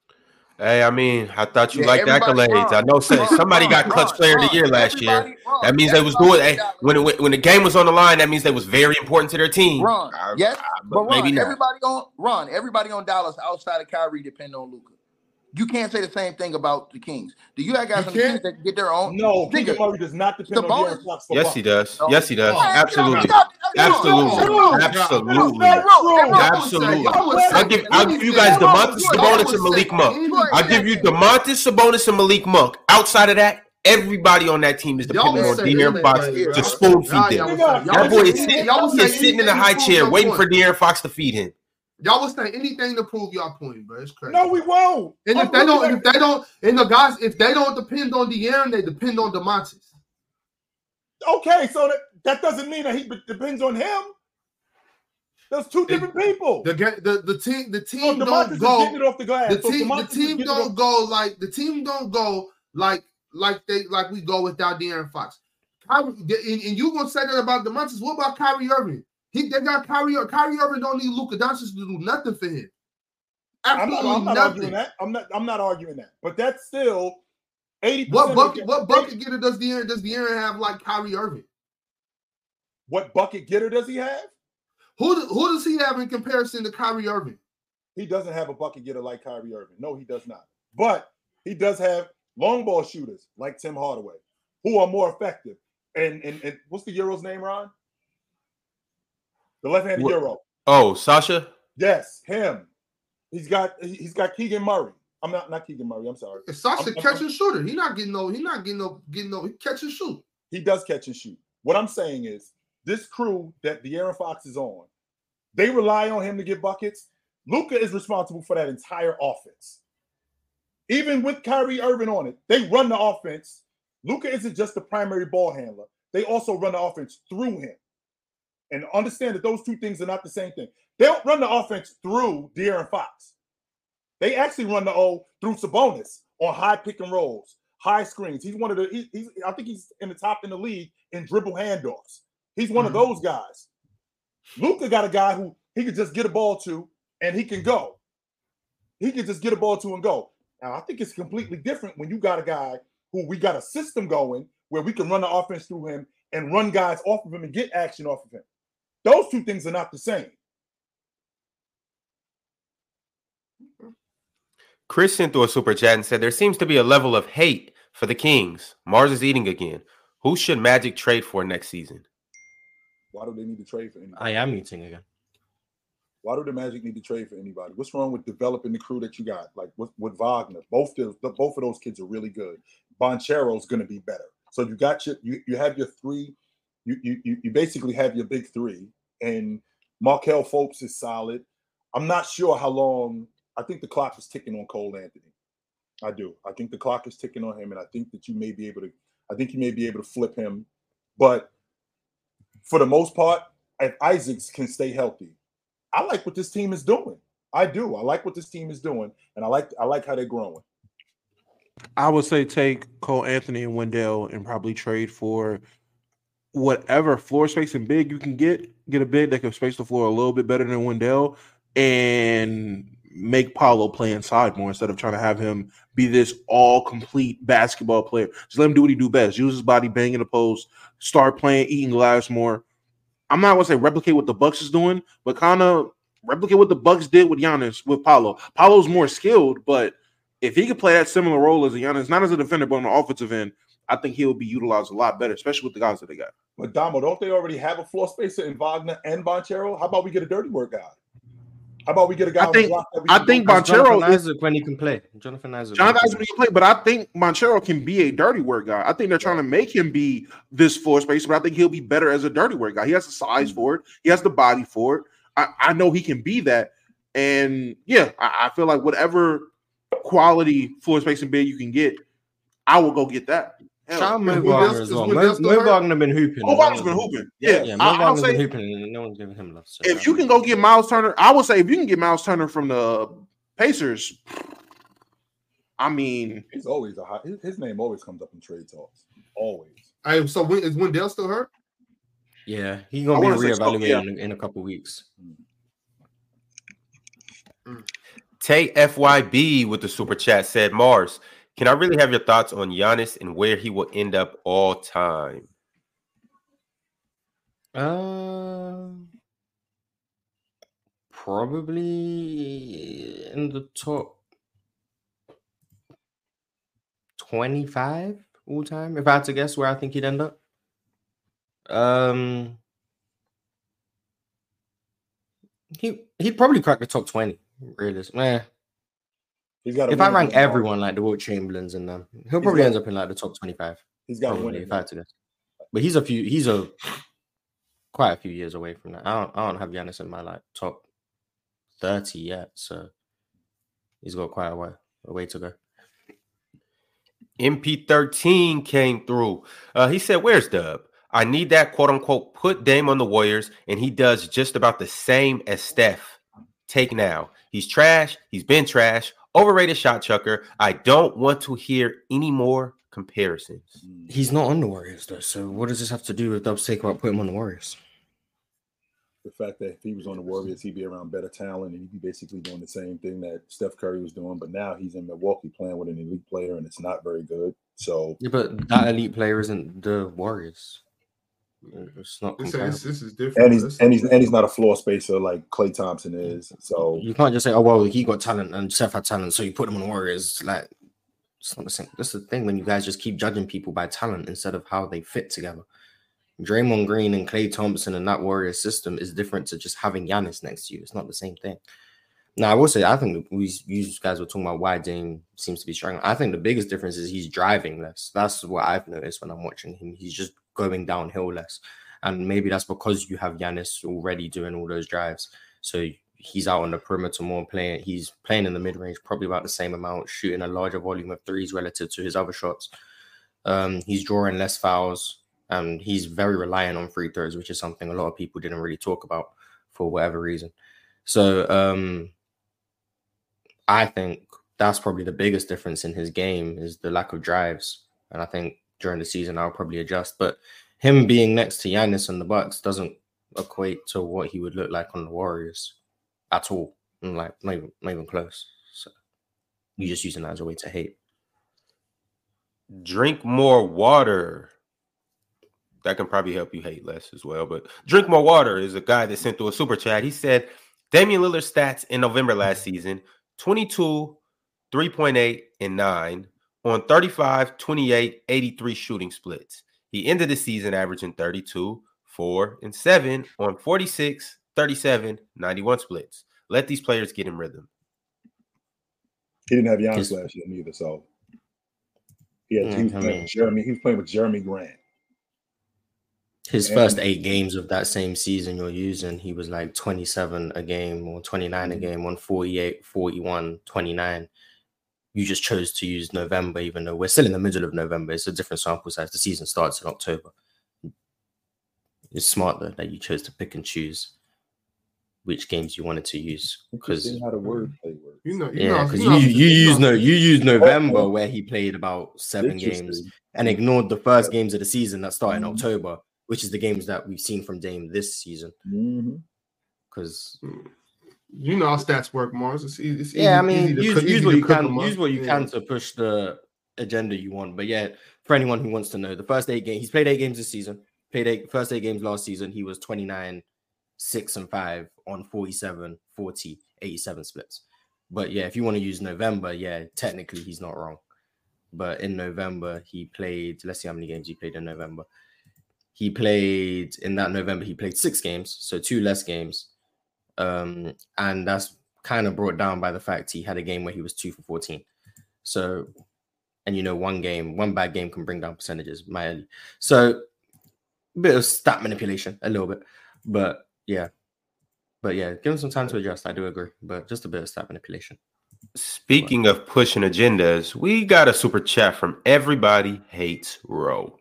Hey, I mean, I thought you Yeah, liked everybody- accolades. I know say, somebody Ron, got clutch Ron, player of the year last year. everybody- Ron, That means they was doing hey, when, when when the game was on the line. That means they was very important to their team. Ron, I- yes, I- but Ron, maybe not. everybody on Ron, everybody on Dallas outside of Kyrie depend on Luka. You can't say the same thing about the Kings. Do you have guys You on the Kings that get their own? No, Nigga, Keegan Murray does not depend the on Aaron bonus- Fox for Yes, he buckets. does. Yes, he does. Man, Absolutely. get out- get out- Absolutely. Absolutely. Hey, bro, hey, bro, Absolutely. I'll give I'll give you guys anything- Domantas y'all Sabonis and Malik Monk. I'll give you Domantas Sabonis and Malik Monk. Outside of that, everybody on that team is Y'all depending on De'Aaron Fox to spoon feed them. y'all would say- y'all That boy is sitting, y'all would he say is sitting in a high chair waiting for De'Aaron Fox to feed him. Y'all will say anything to prove y'all point, bro. It's crazy. No, we won't. And if I'm they don't, if they don't, and the guys, if they don't depend on De'Aaron, they depend on Domantas. okay, so that, that doesn't mean that he depends on him. There's two different people. The the the team, the team DeMarcus don't go. it the glass. The So team, the team don't go like the team don't go like like they like we go without De'Aaron Fox. Kyrie, and, and you gonna say that about Domantas? What about Kyrie Irving? He they got Kyrie. Kyrie Irving don't need Luka Doncic to do nothing for him. I'm not, Absolutely I'm not nothing. arguing that. I'm not. I'm not arguing that. But that's still eighty. What bucket? What bucket getter does De'Aaron does the De'Aaron have like Kyrie Irving? What bucket getter does he have? Who who does he have in comparison to Kyrie Irving? He doesn't have a bucket getter like Kyrie Irving. No, he does not. But he does have long ball shooters like Tim Hardaway, who are more effective. And and, and what's the Euro's name, Ron? The left-handed What- Euro. Oh, Sasha. Yes, him. He's got he's got Keegan Murray. I'm not not Keegan Murray. I'm sorry. It's Sasha I'm- I'm- and shooter. He not getting no. He not getting no. Getting no. He catch and shoot. He does catch and shoot. What I'm saying is this crew that the De'Aaron Fox is on, they rely on him to get buckets. Luka is responsible for that entire offense. Even with Kyrie Irving on it, they run the offense. Luka isn't just the primary ball handler. They also run the offense through him. And understand that those two things are not the same thing. They don't run the offense through De'Aaron Fox. They actually run the O through Sabonis on high pick and rolls, high screens. He's one of the. He, he's. I think he's in the top in the league in dribble handoffs. He's one of Mhm. those guys. Luka got a guy who he could just get a ball to and he can go. He can just get a ball to and go. Now I think it's completely different when you got a guy who we got a system going where we can run the offense through him and run guys off of him and get action off of him. Those two things are not the same. Chris sent through a super chat and said there seems to be a level of hate for the Kings. Marz is eating again. Who should Magic trade for next season? Why do they need to trade for anybody? I am eating again. Why do the Magic need to trade for anybody? What's wrong with developing the crew that you got? Like with, with Wagner, both the, the both of those kids are really good. Banchero's is going to be better. So you got your you you have your three. You you you you basically have your big three, and Markelle Fultz is solid. I'm not sure how long. I think the clock is ticking on Cole Anthony. I do. I think the clock is ticking on him, and I think that you may be able to. I think you may be able to flip him, but for the most part, if Isaacs can stay healthy, I like what this team is doing. I do. I like what this team is doing, and I like I like how they're growing. I would say take Cole Anthony and Wendell and probably trade for whatever floor space and big you can get. Get a big that can space the floor a little bit better than Wendell and make Paolo play inside more instead of trying to have him be this all complete basketball player. Just let him do what he do best. Use his body, bang in the post, start playing, eating glass more. I'm not gonna say replicate what the Bucks is doing, but kind of replicate what the Bucks did with Giannis with Paolo. Paolo's more skilled, but if he could play that similar role as a Giannis, not as a defender, but on the offensive end, I think he'll be utilized a lot better, especially with the guys that they got. But Damo, don't they already have a floor spacer in Wagner and Banchero? How about we get a dirty work guy? How about we get a guy? I think- block that we I think go- Banchero Jonathan is- Isaac when he can play. Jonathan Isaac. John when he can play, but I think Banchero can be a dirty work guy. I think they're trying to make him be this floor spacer, but I think he'll be better as a dirty work guy. He has the size for it, he has the body for it. I, I know he can be that. And yeah, I, I feel like whatever quality floor spacing bid you can get, I will go get that. Hell, Shout out Mo Wagner as well. Wendell Mo, still Mo? Wagner been hooping. Mo Wagner's been hooping. Yeah, Yeah, Mo I, I'll Wagner's say been hooping, and no one's giving him love. So if you can go get Miles Turner, I would say if you can get Miles Turner from the uh, Pacers, I mean, He's always a high. His, his name always comes up in trade talks. Always. Hey, so when, is Wendell still hurt? yeah, he's gonna be wanna so, reevaluated yeah. in, in a couple weeks. Mm. Tay FYB with the super chat said, Marz, can I really have your thoughts on Giannis and where he will end up all time? Uh, probably in the top twenty-five all time. If I had to guess where I think he'd end up, um, he he'd probably crack the top twenty. Really, eh. He's got. If I rank everyone like the Wilt Chamberlains and them, he'll probably got- ends up in like the top twenty-five. he's got winning. if I to guess. But he's a few. He's a quite a few years away from that. I don't. I don't have Giannis in my like top thirty yet, so he's got quite a way a way to go. MP13 came through. Uh, he said, Where's Dub? I need that quote unquote put Dame on the Warriors, and he does just about the same as Steph. Take now. He's trash. He's been trash. Overrated shot chucker. I don't want to hear any more comparisons. He's not on the Warriors though. So what does this have to do with Dub's take about putting him on the Warriors? The fact that if he was on the Warriors, he'd be around better talent and he'd be basically doing the same thing that Steph Curry was doing. But now he's in Milwaukee playing with an elite player and it's not very good. So Yeah, but that elite player isn't the Warriors. It's not This, comparable. is, this is different. and he's This- and he's and he's not a floor spacer like Klay Thompson is. So You can't just say, "Oh well, he got talent and Steph had talent, so you put him on the Warriors." Like, it's not the same. That's the thing when you guys just keep judging people by talent instead of how they fit together. Draymond Green and Klay Thompson and that Warriors system is different to just having Giannis next to you. It's not the same thing. Now, I will say, I think we you guys were talking about why Dame seems to be struggling. I think the biggest difference is he's driving less. That's what I've noticed when I'm watching him. He's just going downhill less, and maybe that's because you have Giannis already doing all those drives. So he's out on the perimeter more playing. He's playing in the mid range, probably about the same amount, shooting a larger volume of threes relative to his other shots. Um, he's drawing less fouls, and he's very reliant on free throws, which is something a lot of people didn't really talk about for whatever reason. So um, I think that's probably the biggest difference in his game is the lack of drives, and I think during the season I'll probably adjust. But him being next to Giannis on the Bucks doesn't equate to what he would look like on the Warriors at all. And like not even, not even close. So you're just using that as a way to hate. Drink more water. That can probably help you hate less as well. But drink more water is a guy that sent through a super chat. He said Damian Lillard stats in November last season 22, 3.8, and 9 on 35, 28, 83 shooting splits. He ended the season averaging 32, 4, and 7 on 46, 37, 91 splits. Let these players get in rhythm. he didn't have Giannis His- last year neither. So he, had, he was I playing mean- with Jeremy. He was playing with Jerami Grant. His And- first eight games of that same season you're using, he was like 27 a game or 29 a Mhm. game on 48, 41, 29. You just chose to use November, even though we're still in the middle of November. It's a different sample size. The season starts in October. It's smart though that you chose to pick and choose which games you wanted to use because how to wordplay works. You know, you yeah, know, because you, you you use no you use November where he played about seven games and ignored the first games of the season that start in Mhm. October, which is the games that we've seen from Dame this season. Because You know how stats work, Marz. It's easy. It's yeah, I mean, easy use, cook- use what you can, them use what you Yeah. can to push the agenda you want. But yeah, for anyone who wants to know, the first eight games he's played eight games this season. Played eight first eight games last season. He was 29, 6 and 5 on 47, 40, 87 splits. But yeah, if you want to use November, yeah, technically he's not wrong. But in November, he played, let's see how many games he played in November. He played in that November, he played six games, so two less games. Um, and that's kind of brought down by the fact he had a game where he was two for 14. So, and you know, one game, one bad game can bring down percentages. My so a bit of stat manipulation, a little bit, but yeah, But yeah, give him some time to adjust. I do agree, but just a bit of stat manipulation. Speaking of pushing agendas, we got a super chat from everybody hates Rowe.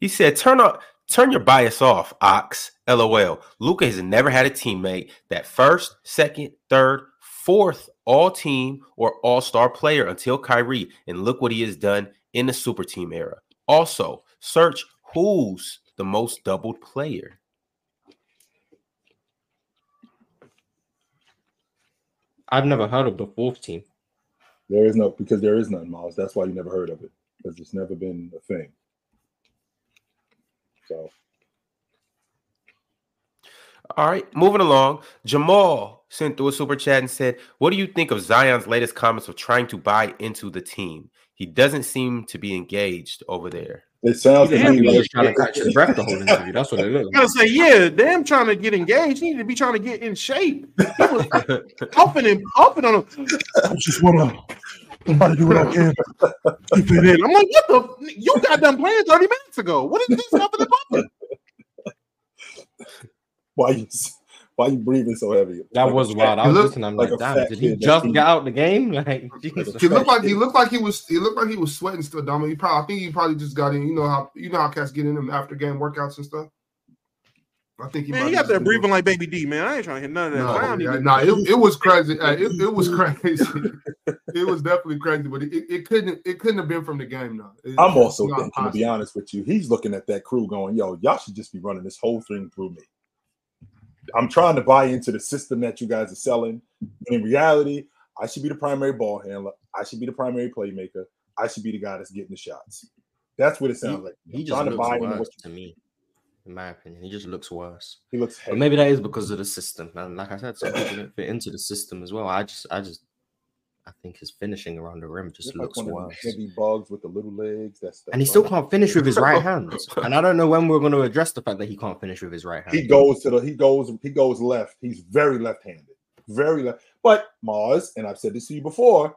He said, "Turn up, turn your bias off, Ox." LOL. Luka has never had a teammate that first, second, third, fourth all team or all star player until Kyrie, and look what he has done in the super team era. Also, search who's the most doubled player. I've never heard of the fourth team. There is no because there is none, Miles. That's why you never heard of it because it's never been a thing. So All right, moving along. Jamal sent through a super chat and said, What do you think of Zion's latest comments of trying to buy into the team? He doesn't seem to be engaged over there. it sounds to me like just trying to catch his breath the whole interview. That's what it looked I like. gotta say, yeah, damn, trying to get engaged. He need to be trying to get in shape. He was pumping and pumping on him. I just wanna try to do what I can. Keep it in. I'm like, what the? You got done playing 30 minutes ago. What is this pumping and pumping? why you why you breathing so heavy? That Like a was fat- wild. I was looked listening. I'm like like, damn, did he kid that just get out the game? Like, Jesus. He looked like he looked like he was he looked like he was sweating still, Dom. He probably I think he probably just got in. You know how you know how cats get in them after game workouts and stuff. I think he Man, might he have got there breathing like Baby D, man. I ain't trying to hit none of that. No, Zion need yeah, nah, it, it was crazy. Uh, It, it was crazy. it was definitely crazy, but it, it couldn't it couldn't have been from the game though. It- I'm it's also not thinking, to be honest with you, he's looking at that crew going, yo, y'all should just be running this whole thing through me. I'm trying to buy into the system that you guys are selling. And in reality, I should be the primary ball handler. I should be the primary playmaker. I should be the guy that's getting the shots. That's what it sounds like. He I'm just trying to buy into worse what to me, in my opinion. He just looks worse. he looks But heavy. maybe that is because of the system. And like I said, some people don't fit into the system as well. I just, I just, I think his finishing around the rim just Look like looks them worse. heavy bugs with the little legs. That's And he still can't finish with his right hand. And I don't know when we're going to address the fact that he can't finish with his right hand. He goes to the he goes he goes left. He's very left-handed, very left. But Marz, and I've said this to you before,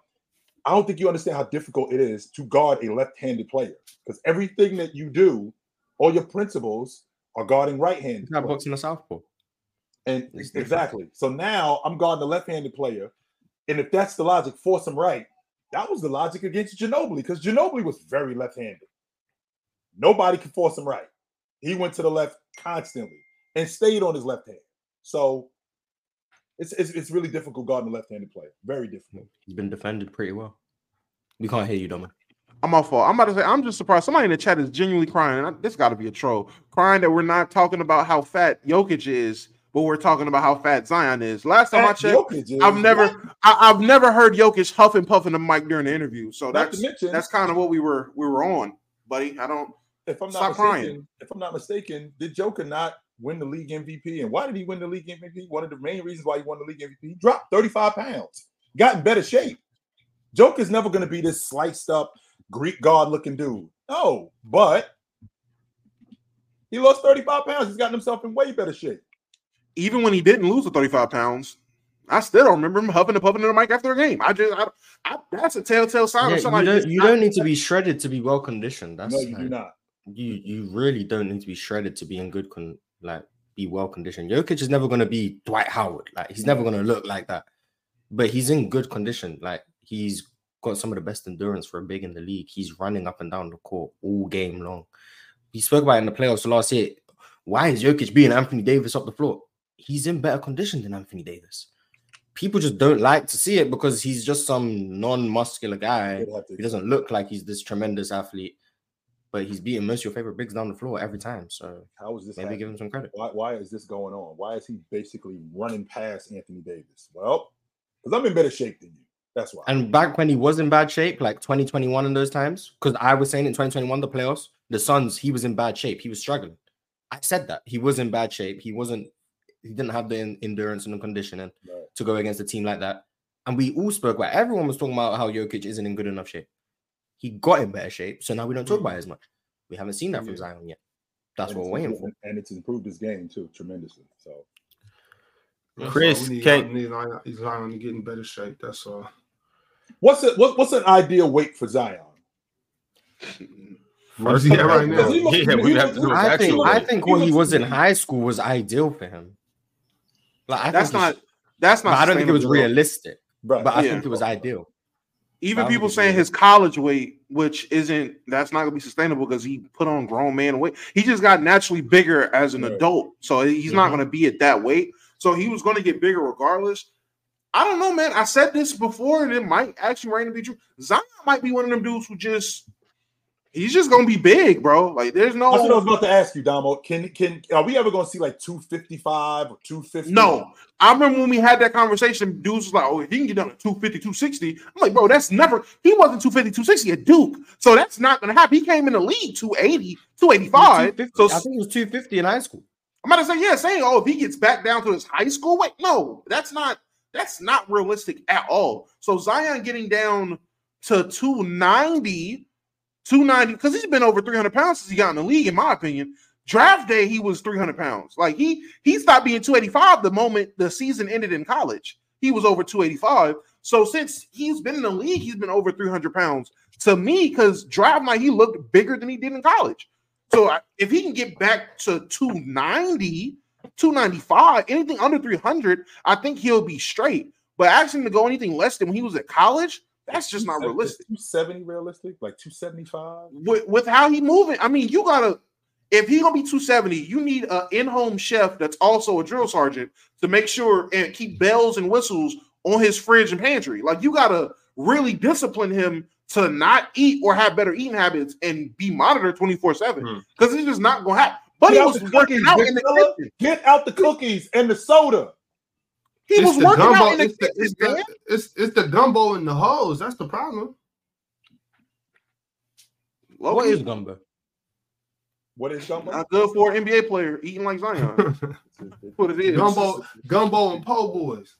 I don't think you understand how difficult it is to guard a left-handed player because everything that you do, all your principles are guarding right-handed. He's not boxing a southpaw. And It's different. exactly. So now I'm guarding the left-handed player, and if that's the logic, force him right. That was the logic against Ginobili because Ginobili was very left-handed. Nobody could force him right. He went to the left constantly and stayed on his left hand. So it's it's, it's really difficult guarding a left-handed player. Very difficult. He's been defended pretty well. We can't hear you, Domin. I'm off fault. I'm about to say, I'm just surprised. Somebody in the chat is genuinely crying. I- this got to be a troll. Crying that we're not talking about how fat Jokic is, but we're talking about how fat Zion is. Last time I checked, Jokic I've never, I, I've never heard Jokic huff and puffing the mic during the interview. So Not that's mention, that's kind of what we were we were on, buddy. I don't. if I'm not stop mistaken, crying. if I'm not mistaken, did Joker not win the league MVP? And why did he win the league MVP? One of the main reasons why he won the league MVP, he dropped 35 pounds, got in better shape. Joker's never going to be this sliced up Greek god looking dude. No, but he lost 35 pounds. He's gotten himself in way better shape. Even when he didn't lose the 35 pounds, I still don't remember him huffing and puffing in the mic after a game. I just, I, I, that's a telltale sign Yeah, of you don't, just you don't need to be shredded to be well conditioned. That's no, you do not. you you really don't need to be shredded to be in good con like be well conditioned. Jokic is never gonna be Dwight Howard. Like he's never gonna look like that. But he's in good condition. Like he's got some of the best endurance for a big in the league. He's running up and down the court all game long. He spoke about it in the playoffs last year. Why is Jokic being Anthony Davis up the floor? He's in better condition than Anthony Davis. People just don't like to see it because he's just some non-muscular guy. They'd have to- He doesn't look like he's this tremendous athlete, but he's beating most of your favorite bigs down the floor every time. So How is this? maybe happening? give him some credit. Why, why is this going on? Why is he basically running past Anthony Davis? Well, because I'm in better shape than you. That's why. And back when he was in bad shape, like 2021 in those times, because I was saying in 2021, the playoffs, the Suns, he was in bad shape. He was struggling. I said that he was in bad shape. He wasn't, he didn't have the en- endurance and the conditioning Right. to go against a team like that. And we all spoke about everyone was talking about how Jokic isn't in good enough shape. He got in better shape. So now we don't talk about it as much. We haven't seen that from Yeah. Zion yet. That's And what it's we're waiting for. And it's improved his game too tremendously. So Chris, all we need. can't- We need Zion- Zion to get in better shape. That's all. What's it? What, what's an ideal weight for Zion? Where's he at right now? Because looked- Yeah, we'd have to do I think actual I think He when he looks was in high school was ideal for him. Like, I That's not it's- that's not. I don't think it was sustainable, bro. realistic, Right. but I Yeah. think it was ideal. Even people saying his college weight, which isn't that's not gonna be sustainable because he put on grown man weight. He just got naturally bigger as an Right. adult, so he's not Mhm. gonna be at that weight. So he was gonna get bigger regardless. I don't know, man. I said this before, and it might actually reign to be true. Zion might be one of them dudes who just he's just gonna be big, bro. Like there's no That's what I was about to ask you, Damo. Can can are we ever going to see like 255 or 250? No, I remember when we had that conversation, dudes was like, oh, if he can get down to 250, 260. I'm like, bro, that's never, he wasn't 250, 260 at Duke. So that's not going to happen. He came in the league 280, 285. 250 So I think it was 250 in high school. I'm about to say, yeah, saying, oh, if he gets back down to his high school weight, no, that's not, that's not realistic at all. So Zion getting down to 290, 290, because he's been over 300 pounds since he got in the league, in my opinion. Draft day, he was 300 pounds. Like he he stopped being 285 the moment the season ended in college. He was over 285. So since he's been in the league, he's been over 300 pounds. To me, because draft night, he looked bigger than he did in college. So if he can get back to 290, 295, anything under 300, I think he'll be straight. But asking him to go anything less than when he was at college, that's just not realistic. 270 realistic? Like 275? With, with how he moving, I mean, you gotta if he gonna be 270, you need an in-home chef that's also a drill sergeant to make sure and keep bells and whistles on his fridge and pantry. Like you gotta really discipline him to not eat or have better eating habits and be monitored 24-7 Hmm. because it's just not gonna happen. But he Get out was the working cookies, out in the fella. kitchen. Get out the cookies and the soda. He It's was the working gumbo. out in the It's the, it's, man. the, it's, it's the gumbo in the hose. That's the problem. What Low-key, is gumbo? What is gumbo? not good for an NBA player eating like Zion. That's what it is. gumbo, gumbo, and po' boys.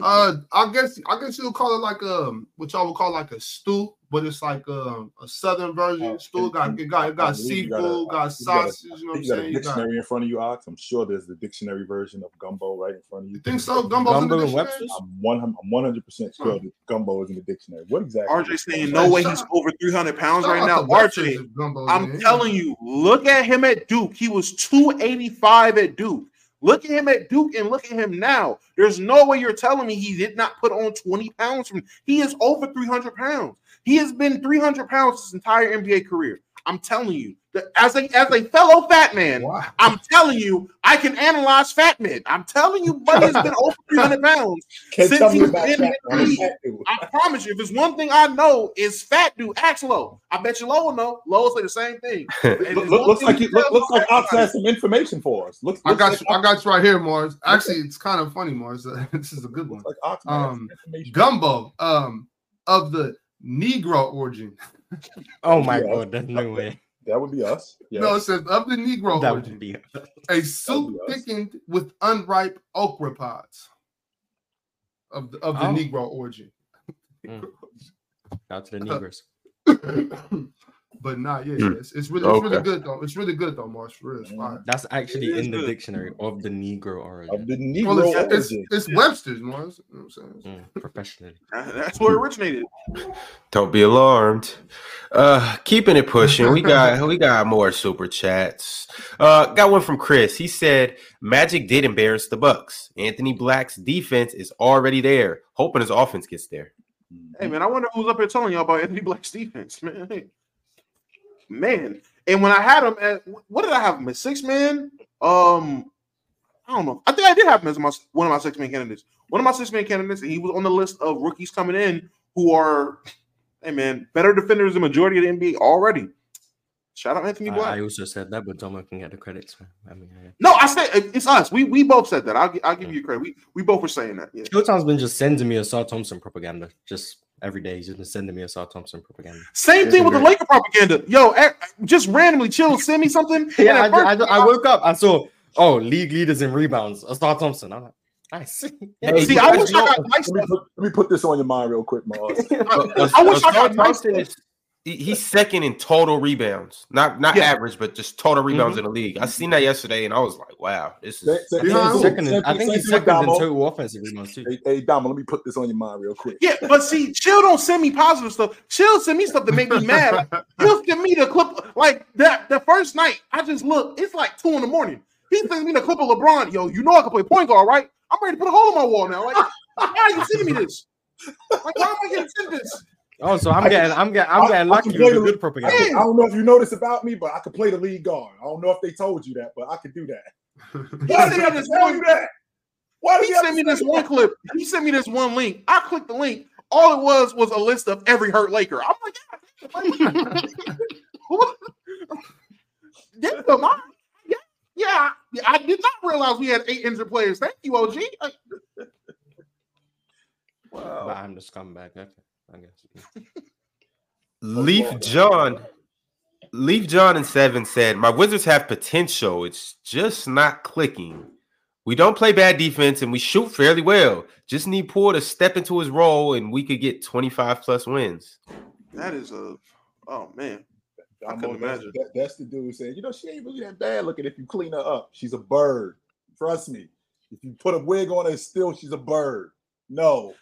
Uh, I guess I guess you'll call it like um, what y'all would call like a stew, but it's like um, a southern version. Oh, stew got it got it got I believe you got a- seafood, got you got a- You know what I'm You got a saying? Got, dictionary in front of you, Ox. I'm sure there's the dictionary version of gumbo right in front of you. you think so? Gumbo's in the Gumbo and dictionary? Webster's? I'm one. I'm 100 percent sure that gumbo is in the dictionary. What exactly? RJ saying no way he's over 300 pounds right now. RJ, if gumbo's I'm in. telling you, look at him at Duke. He was 285 at Duke. Look at him at Duke and look at him now. There's no way you're telling me he did not put on 20 pounds from he is over 300 pounds. He has been 300 pounds his entire NBA career. I'm telling you, that as a as a fellow fat man, Wow. I'm telling you, I can analyze fat men. I'm telling you, buddy has been over 300 pounds. Can't since he's been in the I'm league. I promise you, if it's one thing I know is fat dude, ask Low. I bet you Low will know. Low will say the same thing. Look, there's look- one looks like you, look, looks like Ox everybody. has some information for us. Looks, I got like you. I got you right here, Marz. Actually, it's kind of funny, Marz. this is a good one. Like Ox might have some Um. Gumbo, um, of the Negro origin. Oh my Yeah. god, there's no way. That would be us. Yeah. No, it says of the Negro That origin. would be a soup be us. thickened with unripe okra pods of the, of the Oh. Negro origin. Mm. out to the Negroes. but not yeah, Hmm. it's, it's really it's really good though. It's really good though, Marz. For real, it's fire. That's actually in the good. dictionary of the Negro origin. Of the Negro Well, it's, it's, origin. it's Webster's, Marz. You know what I'm saying? Mm, professionally. That's where it originated. Don't be alarmed. Uh keeping it pushing. We got we got more super chats. Uh got one from Chris. He said Magic did embarrass the Bucks. Anthony Black's defense is already there. Hoping his offense gets there. Hey man, I wonder who's up here telling y'all about Anthony Black's defense, man. Hey. Man, and when I had him at what did I have him at six man? Um, I don't know. I think I did have him as my one of my six man candidates. One of my six man candidates, and he was on the list of rookies coming in who are, hey man, better defenders than majority of the NBA already. Shout out Anthony I, Black. I also said that, but Tomo can get the credits. man. I mean, I, no, I said it's us. We we both said that. I'll, I'll give you credit. We we both were saying that. Yeah. Showtime's been just sending me Ausar Thompson propaganda. Just every day, he's just been sending me Ausar Thompson propaganda. Same thing with the Laker propaganda. Yo, just randomly chill, send me something. Yeah, and I, first- I, I woke up, I saw, oh, league leaders in rebounds, Ausar Thompson. I'm like, nice. Hey, See, I wish I got nice Let me, put, let me put this on your mind real quick, Marz. I wish I got Ausar Thompson is- he- he's second in total rebounds. Not not Yeah. average, but just total mm-hmm. rebounds in the league. I seen that yesterday and I was like, wow, this Say- is say- I think he's second. In, I think he's same thing second in Damo. total offensive rebounds too. Hey, hey, Damo, let me put this on your mind real quick. Yeah, but see, Chill don't send me positive stuff. Chill send me stuff that make me mad. He'll send me the clip like that. The first night, I just look. It's like two in the morning. He sends me the clip of LeBron. Yo, you know I can play point guard, right? I'm ready to put a hole in my wall now. Like, why are you sending me this? Like, why am I getting sent this? Oh, so I'm I getting, I'm getting, I'm I- getting I lucky can with the the- good I, propaganda. I don't know if you noticed about me, but I could play the lead guard. I don't know if they told you that, but I could do that. Why did they have to tell you that? Why did He he have sent me this say one clip. He sent me this one link. I clicked the link. All it was was a list of every hurt Laker. I'm like, yeah, what? I- yeah, yeah, yeah, I did not realize we had eight injured players. Thank you, OG. Like, But I'm the scumbag. Okay, I guess. Leaf John, Leaf John and Seven said, "My Wizards have potential. It's just not clicking. We don't play bad defense and we shoot fairly well. Just need Poole to step into his role and we could get 25 plus wins." that is a, oh man, I I'm couldn't imagine. that- that's the dude saying, you know, she ain't really that bad looking if you clean her up. She's a bird. Trust me. If you put a wig on her, still she's a bird. No.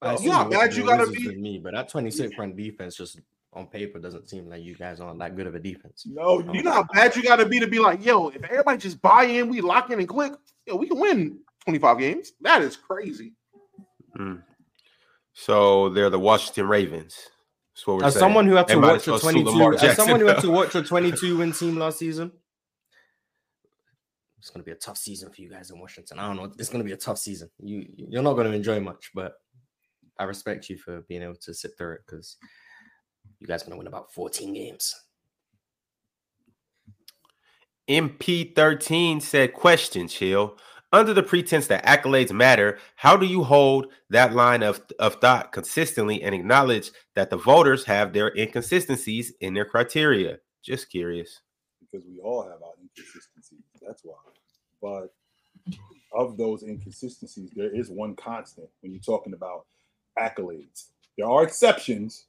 I No. see You how bad you gotta be? me, but that 26 run defense just on paper doesn't seem like you guys aren't that good of a defense. No, You know how bad you got to be to be like, yo, if everybody just buy in, we lock in and click, yo, we can win 25 games. That is crazy. Hmm. So they're the Washington Ravens. That's what we're As saying. someone who had to might watch a 22, Lamar as someone who had to watch a 22 win team last season, it's gonna be a tough season for you guys in Washington. I don't know. It's gonna be a tough season. You you're not gonna enjoy much, but I respect you for being able to sit through it because you guys are gonna win about 14 games. MP13 said, Question, chill. Under the pretense that accolades matter, how do you hold that line of, of thought consistently and acknowledge that the voters have their inconsistencies in their criteria? Just curious. because we all have our inconsistencies. That's why. But of those inconsistencies, there is one constant when you're talking about accolades. There are exceptions,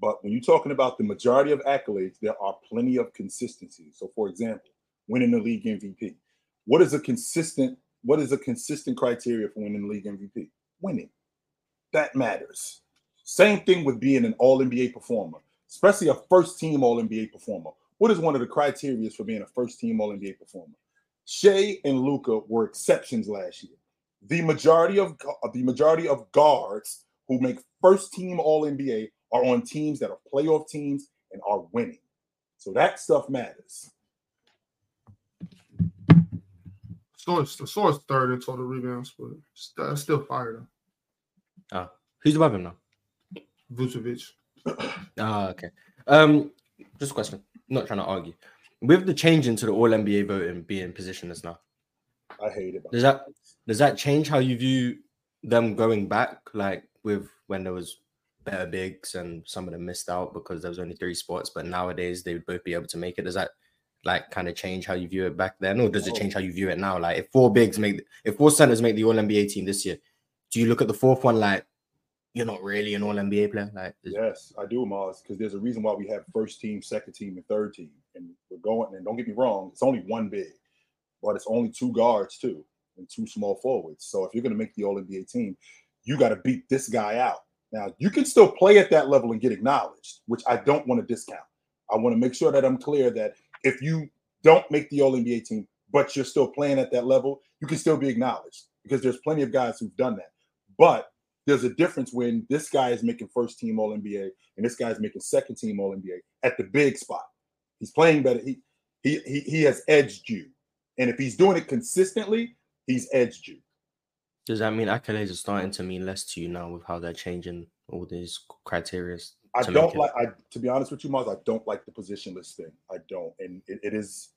but when you're talking about the majority of accolades, there are plenty of consistencies. So, for example, winning the league MVP. What is a consistent? What is a consistent criteria for winning the league MVP? Winning. That matters. Same thing with being an All NBA performer, especially a first team All NBA performer. What is one of the criteria for being a first team All NBA performer? Shai and Luka were exceptions last year. The majority of the majority of guards who make first team All NBA are on teams that are playoff teams and are winning. So that stuff matters. Source, the source third in total rebounds, but st- that's still fire though. Who's above him now? Vucevic. Ah, okay. Um, just a question. not trying to argue. With the change into the All NBA voting being positionless now, I hate it. does that does that change how you view them going back? Like with when there was better bigs and some of them missed out because there was only three spots, but nowadays they would both be able to make it. Does that like kind of change how you view it back then, or does it oh. change how you view it now? Like if four bigs make if four centers make the All NBA team this year, do you look at the fourth one like you're not really an All NBA player? Like Yes, I do, Marz, because there's a reason why we have first team, second team, and third team. And we're going, and don't get me wrong, it's only one big, but it's only two guards too, and two small forwards. So if you're going to make the All NBA team, you got to beat this guy out. Now, you can still play at that level and get acknowledged, which I don't want to discount. I want to make sure that I'm clear that if you don't make the All NBA team, but you're still playing at that level, you can still be acknowledged because there's plenty of guys who've done that. But there's a difference when this guy is making first team All NBA and this guy's making second team All NBA at the big spot. He's playing better. He he he, he has edged you, and if he's doing it consistently, he's edged you. Does that mean accolades are starting to mean less to you now with how they're changing all these criteria? I don't it- like. I to be honest with you, Marz, I don't like the positionless thing. I don't, and it, it is.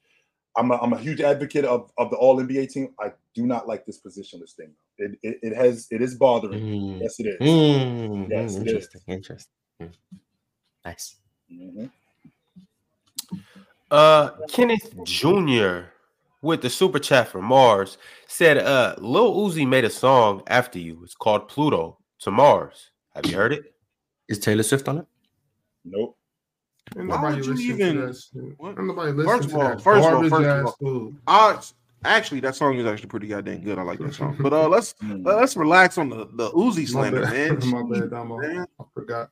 I'm a, I'm a huge advocate of, of the All NBA team. I do not like this positionless thing. It, it, it has it is bothering. me. Mm, Yes, it is. mm, Yes, mm, it is. interesting. Interesting. Mm. Nice. Mhm. Uh, Kenneth Jr. with the super chat from Marz said, "Uh, Lil Uzi made a song after you. It's called Pluto to Mars. Have you heard it? Is Taylor Swift on it? Nope. Ain't Why nobody would you even- to that shit. What? Nobody First of all- that first of all- first of all- I actually that song is actually pretty goddamn good. I like that song. But uh let's Mm. let's relax on the the Uzi My slander, man. my bad, Damo. Man. I forgot.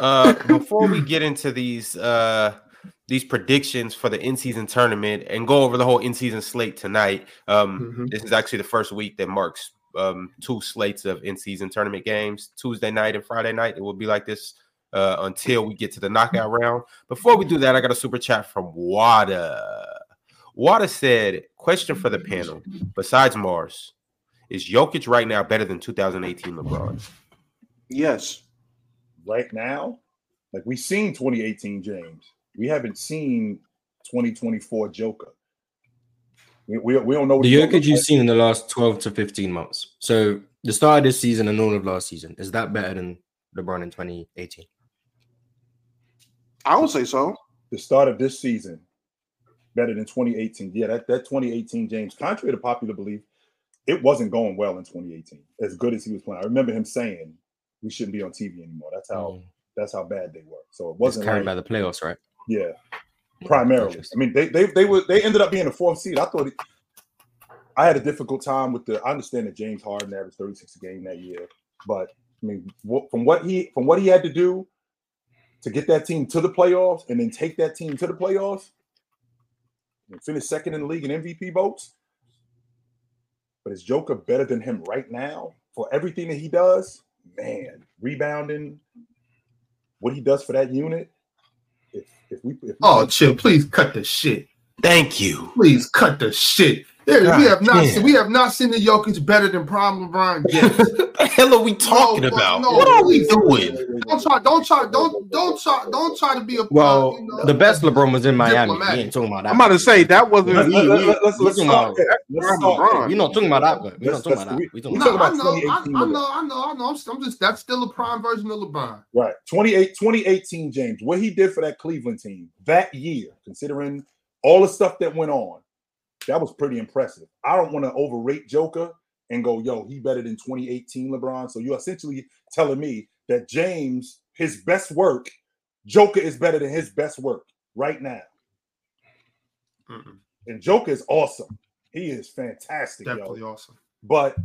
Uh, before we get into these uh these predictions for the in-season tournament and go over the whole in-season slate tonight. Um, Mhm. This is actually the first week that marks um, two slates of in-season tournament games, Tuesday night and Friday night. It will be like this uh, until we get to the knockout round. Before we do that, I got a super chat from Wada. Wada said, "Question for the panel: Besides Marz, is Jokic right now better than 2018 LeBron?" Yes. right now, like we've seen 2018 James. We haven't seen 2024 Joker. We, we, we don't know what The he's gonna Jokic you've like. seen in the last 12 to 15 months. So the start of this season and all of last season, is that better than LeBron in 2018? I would say so. the start of this season better than 2018. Yeah, that, that 2018 James, contrary to popular belief, it wasn't going well in 2018. As good as he was playing, I remember him saying we shouldn't be on TV anymore. That's how Mm. that's how bad they were. So it wasn't carried like, by the playoffs, right? Yeah, primarily. I mean, they they they were they ended up being the fourth seed. I thought it, I had a difficult time with the. I understand that James Harden averaged 36 a game that year, but I mean, from what he from what he had to do to get that team to the playoffs and then take that team to the playoffs and finish second in the league in MVP votes. But is Joker better than him right now for everything that he does? Man, rebounding, what he does for that unit. If we, if we Oh, chill. Please cut the shit. Thank you. Please cut the shit. There, we have not damn. seen, we have not seen the Jokic better than prime LeBron James. What the hell are we talking No, about? no, what are we doing? don't try, don't try, don't don't try, don't try to be a Well, you know, uh, the best LeBron was in Miami. We ain't talking about that. I'm about to say that wasn't. Let's, We- let's, we- let's, let's, we let's talking start about- there. Let's Prime start LeBron. there. We're not talking about that, but we're not talking about that. we- We're talking No, about talk I about know, I, 2018 I know, I know, I know. I'm, I'm just that's still a prime version of LeBron. Right. 28, 2018, James, what he did for that Cleveland team that year, considering all the stuff that went on, that was pretty impressive. I don't want to overrate Joker and go, yo, he better than 2018 LeBron. So you're essentially telling me that James, his best work, Joker is better than his best work right now. Mm-mm. And Joker is awesome. He is fantastic, Definitely yo. awesome. But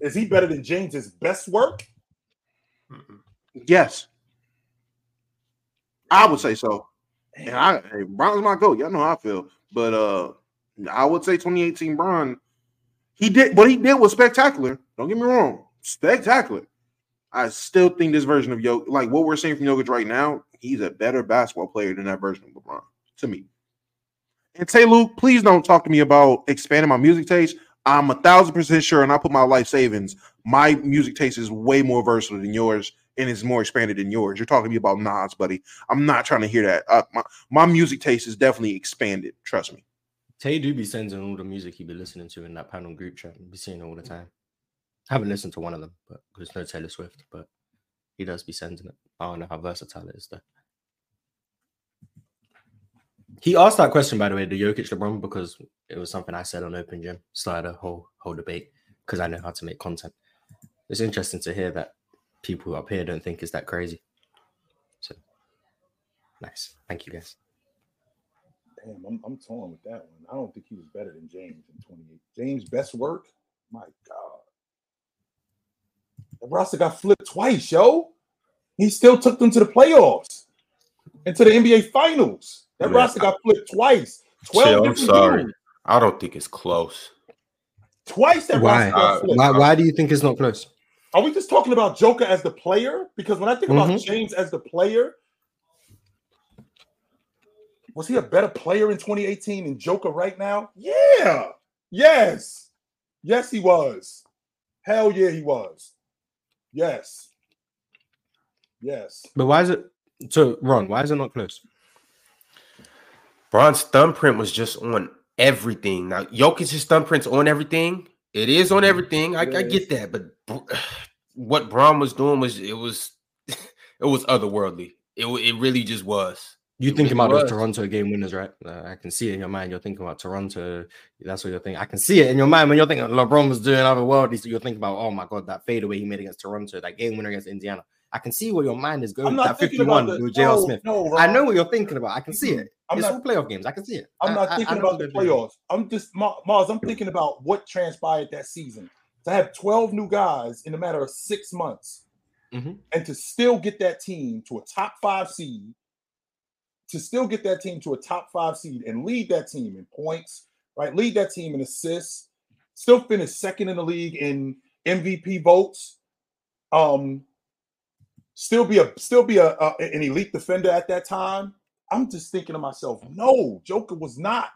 is he better than James's best work? Mm-mm. Yes. I would say so. And I hey, Bron's my goat. Y'all know how I feel. But uh I would say 2018 Bron, he did what he did was spectacular. Don't get me wrong. Spectacular. I still think this version of Jokic, like what we're seeing from Jokic right now, he's a better basketball player than that version of LeBron to me. And Tay Luke, please don't talk to me about expanding my music taste. I'm a thousand percent sure, and I put my life savings. My music taste is way more versatile than yours, and it's more expanded than yours. You're talking to me about Nas, buddy. I'm not trying to hear that. Uh, my, my music taste is definitely expanded. Trust me. Tay do be sending all the music he be listening to in that panel group chat. Be seeing it all the time. haven't listened to one of them, but there's no Taylor Swift, but he does be sending it. I don't know how versatile it is though. He asked that question, by the way, the Jokic LeBron, because it was something I said on Open Gym. A whole whole debate because I know how to make content. It's interesting to hear that people up here don't think it's that crazy. So nice. Thank you guys. Damn, I'm, I'm torn with that one. I don't think he was better than James in 28. James' best work? My God. The roster got flipped twice, yo. He still took them to the playoffs and to the NBA Finals. That Man, roster got flipped twice. 12 Chill, I'm different sorry. dudes. I don't think it's close. Twice that Why? roster got flipped. Why, why do you think it's not close? Are we just talking about Joker as the player? Because when I think about Mhm. James as the player, was he a better player in 2018 than Joker right now? Yeah. Yes. Yes, he was. Hell yeah, he was. Yes. Yes. But why is it so Ron? Why is it not close? Bron's thumbprint was just on everything. Now, Jokic's thumbprint's on everything. It is on mm-hmm. everything. I, I get that, but what Bron was doing was it was it was otherworldly. It it really just was. You thinking about those. Toronto game winners, right? Uh, I can see it in your mind. You're thinking about Toronto. That's what you're thinking. I can see it in your mind when you're thinking LeBron was doing otherworldly. So you're thinking about, oh my god, that fadeaway he made against Toronto, that game winner against Indiana. I can see where your mind is going. I'm not That thinking about 51 the with J.R. no, Smith. No, I know what you're thinking about. I can see it. I'm it's not all playoff games. I can see it. I'm I- not I- I thinking about the playoffs. I'm just Mars. I'm thinking about what transpired that season. To have 12 new guys in a matter of six months, Mhm. and to still get that team to a top five seed, to still get that team to a top five seed and lead that team in points, right? Lead that team in assists, still finish second in the league in MVP votes. Um, still be a still be a, a an elite defender at that time. I'm just thinking to myself, no, Joker was not.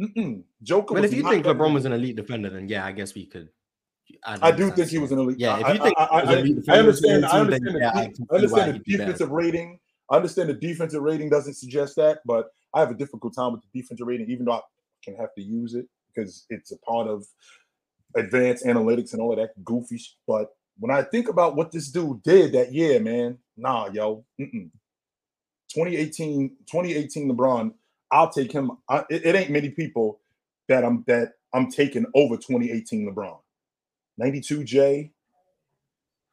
Mm-mm. Joker. But if you think LeBron was an elite defender, then yeah, I guess we could. I do think he was an elite. Yeah, if I- you think I, I, I, I understand. I understand. yeah, the, I de- I understand the he'd be better. defensive rating. I understand the defensive rating doesn't suggest that, but I have a difficult time with the defensive rating, even though I can have to use it because it's a part of advanced analytics and all of that goofy. sh- But when I think about what this dude did that year, man, nah, yo, mm-mm. 2018, 2018 LeBron, I'll take him. I, it, it ain't many people that I'm that I'm taking over 2018 LeBron. 92 J,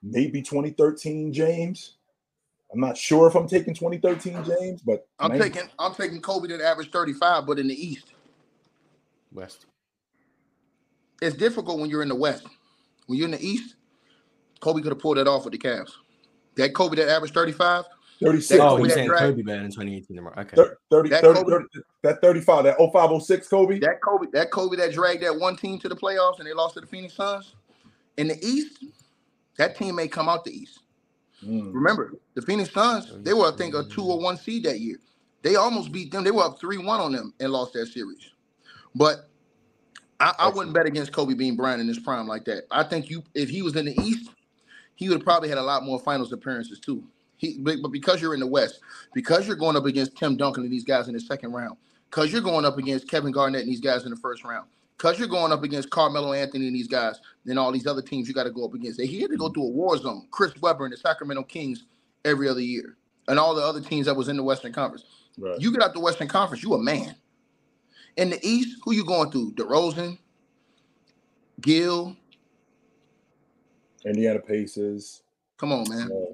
maybe 2013 James. I'm not sure if I'm taking 2013 James, but I'm 90 taking I'm taking Kobe that averaged 35, but in the East. West. It's difficult when you're in the West. When you're in the East, Kobe could have pulled that off with the Cavs. That Kobe that averaged 35, 36. Oh, Kobe you're saying drag- Kobe better in 2018. Lamar. Okay. thir- 30, That 30, Kobe- 30 that 35, that 0506 Kobe. that Kobe, that Kobe that dragged that one team to the playoffs and they lost to the Phoenix Suns. In the East, that team may come out the East. Mm. Remember, the Phoenix Suns, they were, I think, a two or one seed that year. They almost beat them. They were up 3-1 on them and lost that series. But I, I wouldn't bet against Kobe being Bryant in his prime like that. I think you if he was in the East, he would have probably had a lot more finals appearances too. He but because you're in the West, because you're going up against Tim Duncan and these guys in the second round, because you're going up against Kevin Garnett and these guys in the first round, because you're going up against Carmelo Anthony and these guys, and all these other teams you got to go up against. They had to go through a war zone. Chris Webber and the Sacramento Kings every other year, and all the other teams that was in the Western Conference. Right. You get out the Western Conference, you a man. In the East, who you going through? DeRozan, Gil. Indiana Pacers. Come on, man. uh,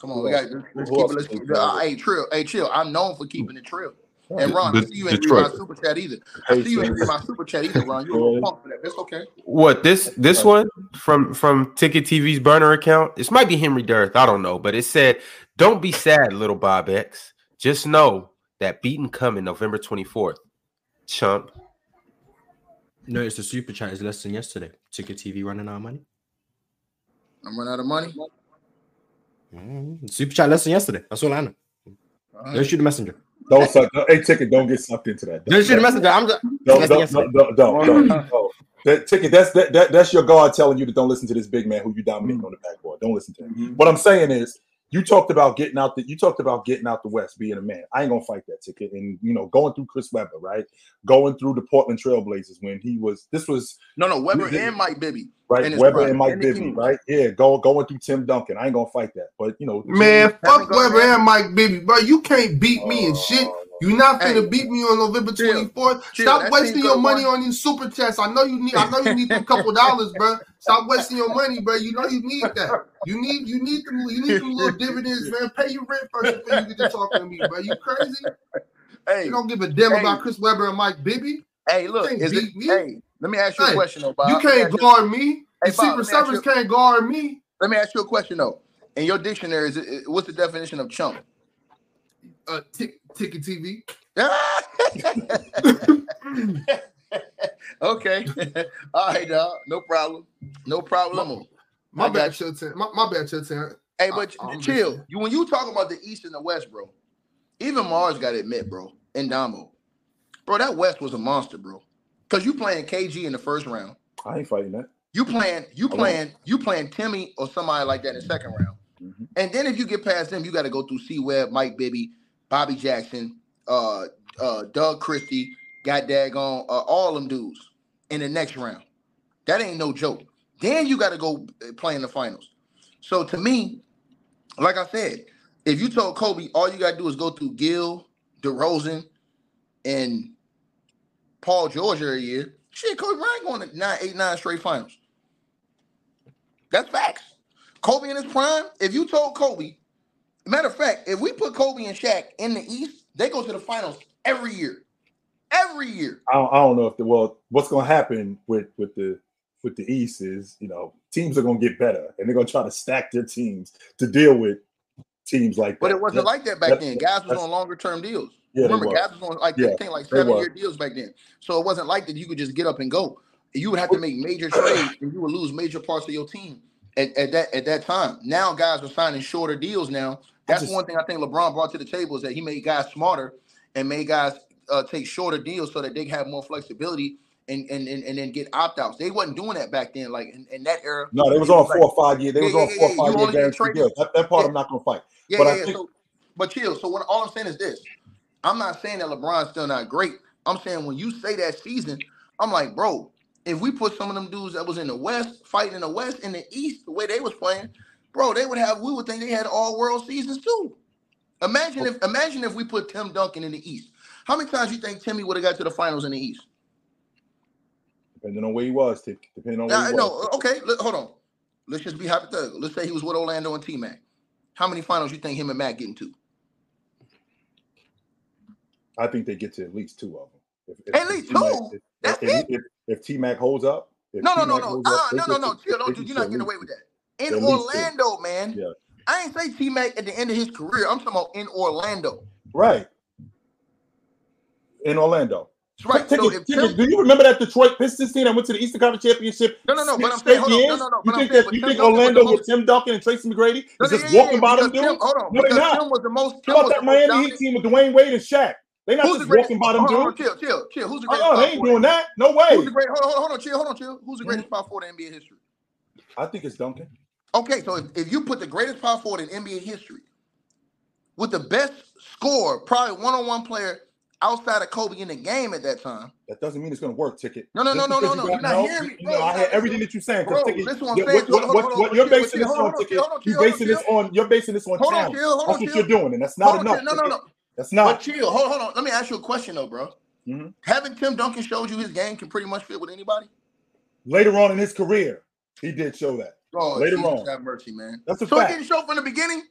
Come on. who We got let's keep it. Let's keep it. Uh, hey, Trill. Hey, chill. I'm known for keeping it trill. Right. And Ron, I see you ain't read my super chat either. I see you ain't read my super chat either, Ron. You're a little punk for that. That's okay. What this this one from from Ticket TV's burner account? This might be Henry Durth. I don't know, but it said, "Don't be sad, little Bob X. Just know that beating coming November twenty fourth. Chump. Notice the super chat is less than yesterday. Ticket TV running out of money. I'm running out of money. Mm, super chat less than yesterday. That's all I know. All Don't shoot the messenger. Don't suck. Hey, ticket. Don't get sucked into that. Don't shoot the messenger. I'm just, Don't, don't, don't, don't, don't, don't, don't. That ticket. That's that, that. That's your guard telling you to don't listen to this big man who you dominating mm. on the backboard. Don't listen to him. Mm-hmm. What I'm saying is, you talked about getting out the. You talked about getting out the West, being a man. I ain't gonna fight that ticket. And you know, going through Chris Webber, right? Going through the Portland Trailblazers when he was. This was No, no, Webber You- and Mike Bibby. right. And Webber prime, and Mike and Bibby, Kings. right? Yeah, go going through Tim Duncan. I ain't gonna fight that. But you know, Man, Kevin fuck Garnett. Webber and Mike Bibby, bro. You can't beat me and shit. Oh, Oh, You not finna Hey, beat me on November twenty fourth. chill. Stop wasting your money on these super chats. I know you need. I know you need a couple dollars, bro. Stop wasting your money, bro. You know you need that. You need. You need them. You need them little dividends, man. Pay your rent first before you get to talking to me, bro. You crazy? Hey, You don't give a damn Hey. about Chris Webber and Mike Bibby. hey, look, is it? me. Hey, let me ask you a question, though, Bob. you can't guard me. Hey, The Bob, Secret Service you- can't guard me. Let me ask you a question, though. In your dictionary, is it, what's the definition of chump? Uh, tick, ticket TV. okay. All right, dog. No problem. No problem. My I bad, got Chilltown. My, my bad, Chilltown. Hey, but I- chill. You when you talk about the East and the West, bro. Even Mars got to admit, bro, and Damo, bro, that West was a monster, bro. Cause you playing KG in the first round. I ain't fighting that. You playing, you I playing, you playing Timmy or somebody like that in the second round. Mhm. And then if you get past them, you got to go through C Webb, Mike Bibby, Bobby Jackson, uh, uh, Doug Christie, got daggone, uh, all them dudes in the next round. That ain't no joke. Then you got to go uh, play in the finals. So to me, like I said, if you told Kobe all you got to do is go through Gil, DeRozan, and Paul George every year, shit, Kobe Bryant going to nine, eight, nine straight finals. That's facts. Kobe in his prime, if you told Kobe, matter of fact, if we put Kobe and Shaq in the East, they go to the finals every year. Every year. I don't, I don't know if the well, what's going to happen with with the with the East is you know teams are going to get better and they're going to try to stack their teams to deal with teams like But that. it wasn't That- like that back that- then. Guys was on longer term deals. Yeah, Remember, guys was on like Yeah, thing like seven year deals back then. So it wasn't like that you could just get up and go. You would have to make major trades and you would lose major parts of your team at, at that at that time. Now guys are signing shorter deals now. That's just- one thing I think LeBron brought to the table is that he made guys smarter and made guys uh, take shorter deals so that they have more flexibility and and, and, and then get opt-outs. They wasn't doing that back then, like in, in that era. No, they was on was four like- or five years. They Yeah, was on yeah, four yeah. or five year guarantee deals. That, that part. I'm not gonna fight. Yeah, But yeah, yeah. think- So, but chill. So what all I'm saying is this: I'm not saying that LeBron's still not great. I'm saying when you say that season, I'm like, bro, if we put some of them dudes that was in the West fighting in the West in the East, the way they was playing, bro, they would have. We would think they had all world seasons too. Imagine if imagine if we put Tim Duncan in the East. How many times you think Timmy would have got to the finals in the East? Depending on where he was. Depending on where he no, was. okay. Look, hold on. Let's just be hypothetical. Let's say he was with Orlando and T Mac. How many finals you think him and Mac getting to? I think they get to at least two of them. If, if, At least two? If, That's if, if, if T Mac holds up, if No, no, no, no. Uh, no, no, no. Chill, don't, get you're not getting away with that. In At least two. Orlando, man. Yeah. I ain't say T Mac at the end of his career. I'm talking about in Orlando. Right. In Orlando. That's right. Ticket, So if ticket, Tim, do you remember that Detroit Pistons team that went to the Eastern Conference Championship? No, no, no, but I'm saying- hold on, no, no, no, You think saying, that you Tim think Duncan Orlando with Tim Duncan and Tracy McGrady No, is no, just yeah, walking yeah, by them dudes? hold on, No, they're not. Tim was the most. Tim How about that Miami Heat team with Dwyane Wade and Shaq? They're not Who's just walking by them hold on, hold on, dudes. chill, chill, chill. Who's the greatest? Uh-uh, they ain't doing that. No Who's the way. great? Hold on, hold on, chill, hold on, chill. Who's the greatest mm-hmm. power forward in NBA history? I think it's Duncan. Okay, so if, if you put the greatest power forward in NBA history with the best score, probably one-on-one player outside of Kobe in the game at that time. That doesn't mean it's going to work, Ticket. No, no, no, Just no, no, no. You're not hearing me, you know, I hear everything that you're saying. Bro, Ticket, listen what I'm saying. what- Hold on, what- hold on, what you're basing this on, on, Ticket, on, you're on, basing this on. You're basing this on Hold on, chill, hold on, That's what you're doing, and that's not enough. No, no, no. That's not. But chill. Hold, hold on. Let me ask you a question though, bro. Mm-hmm. Haven't Tim Duncan showed you his game can pretty much fit with anybody? Later on in his career, he did show that. Oh, Later on. have mercy, man. That's a So he didn't show from the beginning.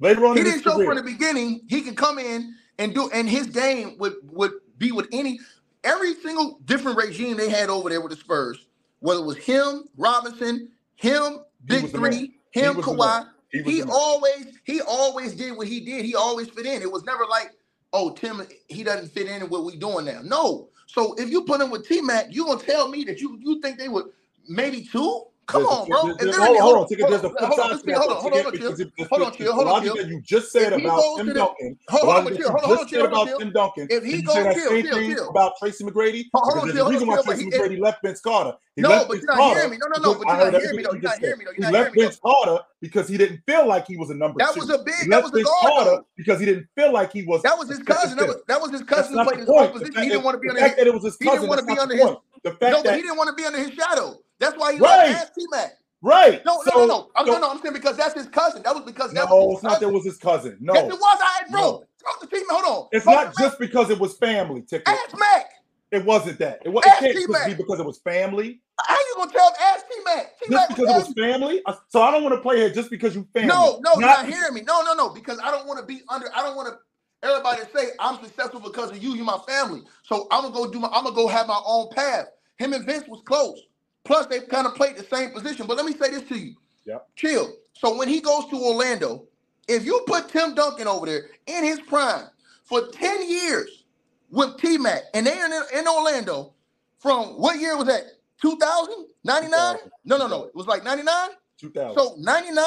Later on He didn't show career, from the beginning. He could come in and do, and his game would would be with any every single different regime they had over there with the Spurs. Whether it was him, Robinson, him, Big. Three, He him, was Kawhi. He He always he always did what he did. He always fit in. It was never like, oh, Tim, he doesn't fit in in what we doing now. No. So if you put him with T Mac, you gonna tell me that you you think they would maybe two? Come on, bro. there's- If there's- they're in Hold on, hold on, Ticket. There's a hold flip on, side let's to see, that. hold on, hold on, Ticket, chill. because if- Hold on, if- chill, hold on, chill. that you just said about Tim the- Duncan, Hold on, logic but that chill, hold on, hold on, hold on, about. Tim Duncan, If he goes- that same thing about Tracy McGrady? Hold on, chill, a reason hold why on, Tracy chill, but he- McGrady left Vince Carter. No, but you're not hearing me. No, no, no, but you're not hearing me, everything though. you You're not hearing me, He left Vince Carter because he didn't feel like he was a number That two. was a big- that was a Vince guard, because he didn't feel like he was. That was his cousin. That was that was his cousin who not played the his. The He didn't want to that- be the fact that it was his He didn't want to be under his. The fact that he didn't want to be under his shadow. That's why he Right. ass T Mac. right. No, no, So- no, oh, no. I'm, so- no, no. I'm saying because that's his cousin. That was because that No, was his it's not. That was his cousin. No, Yes, it was. I bro. No. Talk to T Mac. Hold on. it's not to Mac. just because it was family. Ticket. ask Mac. It wasn't that. It, was, Ask it can't just be because it was family. How you gonna tell him? Ask T Mac. T Just because it was family. So I don't want to play here just because you family. No, no, you're Not- not hearing me. No, no, no. Because I don't want to be under. I don't want to. Everybody say I'm successful because of you. You my family. So I'm gonna go do my. I'm gonna go have my own path. Him and Vince was close. Plus they've kind of played the same position. But let me say this to you. Yep. Chill. So when he goes to Orlando, if you put Tim Duncan over there in his prime for 10 years with T Mac and they're in, in Orlando from what year was that? 2000? 99? No, no, no. It was like 99? 2000. So 99?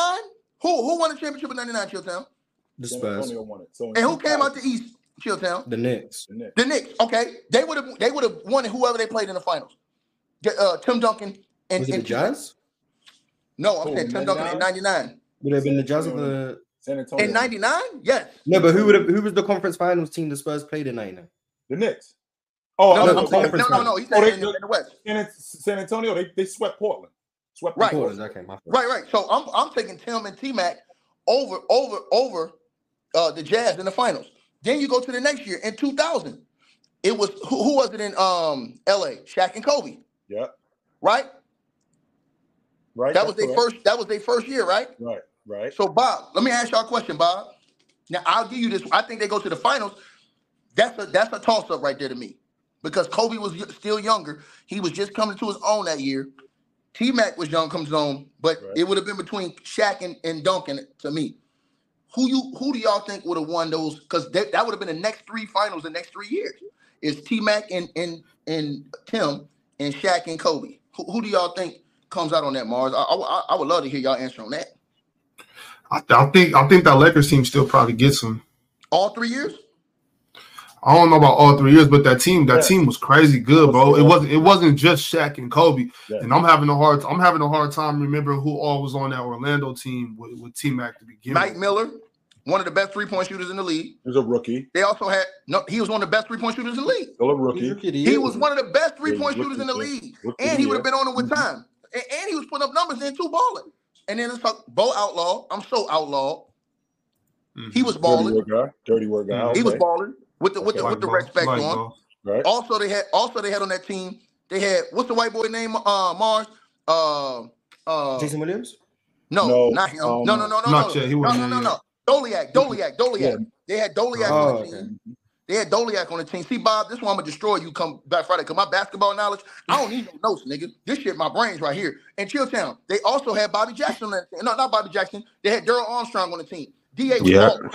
Who who won the championship in 99, Chilltown? The Spurs, Antonio won it. So And who came out 2000, the East, Chilltown? the Knicks. the Knicks. The Knicks. Okay. They would have they would have won it whoever they played in the finals. The, Uh, Tim Duncan and, Was it the Jazz? No, I'm Who, saying Tim Duncan in 99. Would it have been the Jazz or the? San Antonio. In 99? Yes. No, but who would have? Who was the conference finals team the Spurs played in '99? The Knicks. Oh, No, I no, know I'm the saying, no, no, no. He Oh, they- in, the- in the West. San, San Antonio, they, they swept Portland. Swept Right. Portland. Portland. Okay, my fault. Right, right. So I'm I'm taking Tim and T Mac over over over uh the Jazz in the finals. Then you go to the next year in 2000. It was who, who was it in um LA? Shaq and Kobe, Yeah. right? Right. That was their correct. first that was their first year, right? Right. Right. So Bob, let me ask y'all a question, Bob. Now I'll give you this. I think they go to the finals. That's a that's a toss up right there to me, because Kobe was still younger. He was just coming to his own that year. T Mac was young, comes on, but Right. it would have been between Shaq and, and Duncan to me. who you who do y'all think would have won those? Because that would have been the next three finals, the next three years. Is T Mac and and and Tim and Shaq and Kobe? Who, who do y'all think comes out on that Mars? I, I, I would love to hear y'all answer on that. I, th- I think I think that Lakers team still probably gets them. All three years. I don't know about all three years, but that team, that yeah. team was crazy good, bro. It wasn't it wasn't just Shaq and Kobe. Yeah. And I'm having a hard I'm having a hard time remembering who all was on that Orlando team with, with T Mac to begin. Mike with. Miller, one of the best three point shooters in the league. He was a rookie. They also had no. He was one of the best three point shooters in the league. Still a rookie. He, he was one of the best three point shooters in the league, and he would have been on it with time. And, and, he was putting up numbers in two balling. And then it's like Bo Outlaw. I'm so outlaw. Mm-hmm. He was balling. Dirty work guy. Dirty work guy. He was balling with the with the with the respect on. Right. Also, they had also they had on that team. They had what's the white boy name? Uh, Mars. Uh, uh, Jason Williams. No, no not him. Um, no, no, no, no, not no, yet. He no, no, no, no. Doleac, Doleac, Doleac. Yeah. They had Doleac oh, on the team. Okay. They had Doleac on the team. See, Bob, this one I'm gonna destroy you come back Friday. Cause my basketball knowledge, I don't need no notes, nigga. This shit, my brain's right here. And Chilltown, they also had Bobby Jackson on that team. No, not Bobby Jackson. They had Darrell Armstrong on the team. DA was yeah. balling.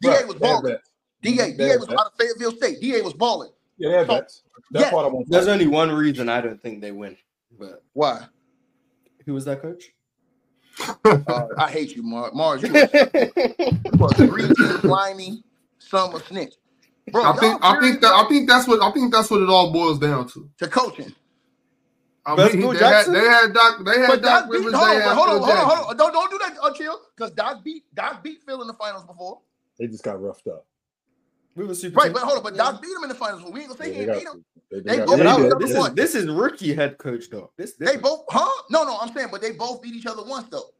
DA was balling. DA, DA was out of Fayetteville State. DA was balling. Yeah, they had so, That's yeah. part I want. There's only one reason I don't think they win. But why? Who was that coach? Uh, I hate you, Mar- Mars. You are greasy, slimy, summer snitch. Bro, I think I think that I think that's what I think that's what it all boils down to. To coaching. I mean, they, had, they had Doc. They had but Doc, Doc Rivers. Hold, on, hold, on, hold on, hold on, Don't don't do that, uh, chill. Because Doc beat Doc beat Phil in the finals before. They just got roughed up. We were super right, but hold on, but Doc beat him in the finals. We ain't gonna say yeah, he ain't beat him. They, they, they both yeah, this, is, this is rookie head coach though. This, this they both, huh? No, no, I'm saying, but they both beat each other once though.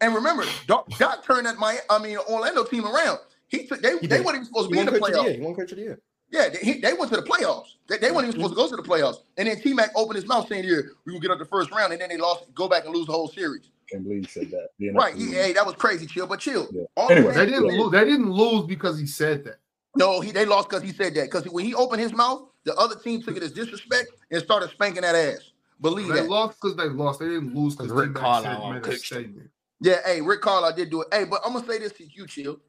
And remember, Doc, Doc turned that my, I mean, Orlando team around. He took they, he they weren't even supposed to be in the playoffs. He won coach of the year. Yeah, they, they went to the playoffs. They, they weren't even mm-hmm. supposed to go to the playoffs. And then T Mac opened his mouth saying, "Here, we will get up the first round," and then they lost. Go back and lose the whole series. Can't believe he said that. right? He, hey, that was crazy. Chill, but chill. Yeah. Anyway, they didn't lose. They didn't lose because he said that. No, he they lost because he said that. Because when he opened his mouth, the other team took it as disrespect and started spanking that ass. Believe they that. lost because they lost. They didn't lose because Rick Carlisle made a statement. Yeah, hey, Rick Carlisle did do it. Hey, but I'm gonna say this to you, chill.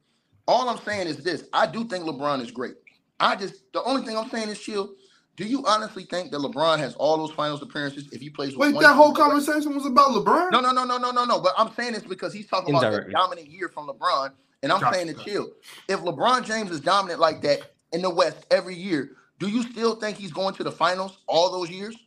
All I'm saying is this: I do think LeBron is great. I just the only thing I'm saying is chill. Do you honestly think that LeBron has all those finals appearances if he plays? Wait, that whole conversation was about LeBron. No, no, no, no, no, no, no. But I'm saying this because he's talking about the dominant year from LeBron, and I'm saying to chill. If LeBron James is dominant like that in the West every year, do you still think he's going to the finals all those years?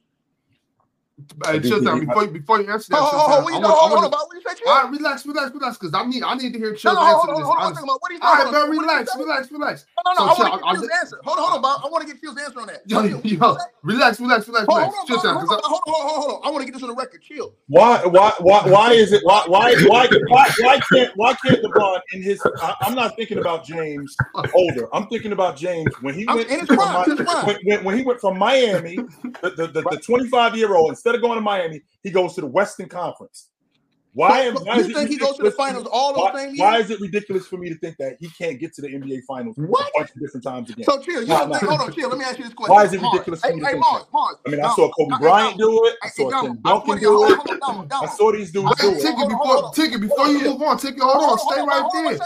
Hey, chill down before before you answer that. Oh, oh, oh, what you, want, hold, hold, hold, what you say, All right, relax, relax, relax, because I need I need to hear Chill's no, no, answer to this. Hold on, hold on, what are you talking All right, bro, relax, relax, relax. No, no, no, so, I want to get Chill's answer. Hold on, hold on, Bob. I want to get Chill's answer on that. Yo, yo, relax, relax, relax, relax. Chill down, hold on, hold on, hold on. I want to get this on the record. Chill. Why, why, why, why is it? Why, why, why, why, why can't, why can't LeBron in his? I, I'm not thinking about James older. I'm thinking about James when he went from when, when he went from Miami, the the 25 year old instead of going to Miami he goes to the Western Conference. Why, but, why you think he goes to the finals all those why, same years? Why is it ridiculous for me to think that he can't get to the NBA finals what? a bunch of different times again? So chill, you don't think, hold on, chill. Let me ask you this question. Why is it ridiculous Mars. for me to hey, think Mars, that? Mars, I mean, I saw Kobe Bryant do it. I saw Tim Duncan do it. I saw these dudes do it. Ticket before, ticket before you move on. Ticket, hold on, stay right there.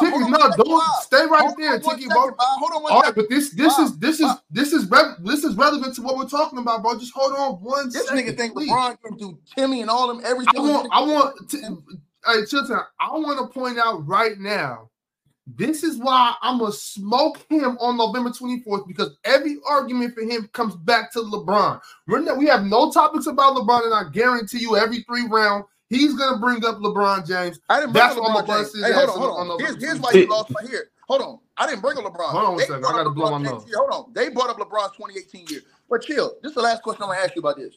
Ticket, no, don't stay right there. Ticket, bro. Hold on, all right, but this, this is, this is, this is, this is relevant to what we're talking about, bro. Just hold on one second. This nigga think LeBron can do Timmy and all them every. I want, I want hey, Chilltown, I want to point out right now. This is why I'm gonna smoke him on November 24th because every argument for him comes back to LeBron. Remember, we have no topics about LeBron, and I guarantee you, every three round he's gonna bring up LeBron James. I didn't bring That's up LeBron James. Hey, hold on, hold on. on here's, here's why you lost my here. Hold on, I didn't bring up LeBron. Hold on a second. I got to blow my nose. Hold on, they brought up LeBron's 2018 year. But chill. This is the last question I'm gonna ask you about this.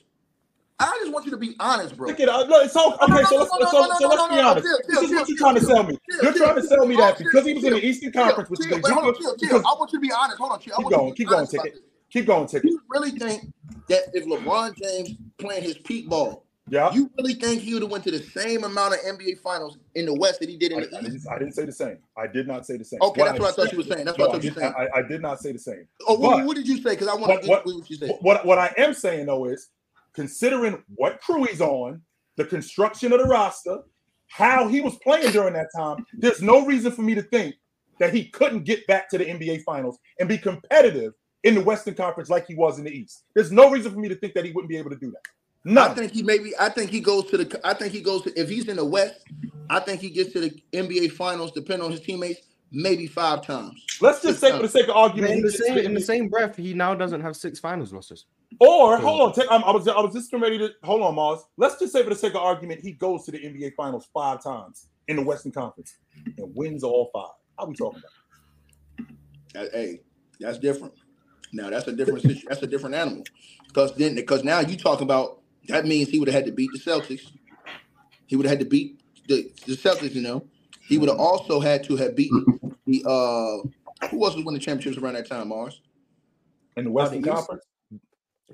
I just want you to be honest, bro. Look at it. Uh, look, so okay, so let's so, let's be honest. This is what you're trying to sell me. You're trying to sell me that because he was in the Eastern Conference, which is Wait, hold on, chill, chill. I want you to be honest. Hold on, chill. Keep going, keep going, ticket. Keep going, ticket. You really think that if LeBron James playing his peak ball, yeah, you really think he would have went to the same amount of NBA Finals in the West that he did in the I, East? I didn't say the same. I did not say the same. Okay, what that's I what I thought you were saying. That's what I thought you were saying. I, did not say the same. Oh, what, what did you say? Because I want to what, what you said. What what I am saying though is considering what crew he's on, the construction of the roster, how he was playing during that time, there's no reason for me to think that he couldn't get back to the NBA Finals and be competitive in the Western Conference like he was in the East. There's no reason for me to think that he wouldn't be able to do that. I think he maybe. I think he goes to the. I think he goes to if he's in the West. I think he gets to the NBA Finals, depending on his teammates, maybe five times. Let's just say, for the sake of argument, in the same in the same breath, he now doesn't have six finals losses. Or hold on, take, um, I was I was just ready to hold on, Mars. Let's just say for the sake of argument, he goes to the NBA Finals five times in the Western Conference and wins all five. How we talking about? Hey, that's different. Now that's a different. situ- That's a different animal. Because then, because now you talk about that means he would have had to beat the Celtics. He would have had to beat the, the Celtics. You know, he would have also had to have beaten the uh who else was winning championships around that time? Mars. In the Western East? Conference,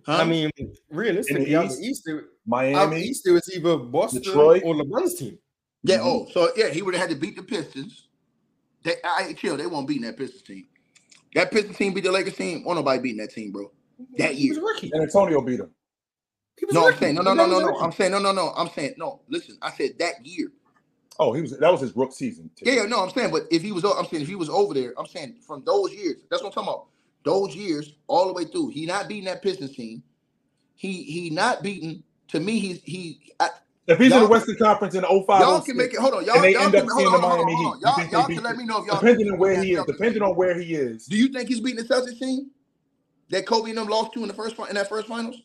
Huh? I mean, realistically, out East? the East, it, out the Miami, East, it was either Boston Detroit. or LeBron's team. Yeah. Mhm. Oh, so yeah, he would have had to beat the Pistons. They, I chill. They won't beat that Pistons team. That Pistons team beat the Lakers team. Won't nobody beating that team, bro. That year. rookie. and Antonio beat him. He No, a I'm saying no, no, no, no, no. I'm saying no, no, no. I'm saying no. Listen, I said that year. Oh, he was that was his rook season. Yeah, yeah, no, I'm saying, but if he was, o- I'm saying if he was over there, I'm saying from those years. That's what I'm talking about. Those years, all the way through, he not beating that Pistons team. He he not beating. To me, he's he. I, If he's in the Western Conference in 05, y'all oh can make it. Hold on, y'all. and they y'all end can, up hold seeing on, the hold on, Miami hold on. Heat. You Y'all, y'all can let me know if y'all depending on where he is, depending on where he is. Do you think he's beating the Celtics team that Kobe and them lost to in the first fi- in that first finals?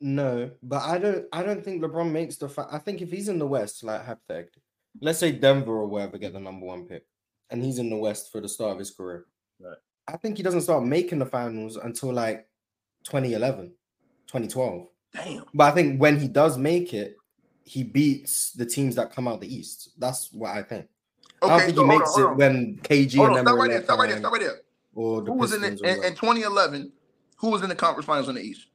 No, but I don't. I don't think LeBron makes the. Fi- I think if he's in the West, like hypothetically, let's say Denver or wherever get the number one pick, and he's in the West for the start of his career. Right. I think he doesn't start making the finals until like 2011, 2012. Damn. But I think when he does make it, he beats the teams that come out the East. That's what I think. I don't Okay, think so he hold on, makes it on. when KG Hold and on, them stop right there, stop right there, stop right there. or the Who was in Pistons the, in, in 2011? Who was in the conference finals in the East?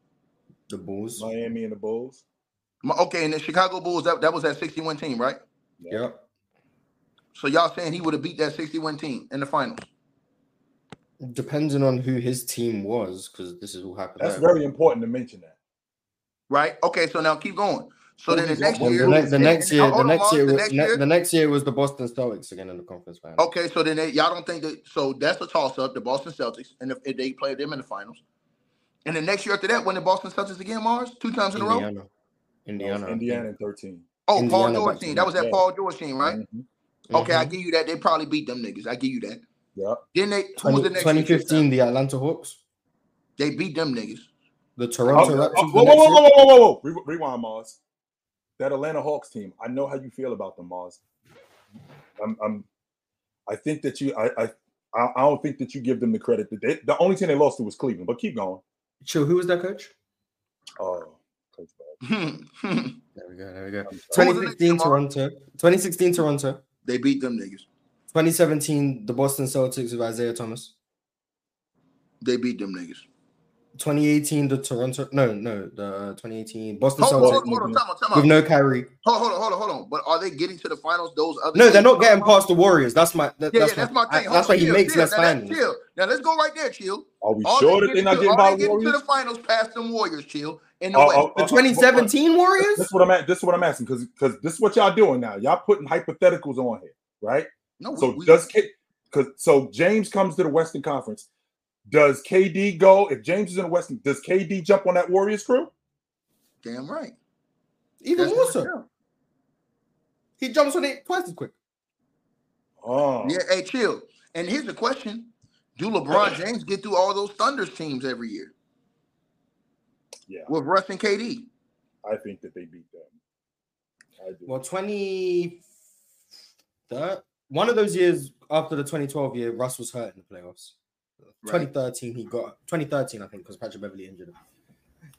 the Bulls. Miami and the Bulls. My- Okay, and the Chicago Bulls. That, that was that 61 team, right? Yep. So y'all saying he would have beat that 61 team in the finals? Depending on who his team was, because this is what happened. That's very important to mention that. right? Okay, so now keep going. So then the next year, the, next, the and- next and- year, the next year, the was, next year. the was the Boston Celtics again in the conference final. Okay, so then they, y'all don't think that. So that's a toss up, the Boston Celtics, and if, if they play them in the finals, and the next year after that, when the Boston Celtics again, Mars, two times in a row. Indiana, Indiana, I Indiana think. In 13. Oh, Paul George team. That was that back. Paul George team, right? Mhm. Okay, I Mhm. give you that. They probably beat them niggas. I give you that. Yeah. Then they who was 20, the next 2015, the Atlanta Hawks, They beat them niggas. the Oh, Toronto oh, Raptors. whoa, the whoa, whoa, whoa, whoa, whoa, whoa. Rewind, Mars. That Atlanta Hawks team. I know how you feel about them, Mars. I'm, I'm I think that you, I, I, I I don't think that you give them the credit that they. The only team they lost to was Cleveland. But keep going. Chill, who was that coach? Oh, Coach Bud. There we go, there we go. I'm sorry. Who was the next 2016? Toronto, 2016 Toronto, they beat them niggas. 2017 the Boston Celtics with Isaiah Thomas, They beat them niggas. 2018 the Toronto, no, no, the uh, 2018 Boston Hold on, hold Celtics hold on, time out, time with out. no Kyrie. Hold, hold on, hold on, hold on. But are they getting to the finals? Those other No, they're not getting past the Warriors. That's my. That, Yeah, that's, yeah, that's my. my thing. I- Hold that's why he chill, makes chill. less now, finals. Chill. Now let's go right there, chill. Are we Are sure they that they're getting not to- getting are by they the getting to Warriors? the finals past them Warriors, chill. In the oh, West. oh, The oh, 2017 Warriors. This is what I'm at. This is what I'm asking because because this is what y'all doing now. Y'all putting hypotheticals on here, right? no, So we, does K because so James comes to the Western Conference. Does KD go if James is in the Western? Does KD jump on that Warriors crew? damn right. Even That's more so. He jumps on it twice as quick. Oh, Yeah, hey, chill. And here's the question: Do LeBron James get through all those Thunders teams every year yeah. with Russ and KD? I think that they beat them. I do. Well, 20. That one of those years after the 2012 year, Russ was hurt in the playoffs. Right. 2013, he got 2013, I think, because Patrick Beverley injured him.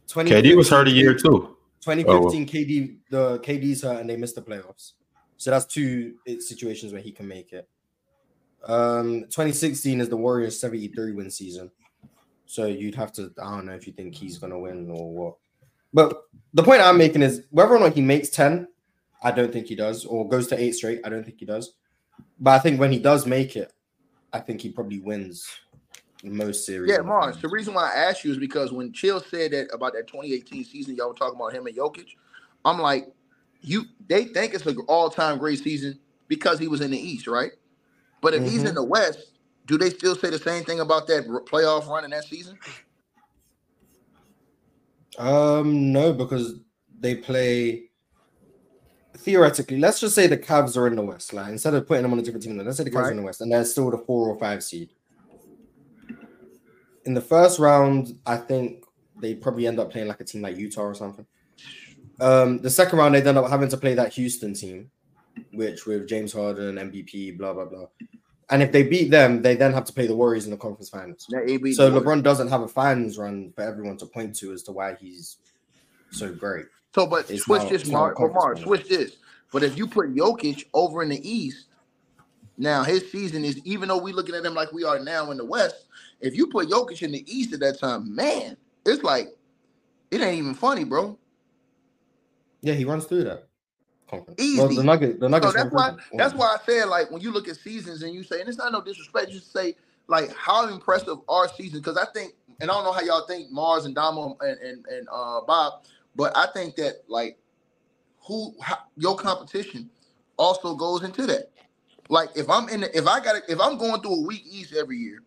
KD was hurt a year too. 2015, KD the KD's hurt and they missed the playoffs. So that's two situations where he can make it. Um, 2016 is the Warriors 73 win season. So you'd have to, I don't know if you think he's gonna win or what. But the point I'm making is whether or not he makes 10, I don't think he does, or goes to eight straight, I don't think he does. But I think when he does make it, I think he probably wins most series. Yeah, Mars. The reason why I asked you is because when Chill said that about that 2018 season, y'all were talking about him and Jokic. I'm like, you they think it's an all-time great season because he was in the East, right? But if he's Mhm. in the West, do they still say the same thing about that playoff run in that season? Um, no, because they play theoretically. Let's just say the Cavs are in the West. Like instead of putting them on a different team, let's say the Cavs are in the West, and they're still the four or five seed. In the first round, I think they probably end up playing like a team like Utah or something. Um, the second round, they'd end up having to play that Houston team, which with James Harden, MVP, blah blah blah. And if they beat them, they then have to play the Warriors in the conference finals. So LeBron doesn't have a fans run for everyone to point to as to why he's so great. So, but It's switch not- this, it's not a Mark. Mark, switch this. But if you put Jokic over in the East, now his season is even though we're looking at him like we are now in the West. If you put Jokic in the East at that time, man, it's like it ain't even funny, bro. Yeah, he runs through that conference. Easy. The the So that's why that's why I said like when you look at seasons and you say, and it's not no disrespect, just say like how impressive our season because I think, and I don't know how y'all think Mars and Damo and and, and uh, Bob, but I think that like who how, your competition also goes into that. Like if I'm in the, if I got if I'm going through a weak East every year,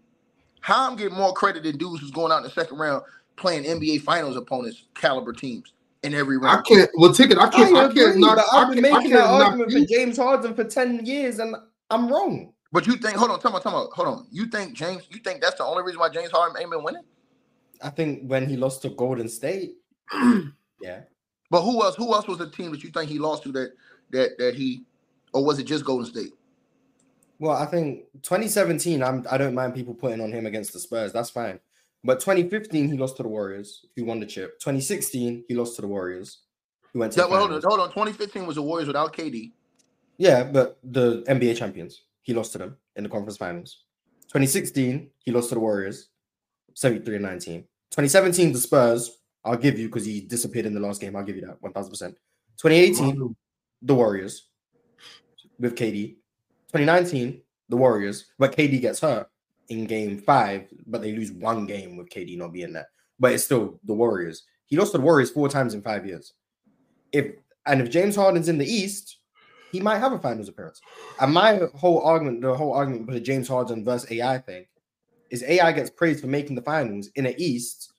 how I'm getting more credit than dudes who's going out in the second round playing NBA Finals opponents caliber teams in every I can't. Well, ticket. I can't. I, I can't agree, not. I I've been can't, I making that knock argument for. James Harden for ten years, and I'm wrong. But you think, hold on, talk about, talk about, hold on. You think James? You think that's the only reason why James Harden ain't been winning? I think when he lost to Golden State, yeah, But who else? Who else was the team that you think he lost to that that that he, or was it just Golden State? Well, I think 2017, I'm I don't mind people putting on him against the Spurs. That's fine. But 2015, he lost to the Warriors, who won the chip. 2016, he lost to the Warriors, who went to Yeah, the well, hold on, hold on. 2015 was the Warriors without KD. Yeah, but the NBA champions, he lost to them in the conference finals. 2016, he lost to the Warriors, 73 and 19. 2017, the Spurs, I'll give you because he disappeared in the last game. I'll give you that 1000%. 2018, the Warriors with KD. 2019, the Warriors, but KD gets hurt in game five, but they lose one game with KD not being there. But it's still the Warriors. He lost to the Warriors four times in five years. If and if James Harden's in the East, he might have a finals appearance. And my whole argument, the whole argument for the James Harden versus AI thing, is AI gets praised for making the finals in the East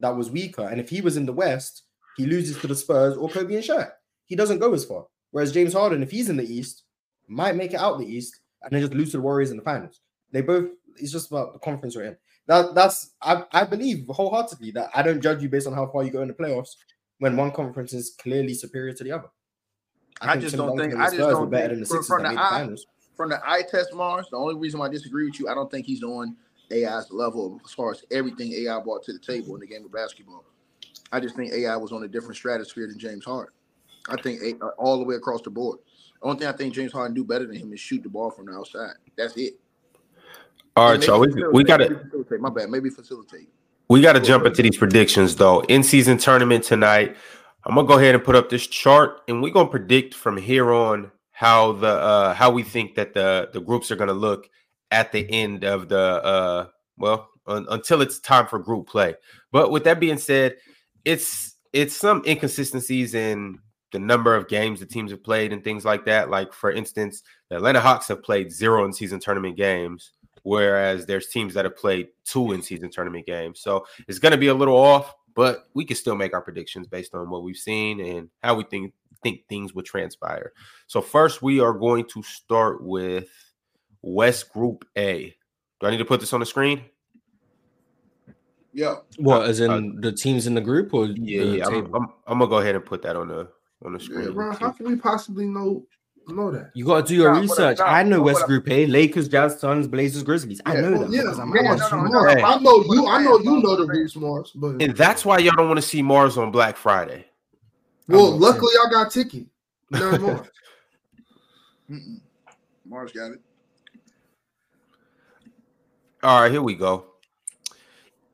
that was weaker. And if he was in the West, he loses to the Spurs or Kobe and Shaq. He doesn't go as far. Whereas James Harden, if he's in the East, might make it out the East and then just lose to the Warriors in the finals. They both, it's just about the conference we're in. That that's I, I believe wholeheartedly that I don't judge you based on how far you go in the playoffs when one conference is clearly superior to the other. I just don't Duncan think- I just don't better than the Sixers from the the eye- finals. From the eye test, Mars, the only reason why I disagree with you, I don't think he's on AI's level as far as everything AI brought to the table in the game of basketball. I just think AI was on a different stratosphere than James Harden. I think all the way across the board. The only thing I think James Harden do better than him is shoot the ball from the outside. That's it. All And y'all. We, we got to facilitate. My bad. Maybe facilitate. we got to jump into these predictions though. In season tournament tonight, I'm gonna go ahead and put up this chart, and we're gonna predict from here on how the uh how we think that the the groups are gonna look at the end of the uh well un- until it's time for group play. But with that being said, it's it's some inconsistencies in the number of games the teams have played and things like that. Like for instance, the Atlanta Hawks have played zero in season tournament games, whereas there's teams that have played two in season tournament games. So it's going to be a little off, but we can still make our predictions based on what we've seen and how we think think things would transpire. So first, we are going to start with West Group A. Do I need to put this on the screen? Yeah. Well, uh, as in uh, the teams in the group or Yeah, yeah. I'm. I'm, I'm gonna go ahead and put that on the on the Yeah, screen. bro, how can we possibly know know that? You got to do your Nah, research. nah, I know what West I- Group A: Lakers, Jazz, Suns, Blazers, Grizzlies. I know Well, them yeah, because I'm, yeah, no, no, no, no, I know you. I know you know the hey. Mars, but And that's why y'all don't want to see Mars on Black Friday. well, I'm luckily I got Tiki. None more. Mm-mm. Mars got it. All right, here we go.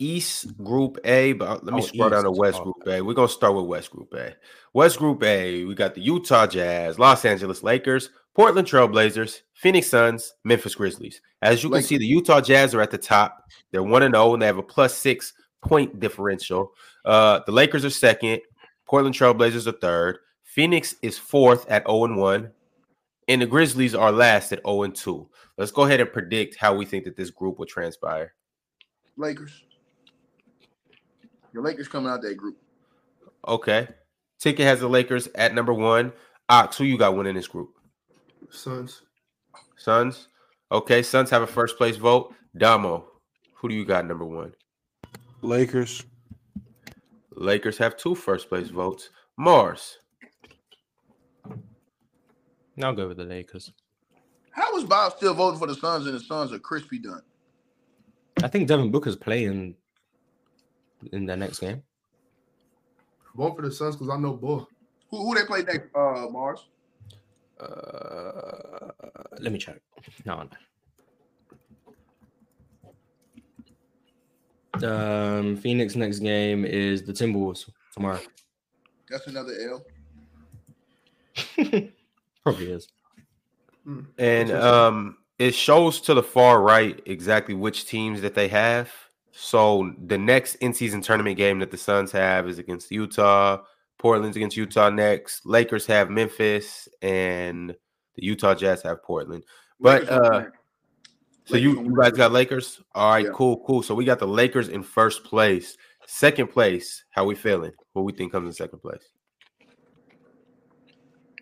East Group A, but let me Oh, scroll down to West Oh. Group A. We're gonna start with West Group A. West Group A, we got the Utah Jazz, Los Angeles Lakers, Portland Trailblazers, Phoenix Suns, Memphis Grizzlies. As you can Lakers. see, the Utah Jazz are at the top. They're one and zero, and they have a plus six point differential. Uh, the Lakers are second. Portland Trailblazers are third. Phoenix is fourth at 0 and 1, and the Grizzlies are last at 0 and 2. Let's go ahead and predict how we think that this group will transpire. Lakers. Your Lakers coming out that group. Okay. Ticket has the Lakers at number one. Ox, who you got winning this group? Suns. Suns. Okay, Suns have a first place vote. Damo, who do you got number one? Lakers. Lakers have two first place votes. Mars. I'll go with the Lakers. How is Bob still voting for the Suns and the Suns are crispy done? I think Devin Booker's playing in the next game. Vote for the Suns because I know boy. Who, who they play next, uh, Mars? Uh, let me check. No, no. Um, Phoenix next game is the Timberwolves tomorrow. That's another L. Probably is. And um, it shows to the far right exactly which teams that they have. So the next in-season tournament game that the Suns have is against Utah. Portland's against Utah next. Lakers have Memphis, and the Utah Jazz have Portland. But uh, so you, you guys got Lakers. All right, Yeah. cool, cool. So we got the Lakers in first place. Second place, how we feeling? What we think comes in second place?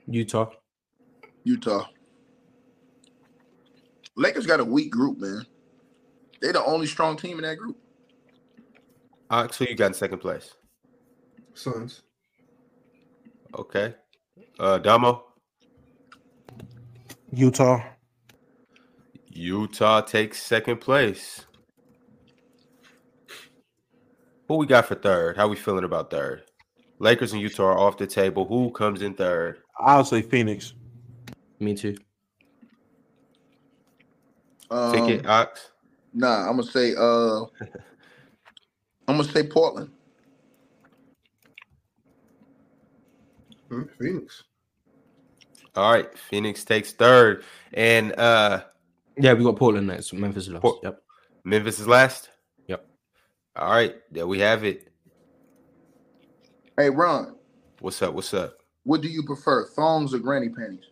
Utah. Utah. Lakers got a weak group, man. They the only strong team in that group. Ox, who you got in second place? Suns. Okay. Uh Damo. Utah. Utah takes second place. Who we got for third? How we feeling about third? Lakers and Utah are off the table. Who comes in third? I'll say Phoenix. Me too. Um, Ticket Ox. Nah, I'm gonna say uh I'm gonna say Portland. Hmm, Phoenix. All right. Phoenix takes third. And uh Yeah, we got Portland next. Memphis is last. Port- Yep. Memphis is last. Yep. All right. There we have it. Hey Ron, What's up? What's up? what do you prefer, thongs or granny panties?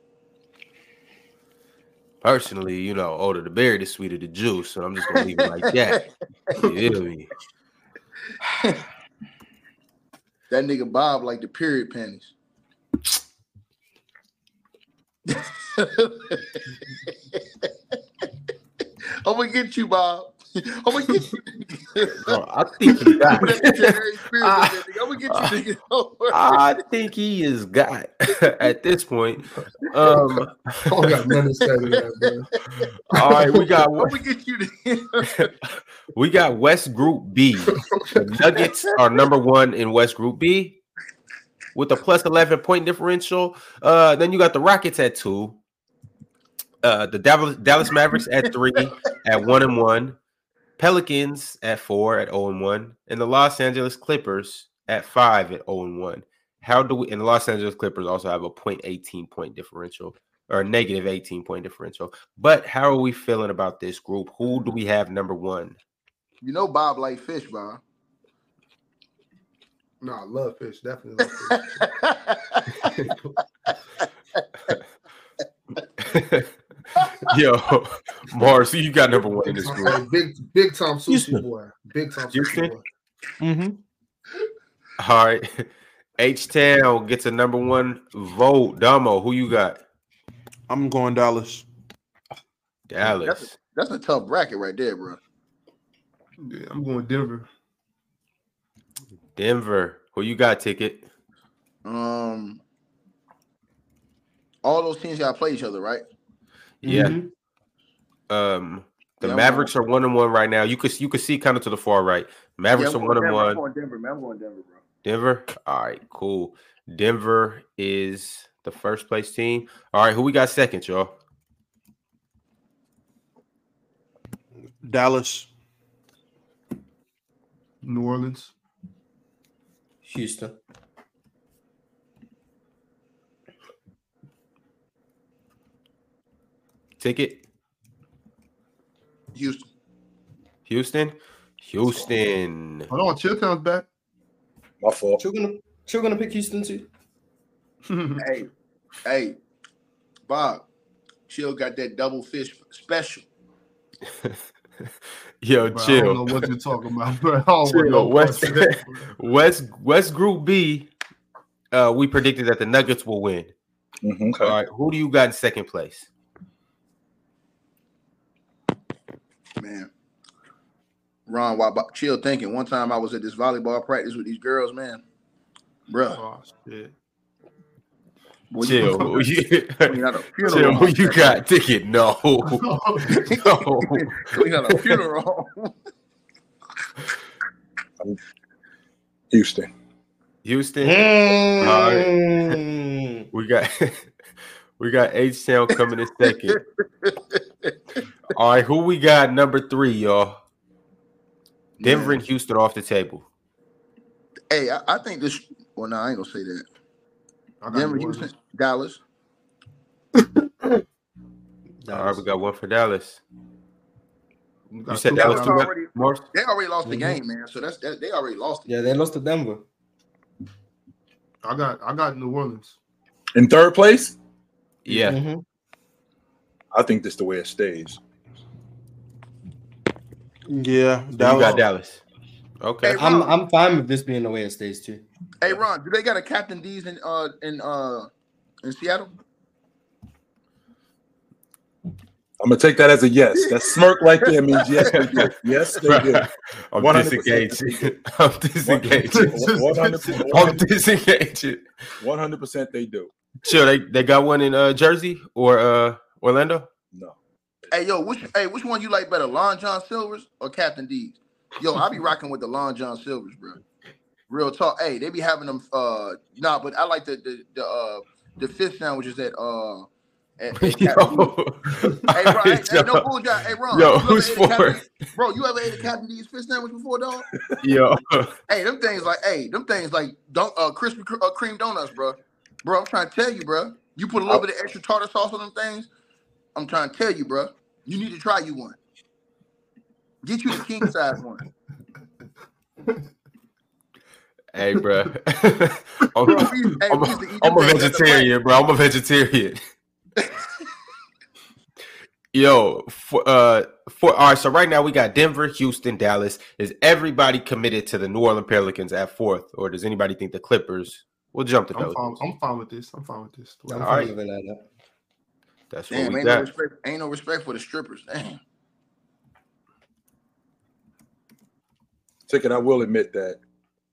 Personally, you know, older the berry, the sweeter the juice. So I'm just gonna leave it like that. You feel me? That nigga Bob like the period panties. I'm gonna get you, Bob. I'm gonna get you. Bro, I think he got Put that it. shit in Harry Spears, that nigga. I'm gonna get you, nigga. I think he is got at this point. Um, I don't got nothing to say to that, man. all right, we got I'm gonna get you. nigga. we got West Group B. The Nuggets are number one in West Group B with a plus 11 point differential. Uh, then you got the Rockets at two. Uh, the Dallas, Dallas Mavericks at three at one and one. Pelicans at four at 0 and 1. And the Los Angeles Clippers at five at 0 and 1. How do we and the Los Angeles Clippers also have a 0.18 point differential or a negative 18 point differential. But how are we feeling about this group? Who do we have number one? You know Bob like fish, Bob. No, I love fish. Definitely love fish. Yo, Mars, you got number one in this group? Big, big time sushi Houston. boy. Big time Houston? sushi boy. Mm-hmm. All right. H Town gets a number one vote. Damo, who you got? I'm going Dallas. Dallas. That's a tough bracket right there, bro. Yeah, I'm going Denver. Denver. Who you got, ticket? Um, all those teams gotta play each other, right? Yeah. Mhm. Um the Yeah, Mavericks are one and one right now. You could you could see kind of to the far right. Mavericks Yeah, are one going and Denver. I'm one. going Denver, man. I'm going Denver, bro. Denver. All right, cool. Denver is the first place team. All right, who we got second, y'all? Dallas. New Orleans. Houston. Ticket. Houston. Houston. Houston. Hold on, Chill Town's back. My fault. Chill gonna, chill gonna pick Houston too. hey, hey, Bob, Chill got that double fish special. Yo, Bro, I don't know what you're talking about, bro. I don't want Chill. no West, that, bro. West West Group B. Uh, we predicted that the Nuggets will win. Mhm. All right, who do you got in second place? Man. Ron, while Bob- chill thinking. One time I was at this volleyball practice with these girls, man. Bro. Oh shit. boy, Chill. Who you, clean out chill. Who home. you got? Ticket? No. no. we got a funeral. Houston. Houston. Mm. We got we got H Town coming in second. All right, who we got number three, y'all? Denver Man. and Houston off the table. Hey, I, I think this. Well, no, I ain't gonna say that. I got Denver, Houston, Dallas. All right, we got one for Dallas. You said two Dallas Dallas. too, already- Morris? They already lost the Mhm. game, man. So that's that, they already lost. It. Yeah, they lost to Denver. I got I got New Orleans. In third place, Yeah. Mhm. I think this the way it stays. Yeah, You Dallas. got Dallas. Okay. Hey, I'm I'm fine with this being the way it stays too. Hey, Ron, do they got a Captain D's in uh in uh in Seattle? I'm gonna take that as a yes. That smirk right there means yes, they do. Yes, they do. I'm 100%. disengaging. I'm disengaging. One hundred I'm disengaging. one hundred percent they do. Sure, They they got one in uh Jersey or uh Orlando. Hey, yo, which hey which one you like better, Long John Silver's or Captain D's? Yo, I be rocking with the Long John Silver's, bro. Real talk. Hey, they be having them. Uh, nah, but I like the the the uh the fish sandwiches at uh. At, at Yo, Captain Hey, bro, hey, hey, no bullshit. Hey, Ron. Yo, who's for? Bro, you ever ate a Captain D's fish sandwich before, dog? Yo, Hey, them things like, hey, them things like don't uh Krispy uh, Kreme donuts, bro. Bro, I'm trying to tell you, bro. You put a little bit of extra tartar sauce on them things. I'm trying to tell you, bro. You need to try you one. Get you the king size one. hey, bro. I'm, Bro, we, hey, I'm we a, used to eat I'm a things at the vegetarian, bro. I'm a vegetarian. Yo, for uh, for all right. So right now we got Denver, Houston, Dallas. Is everybody committed to the New Orleans Pelicans at fourth, or does anybody think the Clippers We'll jump the I'm fine, I'm fine with this. I'm fine with this. I'm All fine right. with it like that. That's what Damn, we ain't no respect. Ain't no respect for the strippers. Damn. Ticket, I will admit that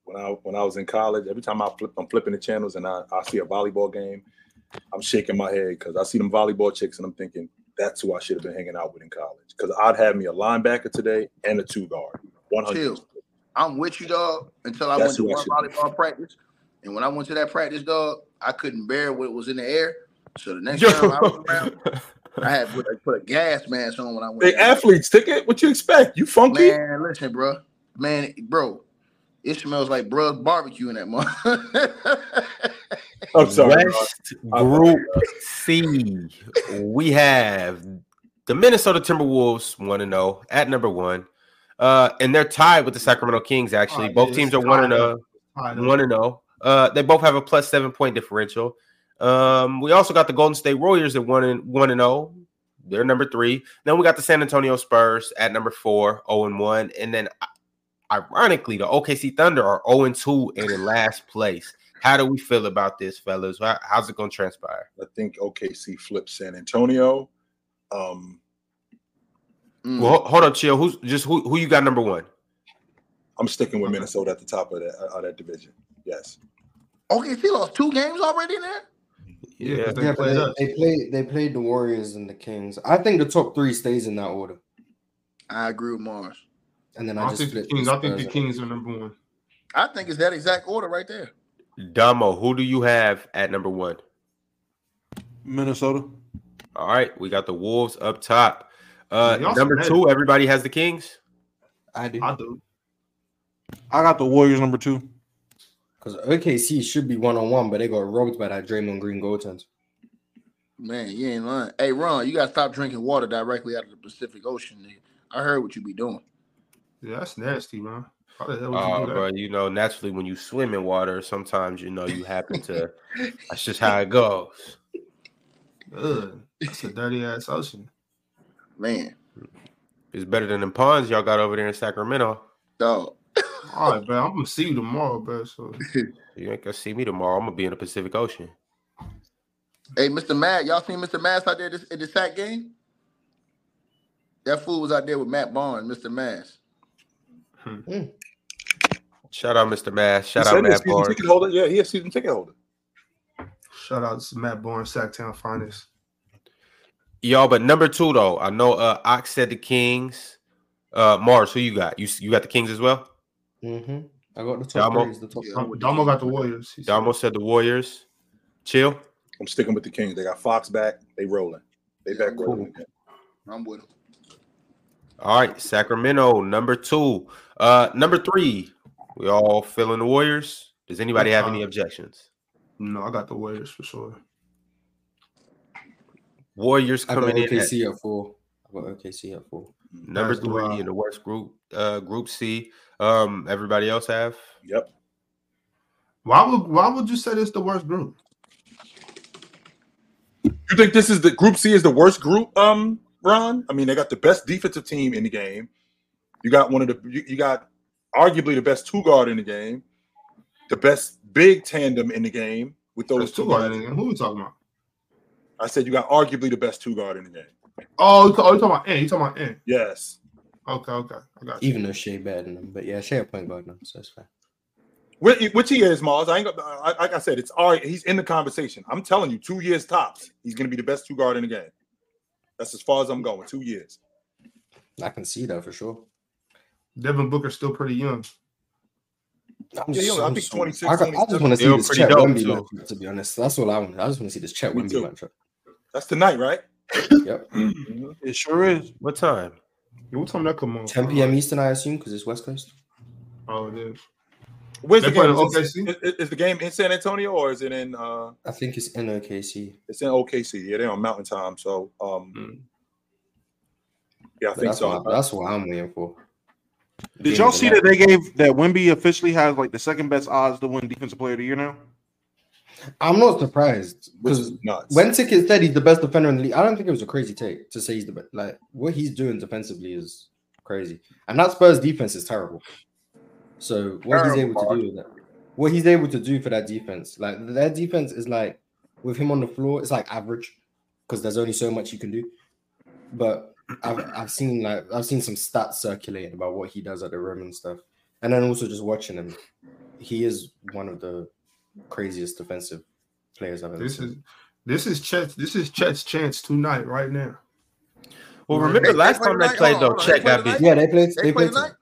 when I when I was in college, every time I flip, I'm flipping the channels and I, I see a volleyball game, I'm shaking my head because I see them volleyball chicks and I'm thinking that's who I should have been hanging out with in college. Because I'd have me a linebacker today and a two guard. One hundred. Chill. I'm with you, dog, until I That's went to who I one be. volleyball practice. And when I went to that practice, dog, I couldn't bear what was in the air. So the next Yo. time I was around, I had put, put a gas mask on when I went. They down. athletes, ticket. What you expect? You funky? Man, listen, bro. Man, bro, it smells like bruh barbecue in that month. I'm sorry. West Group C. We have the Minnesota Timberwolves one and zero at number one, uh, and they're tied with the Sacramento Kings. Actually, Oh, both teams are one and tied zero. Uh, One and zero. Uh, they both have a plus seven point differential. Um, we also got the Golden State Warriors at one and one and zero. They're number three. Then we got the San Antonio Spurs at number four, zero and one, and then ironically, the OKC Thunder are zero and two and in last place. How do we feel about this, fellas? How's it going to transpire? I think OKC flips San Antonio. Um, Mm. Well, ho- hold up, chill. Who's just who? Who you got number one? I'm sticking with Minnesota at the top of that of that division. Yes. OKC he lost two games already there. Yeah, Yeah, 'cause they Yeah, but played they, they played they played the Warriors and the Kings. I think the top three stays in that order. I agree with Mars. And then I, I just think the Kings. I think the Kings are number one. I think it's that exact order right there. Damo, who do you have at number one? Minnesota. All right, we got the Wolves up top. Uh, number spread. two, everybody has the Kings. I do. I do. I got the Warriors number two. Because OKC should be one on one, but they got robbed by that Draymond Green goaltend. Man, you ain't lying. Hey, Ron, you gotta stop drinking water directly out of the Pacific Ocean. Nigga. I heard what you be doing. Yeah, that's nasty, man. How the hell would you Uh, do that? bro, you know, naturally when you swim in water, sometimes you know you happen to. that's just how it goes. Ugh, that's a dirty ass ocean. Man, It's better than the ponds y'all got over there in Sacramento. dog. All right, bro. I'm gonna see you tomorrow, bro. So You ain't gonna see me tomorrow. I'm gonna be in the Pacific Ocean. Hey, Mr. Matt, y'all seen Mr. Mass out there this, at the sack game? That fool was out there with Matt Barnes, Mr. Mass. Shout out Mr. Mass. Shout he out said he a Matt Barnes. ticket holder. Yeah, he a season ticket holder. shout out to Matt Barnes, Sactown finest. Y'all, but number two though, I know uh Ox said the Kings. Uh Mars, who you got? You you got the Kings as well? Mm-hmm. I got the top Damo. threes, the top Yeah. three. Damo got the Warriors. He said. Damo said the Warriors. Chill. I'm sticking with the Kings. They got Fox back. They rolling. They back Cool. rolling. again. I'm with them. All right, Sacramento, number two. Uh number three. We all feeling the Warriors. Does anybody have any objections? No, I got the Warriors for sure. Warriors I got coming in at OKC at four. I got OKC at four. number As do three in the worst group, uh group C. Um, everybody else have Yep. Why would Why would you say this the worst group? You think this is the Group C is the worst group, um, Ron? I mean, they got the best defensive team in the game. You got one of the you, you got arguably the best two guard in the game, the best big tandem in the game with those There's two two guards. guys in there. Who we talking about? I said you got arguably the best two guard in the game. Oh, you, oh, you talking about Ant? You talking about Ant? Yes. Okay, okay, I got you. Even though Shai better than them, but yeah, Shai a point guard now, so it's fine. Which, which he is, Mars. I ain't gonna, like I said, it's all right. He's in the conversation. I'm telling you, two years tops. He's gonna be the best two guard in the game. That's as far as I'm going. Two years. I can see that for sure. Devin Booker's still pretty young. I'm Yeah, yo, I think so- 26, I, got- I just want to see this pretty Chet dope, Wemby matchup, to be honest. That's all I want. I just want to see this Chet Me Wemby matchup. That's tonight, right? Yep. It sure is. what time? What time that come on? 10 p.m. Eastern, I assume, because it's West Coast. Oh, it is. Where's They the game? playing Is, OKC? it- is- is the game in San Antonio or is it in? uh I think it's in OKC. It's in OKC. Yeah, they're on Mountain Time. So, um, Mm. yeah, I But think that's, so. what, that's what I'm waiting for. Did Game y'all see that they gave that Wemby officially has like the second best odds to win Defensive Player of the Year now? I'm not surprised because when Ticket said he's the best defender in the league, I don't think it was a crazy take to say he's the best. Like what he's doing defensively is crazy, and that Spurs defense is terrible. So what he's able to do with that, what he's able to do for that defense, like their defense is like with him on the floor, it's like average because there's only so much you can do. But I've I've seen like I've seen some stats circulating about what he does at the rim and stuff, and then also just watching him, he is one of the craziest defensive players I've ever This seen. is this is Chet's this is Chet's chance tonight, right now. Well, remember they last play time they tonight? played Hold though, on, hold. Chet got beat. Yeah, they played. They They, play played. tonight? tonight.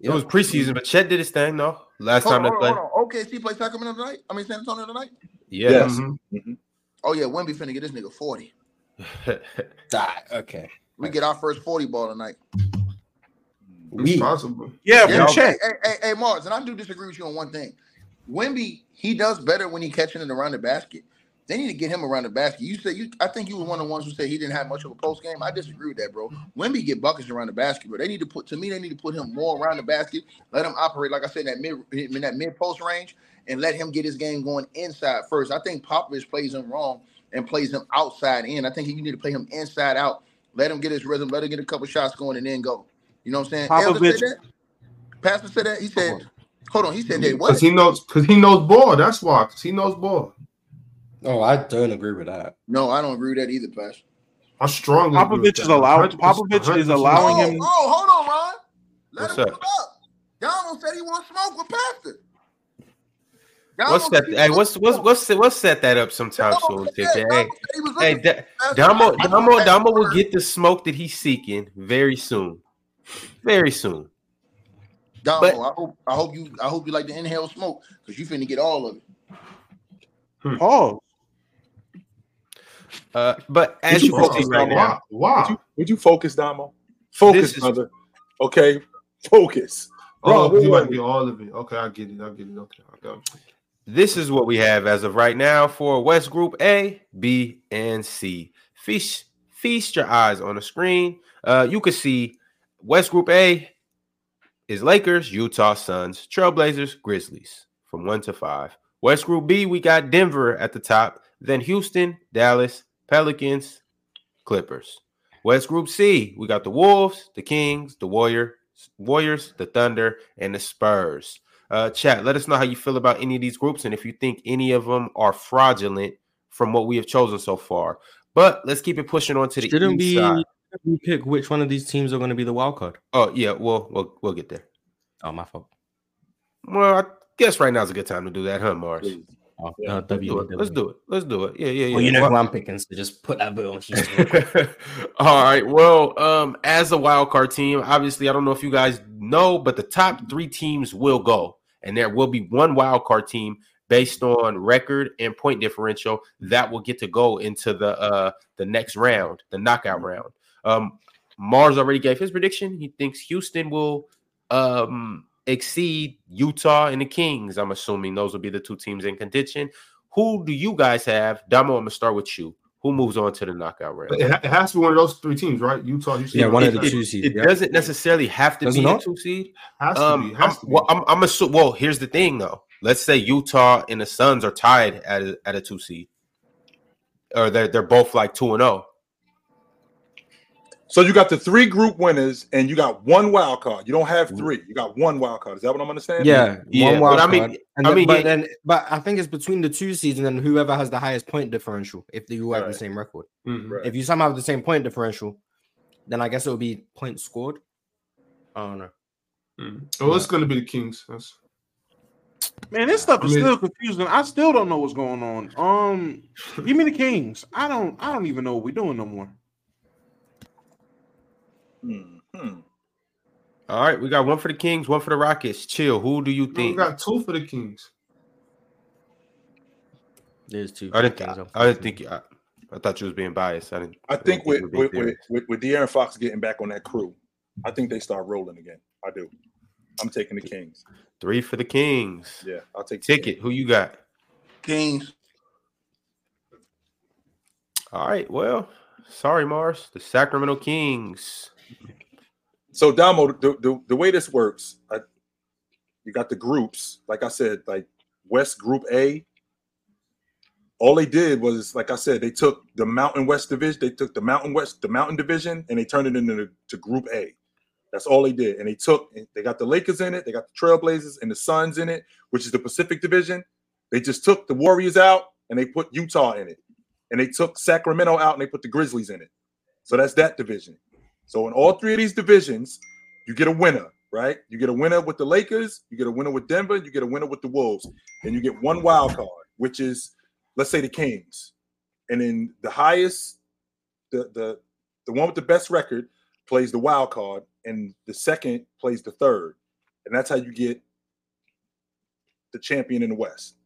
It was preseason, but Chet did his thing though. Last Hold time on, they hold played. on, hold on. OKC play Sacramento tonight? I mean San Antonio tonight? Yeah. Yes. Mhm. Mhm. Oh yeah, Wemby finna get this nigga 40. Die. okay. We get our first 40 ball tonight. It's We possible. Yeah, Yeah, from Chet. Hey, hey, hey, Mars, and I do disagree with you on one thing. Wemby, he does better when he catching it around the basket. They need to get him around the basket. You said you I think you were one of the ones who said he didn't have much of a post game. I disagree with that, bro. Wemby get buckets around the basket, but they need to put to me, they need to put him more around the basket, let him operate, like I said, in that mid in that mid post range, and let him get his game going inside first. I think Popovich plays him wrong and plays him outside in. I think you need to play him inside out. Let him get his rhythm, let him get a couple shots going, and then go. You know what I'm saying? Elder Popovich- said that. Pastor said that. He said, "Hold on." He said that. What? Because he knows because he knows ball. That's why. Because he knows ball. Oh, I don't agree with that. No, I don't agree with that either, Pastor. I strongly agree with Popovich is that. allowing 100%, Popovich is 100%. allowing oh, him. oh, hold on, Ron. Let What's him up? up. Donald said he want to smoke with Pastor. Donald What's that? Hey, wanna what's what's smoke. what's what's set that up sometime Donald soon, said- TJ? Donald Hey, said he hey, Da- Damo, I- I Damo, Damo will get the smoke that he's seeking very soon, very soon. Damo, but- I hope I hope you I hope you like to inhale smoke because you finna get all of it. Pause. Uh, but as you you focus see right on now, Why? Would you, would you focus, Damo? Focus, is- brother. Okay, focus. Oh, Ron, where you you want to get all of it. Okay, I get it. I get it. Okay, I got it. this is what we have as of right now for West Group A, B, and C. Feast, feast your eyes on the screen. Uh, you can see West Group A. is Lakers, Utah, Suns, Trailblazers, Grizzlies from one to five. West Group B, we got Denver at the top, then Houston, Dallas, Pelicans, Clippers. West Group C, we got the Wolves, the Kings, the Warrior, Warriors, the Thunder, and the Spurs. Uh, chat, let us know how you feel about any of these groups and if you think any of them are fraudulent from what we have chosen so far. But let's keep it pushing on to the Shouldn't east we, side. We pick which one of these teams are going to be the wild card? Oh yeah, we'll we'll we'll get there. Oh, my fault. Well, I guess right now is a good time to do that, huh, Mars? Oh, Yeah, uh, let's Let's do it. Let's do it. Let's do it. Yeah, yeah, yeah. Well, you know Well- who I'm picking, so just put that bill on Houston. All right. Well, um, as a wild card team, obviously, I don't know if you guys know, but the top three teams will go, and there will be one wild card team based on record and point differential that will get to go into the uh the next round, the knockout round. Um, Mars already gave his prediction. He thinks Houston will um exceed Utah and the Kings. I'm assuming those will be the two teams in contention. Who do you guys have? Damo, I'm gonna start with you. Who moves on to the knockout round? It, ha- it has to be one of those three teams, right? Utah, Houston, Yeah, one of the two seeds. It yeah. doesn't necessarily have to Does be a two seed. has to Um, be. I'm, Has to be. well, I'm, I'm assu- well, here's the thing though. Let's say Utah and the Suns are tied at a, at a two seed, or they're they're both like two and oh. zero. So you got the three group winners, and you got one wild card. You don't have Mm-hmm. three. You got one wild card. Is that what I'm understanding? Yeah, Yeah, one but wild I mean- card. And I then, mean, but yeah- then, but I think it's between the two seeds, and then whoever has the highest point differential, if they all have Right. the same record. Mhm. Right. If you somehow have the same point differential, then I guess it would be points scored. I don't know. Mhm. Oh, it's going to be the Kings. That's, Man, this stuff is I mean- still confusing. I still don't know what's going on. Um, give me the Kings. I don't. I don't even know what we're doing no more. Hmm, hmm. All right, we got one for the Kings, one for the Rockets. Chill. Who do you think? we got two for the Kings. There's two. I didn't. things, I, I didn't think. I, I thought you was being biased. I didn't. I think didn't with you with, with with with De'Aaron Fox getting back on that crew, I think they start rolling again. I do. I'm taking the Kings. three for the Kings. Yeah, I'll take the Ticket. Who you got? Kings. All right. Well, sorry, Mars. The Sacramento Kings. So Damo, the, the, the way this works, I, you got the groups. Like I said, like West Group A. All they did was, like I said, they took the Mountain West division. They took the Mountain West, the Mountain division, and they turned it into to Group A. That's all they did. And they took, they got the Lakers in it, they got the Trailblazers and the Suns in it, which is the Pacific Division. They just took the Warriors out and they put Utah in it, and they took Sacramento out and they put the Grizzlies in it. So that's that division. So in all three of these divisions, you get a winner, right? You get a winner with the Lakers, you get a winner with Denver, you get a winner with the Wolves, and you get one wild card, which is let's say the Kings. And then the highest, the the the one with the best record plays the wild card, and the second plays the third. And that's how you get the champion in the West.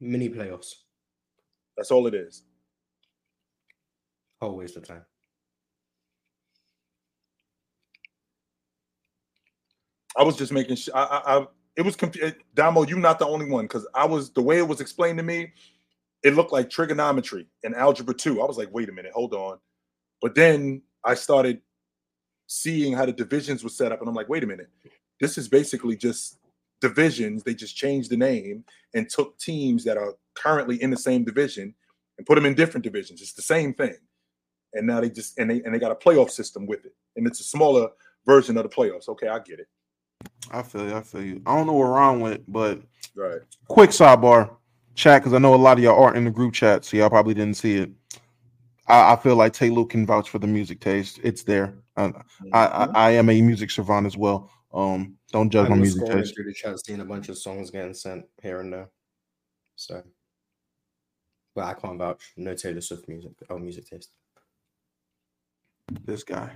Mini playoffs. That's all it is. Whole waste of time. I was just making sure. I, I, it was confused. Eh, Damo, you're not the only one because I was the way it was explained to me. It looked like trigonometry in algebra two. I was like, wait a minute, hold on. But then I started seeing how the divisions were set up, and I'm like, wait a minute, this is basically just divisions. They just changed the name and took teams that are currently in the same division and put them in different divisions. It's the same thing. And now they just and they and they got a playoff system with it, and it's a smaller version of the playoffs. Okay, I get it. I feel you. I feel you. I don't know where Ron went, but Right. quick sidebar chat because I know a lot of y'all aren't in the group chat, so y'all probably didn't see it. I, I feel like Taylor can vouch for the music taste. It's there. I, I, I, I am a music savant as well. Um, don't judge my I'm music scrolling taste. through the chat, seeing a bunch of songs getting sent here and there. So, but I can't vouch. No Taylor Swift music. Oh, music taste. This guy.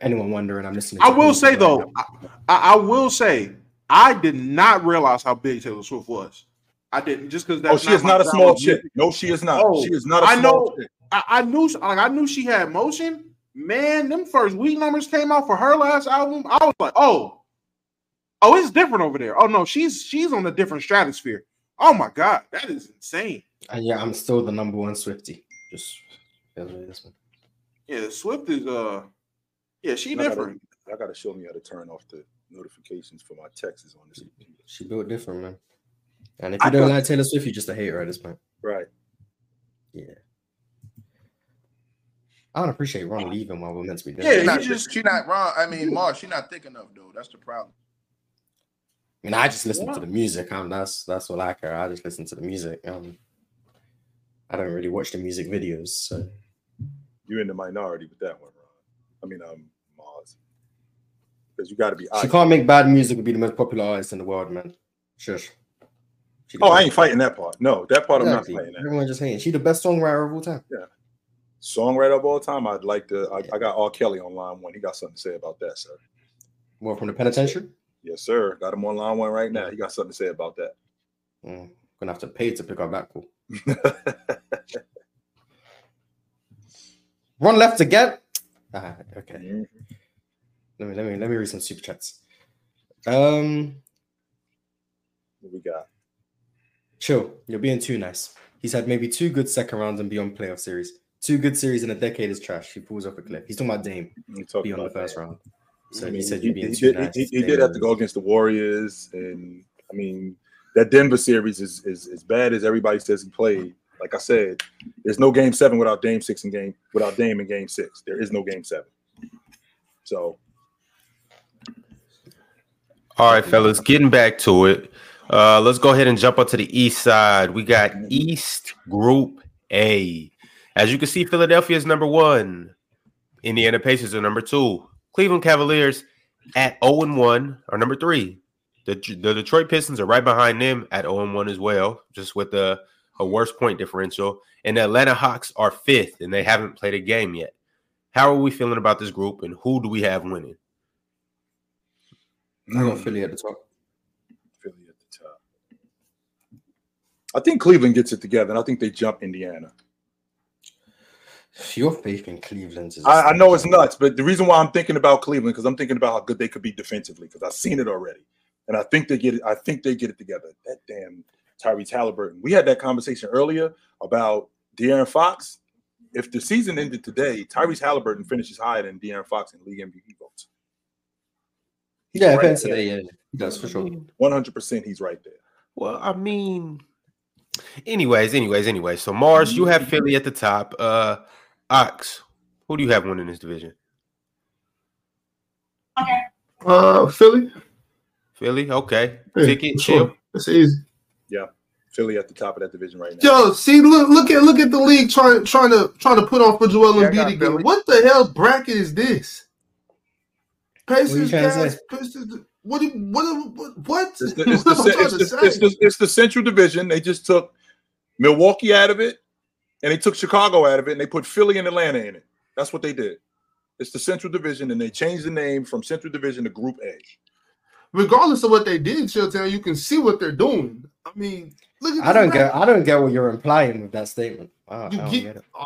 Anyone wondering? I'm listening. I will say right though. I, I, I will say I did not realize how big Taylor Swift was. I didn't just because Oh, she is not a small chick. No, she is not. Oh, she is not a I know. chick. I, I knew like I knew she had motion. Man, them first week numbers came out for her last album. I was like, oh, oh, it's different over there. Oh no, she's she's on a different stratosphere. Oh my god, that is insane. And yeah, I'm still the number one Swiftie. Just this one. Yeah, Swift is uh Yeah, she I gotta- different. I got to show me how to turn off the notifications for my texts on this computer. She built different, man. And if I you don't like Taylor Swift, you're just a hater at this point. Right. Yeah. I don't appreciate Ron leaving while we're meant to be doing. Yeah, it. Not, just- she not wrong. I mean, Mars, she not thick enough though. That's the problem. I mean, I just listen to the music. Um, that's that's all I care. I just listen to the music. Um, I don't really watch the music videos. So You're in the minority with that one, Ron. I mean, um, Mars. Because you got to be. she can't make bad music and be the most popular artist in the world, man. Shush. Oh, I ain't fighting that part. No, that part Exactly. I'm not fighting. That. Everyone just hating. She the best songwriter of all time. Yeah, songwriter of all time. I'd like to. I, I got R. Kelly on line one. He got something to say about that, sir. Well, from the penitentiary. Yes, sir. Got him on line one right now. He got something to say about that. Mm, gonna have to pay to pick up that call. Ron left again. Ah, okay. Let me let me let me read some super chats. Um, What we got? chill. You're being too nice. He's had maybe two good second rounds and beyond playoff series. Two good series in a decade is trash. He pulls off a cliff. He's talking about Dame talking beyond the first that. round. So I he said you're being he too did, nice. he, he did have to go against the Warriors, and I mean that Denver series is is as bad as everybody says he played. Like I said, there's no game seven without Dame six and game without Dame in game six. There is no game seven. So All right, fellas, getting back to it. Uh, let's go ahead and jump onto the east side. We got East Group A. As you can see, Philadelphia is number one. Indiana Pacers are number two. Cleveland Cavaliers at 0 and 1 are number three. The, the Detroit Pistons are right behind them at 0 and 1 as well, just with a, a worse point differential. And the Atlanta Hawks are fifth, and they haven't played a game yet. How are we feeling about this group, and who do we have winning? I got Philly at the top. Philly at the top. I think Cleveland gets it together, and I think they jump Indiana. Your faith in Cleveland is. I, I know it's nuts, but the reason why I'm thinking about Cleveland because I'm thinking about how good they could be defensively because I've seen it already, and I think they get it. I think they get it together. That damn Tyrese Halliburton. We had that conversation earlier about De'Aaron Fox. If the season ended today, Tyrese Halliburton finishes higher than De'Aaron Fox in league MVP votes. He's Yeah, right depends today. Yeah, he does for sure. 100. percent He's right there. Well, I mean, anyways, anyways, anyways. So Mars, you have Philly at the top. Uh Ox, who do you have winning this division? Uh, Philly. Philly, okay. Yeah, Ticket, chill. sure. It's easy. Philly at the top of that division right now. Yo, see, look, look at look at the league trying trying to trying to put on for Joel Yeah, I Embiid got again. What the hell bracket is this? Pacers, trying to guys, say? Pacers. What? What? What? What? It's the, it's, the, What am I trying it's, the, it's, the, it's the Central Division. They just took Milwaukee out of it, and they took Chicago out of it, and they put Philly and Atlanta in it. That's what they did. It's the Central Division, and they changed the name from Central Division to Group A. Regardless of what they did, Chilltown, you can see what they're doing. I mean, look at. I don't get. I don't get what you're implying with that statement. I, I You don't get- get it. Oh,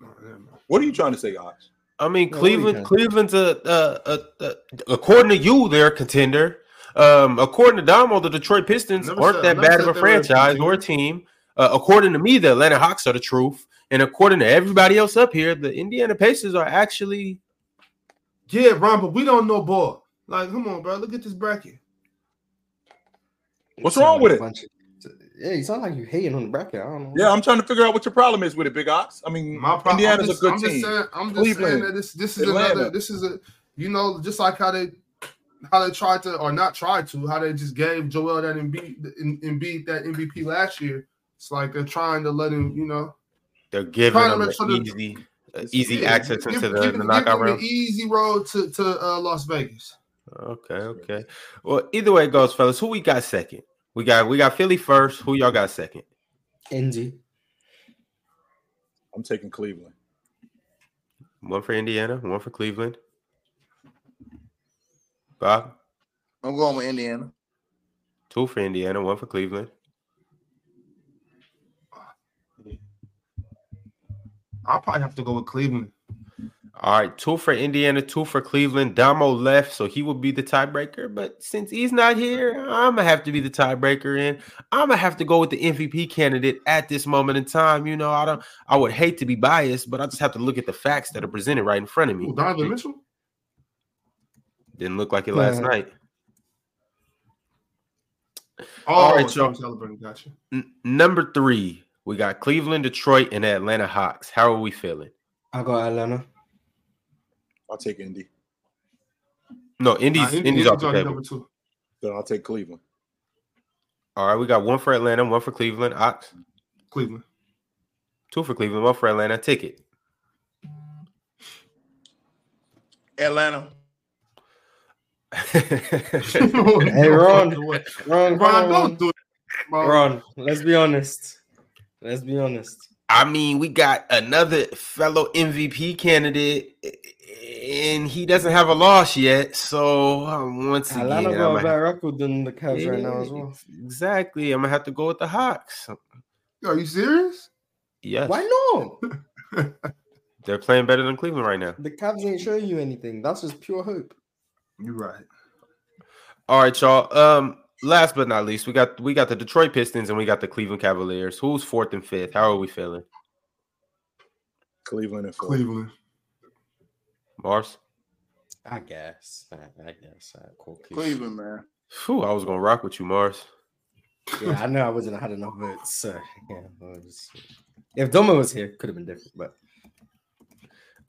no, never mind. What are you trying to say, Ox? I mean, No, what do you Cleveland. Cleveland's a, a, a, a according to you, they're a contender. Um, according to Damo, the Detroit Pistons Never aren't said- that bad of a they were a franchise or a team. Uh, according to me, the Atlanta Hawks are the truth, and according to everybody else up here, the Indiana Pacers are actually. Yeah, Ron, but we don't know ball. Like, come on, bro. Look at this bracket. What's You sound wrong with it? bunch of- yeah, you sound like you're hating on the bracket. I don't know. Yeah, I'm trying to figure out what your problem is with it, Big Ox. I mean, My problem. Indiana's just, a good I'm team. Just saying, I'm just saying that this this is Atlanta. another. This is a you know just like how they how they tried to or not tried to how they just gave Joel that Embiid in- Embiid that MVP last year. It's like they're trying to let him. You know, They're giving Trying to them an easy, uh, easy yeah, access give- into give- the, give- the knockout them round. easy road to to uh, Las Vegas. Okay, okay. Well, either way it goes, fellas. Who we got second? We got we got Philly first. Who y'all got second? Indy. I'm taking Cleveland. One for Indiana, one for Cleveland. Bob, I'm going with Indiana. two for Indiana, one for Cleveland. I'll probably have to go with Cleveland. All right, two for Indiana, two for Cleveland. Damo left, so he will be the tiebreaker. But since he's not here, I'm gonna have to be the tiebreaker, and I'm gonna have to go with the MVP candidate at this moment in time. You know, I don't, I would hate to be biased, but I just have to look at the facts that are presented right in front of me. Ooh, Donovan Mitchell. Didn't look like it last Yeah. night. Oh, All right, so I'm y'all. celebrating. Gotcha. N- number three, we got Cleveland, Detroit, and Atlanta Hawks. How are we feeling? I got Atlanta. I'll take Indy. No, Indy's Nah, Indy- Indy's off the already table. number two. Then I'll take Cleveland. All right, we got one for Atlanta, one for Cleveland. Ox, Cleveland. two for Cleveland, one for Atlanta. Ticket. Atlanta. Hey, Ron. Ron, Ron, come don't do it. bro. Ron, let's be honest. Let's be honest. I mean, we got another fellow MVP candidate, and he doesn't have a loss yet. So um, once again, Atlanta I'm got a gonna- better record than the Cavs right now as well. Exactly. I'm gonna have to go with the Hawks. Are you serious? Yes. Why not? They're playing better than Cleveland right now. The Cavs ain't showing you anything. That's just pure hope. You're right. All right, y'all. Um, last but not least, we got we got the Detroit Pistons and we got the Cleveland Cavaliers. Who's fourth and fifth? How are we feeling? Cleveland and Philly. Cleveland. Mars? I guess. I, I guess. I cool. Cleveland, man. Whew, I was gonna rock with you, Mars. Yeah, I know I wasn't had enough votes. So yeah, I was- if Damo was here, could have been different. But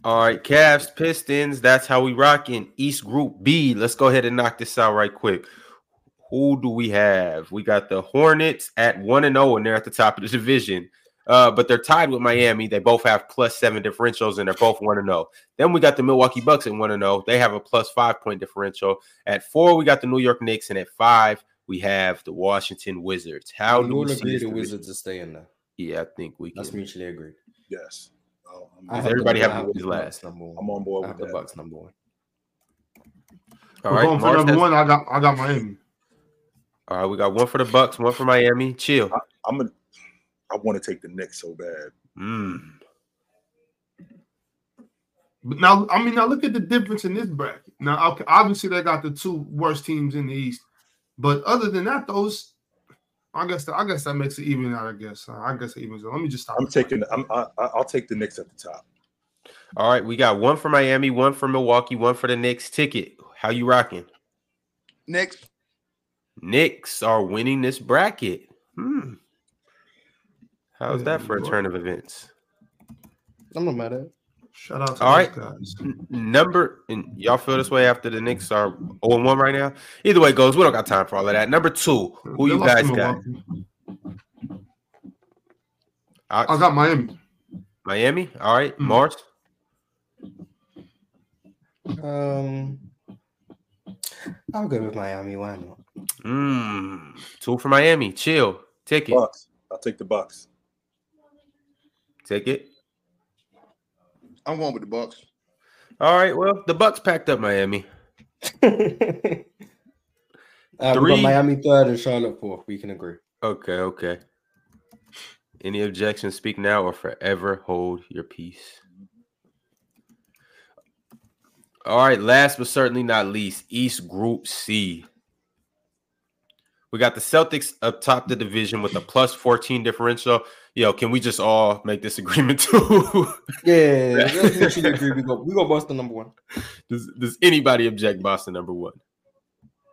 All right, Cavs, Pistons. That's how we rocking. East Group B. Let's go ahead and knock this out right quick. Who do we have? We got the Hornets at one and zero, and they're at the top of the division. Uh, but they're tied with Miami. They both have plus seven differentials, and they're both one and zero. Then we got the Milwaukee Bucks at one and zero. They have a plus five point differential. At four, we got the New York Knicks, and at five, we have the Washington Wizards. How we do all we see agree the division? Wizards are staying there. Yeah, I think we can. That's mutually agreed. Yes. Oh, Does everybody the, have the the Wizards last? number one. I'm on board I with have the that. Bucks number one. All We're right, going for number has- one. I got I got Miami. All right, we got one for the Bucks, one for Miami. Chill. I'm gonna. I want to take the Knicks so bad. Mm. But now, I mean, now look at the difference in this bracket. Now, obviously they got the two worst teams in the East, but other than that, those, I guess, I guess that makes it even out. I guess, Uh, I guess it evens. out. Let me just stop. I'm taking. I'm. I, I- I'll take the Knicks at the top. All right, we got one for Miami, one for Milwaukee, one for the Knicks. Ticket. How you rocking? Next, Knicks are winning this bracket. Hmm. How's that for a turn of events? I'm not mad at it. Shout out to All those right. guys. N- Number and y'all feel this way after the Knicks are 0 1 right now. Either way it goes, we don't got time for all of that. Number two, who They you guys got? Milwaukee. Ox? I got Miami. Miami. All right, Hmm. Mars. Um, I'll go with Miami. Why not? Mm, two for Miami. Chill. Ticket. Bucks. I'll take the Bucks. Take it. I'm going with the Bucks. All right. Well, the Bucks packed up Miami. uh, we Three. got Miami third and Charlotte fourth. We can agree. Okay, okay. Any objections? Speak now or forever hold your peace. All right, last but certainly not least, East Group C. We got the Celtics up top the division with a plus 14 differential. Yo, can we just all make this agreement too? Yeah, we mutually agree. We got we Boston number one. does, does anybody object Boston number one?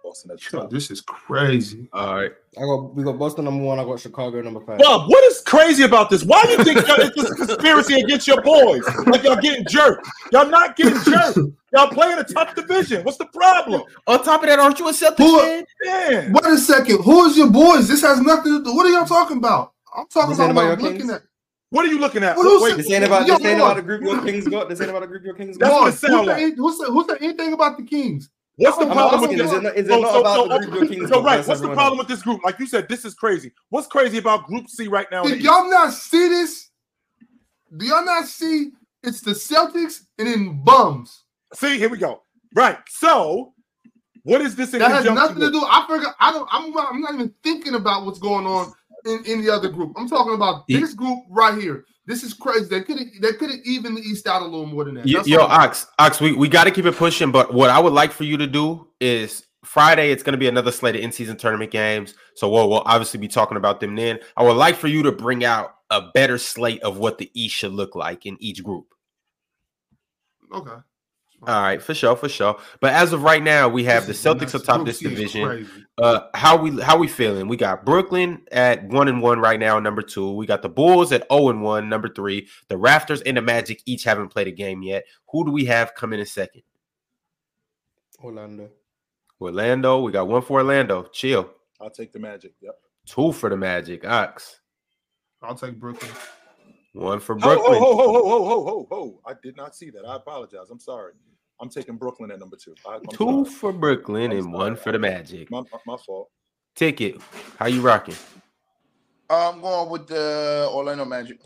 Boston at the Yo, top. this is crazy. All right. I got we got Boston number one. I got Chicago number five. Bob, what is crazy about this? Why do you think it's this conspiracy against your boys? Like y'all getting jerked. Y'all not getting jerked. Y'all playing a tough division. What's the problem? On top of that, aren't you a Celtics Who- fan? Wait a second. Who is your boys? This has nothing to do. What are y'all talking about? I'm talking about what about I'm your looking Kings? at. What are you looking at? What else- Wait, This ain't about Yo, this ain't about the group your kings got. This ain't about the group your kings That's got. what it Who sound like. Who said, who said anything about the Kings? What's the I'm problem asking, with is this? it not- is it So- not so- about so- the group kings So right, what's the problem else? with this group? Like you said, this is crazy. What's crazy about Group C right now? in the Did y'all not see this? Do y'all not see it's the Celtics and then bums? See, here we go. Right. So, what is this in That has conjunction nothing to do. I forgot. I don't. I'm not, I'm not even thinking about what's going on in, in the other group. I'm talking about this group right here. This is crazy. They could have. They could have evened the East out a little more than that. That's Yo, Ox, Ox, we, we got to keep it pushing. But what I would like for you to do is Friday, it's going to be another slate of in season tournament games. So we'll, we'll obviously be talking about them then. I would like for you to bring out a better slate of what the East should look like in each group. Okay. All right, for sure, for sure. But as of right now, we have This the Celtics atop Group this division. Uh, how we how we feeling? We got Brooklyn at one and one right now, number two. We got the Bulls at zero and one, number three. The Raptors and the Magic each haven't played a game yet. Who do we have coming in second? Orlando. Orlando. We got one for Orlando. Chill. I'll take the Magic. Yep. Two for the Magic. Ox. I'll take Brooklyn. One for Ho, Brooklyn. ho, ho, ho, ho, ho, ho, ho. I did not see that. I apologize. I'm sorry. I'm taking Brooklyn at number two. I, Two sorry. for Brooklyn and one for the Magic. My, my, my fault. Ticket. How you rocking? I'm going with the Orlando Magic.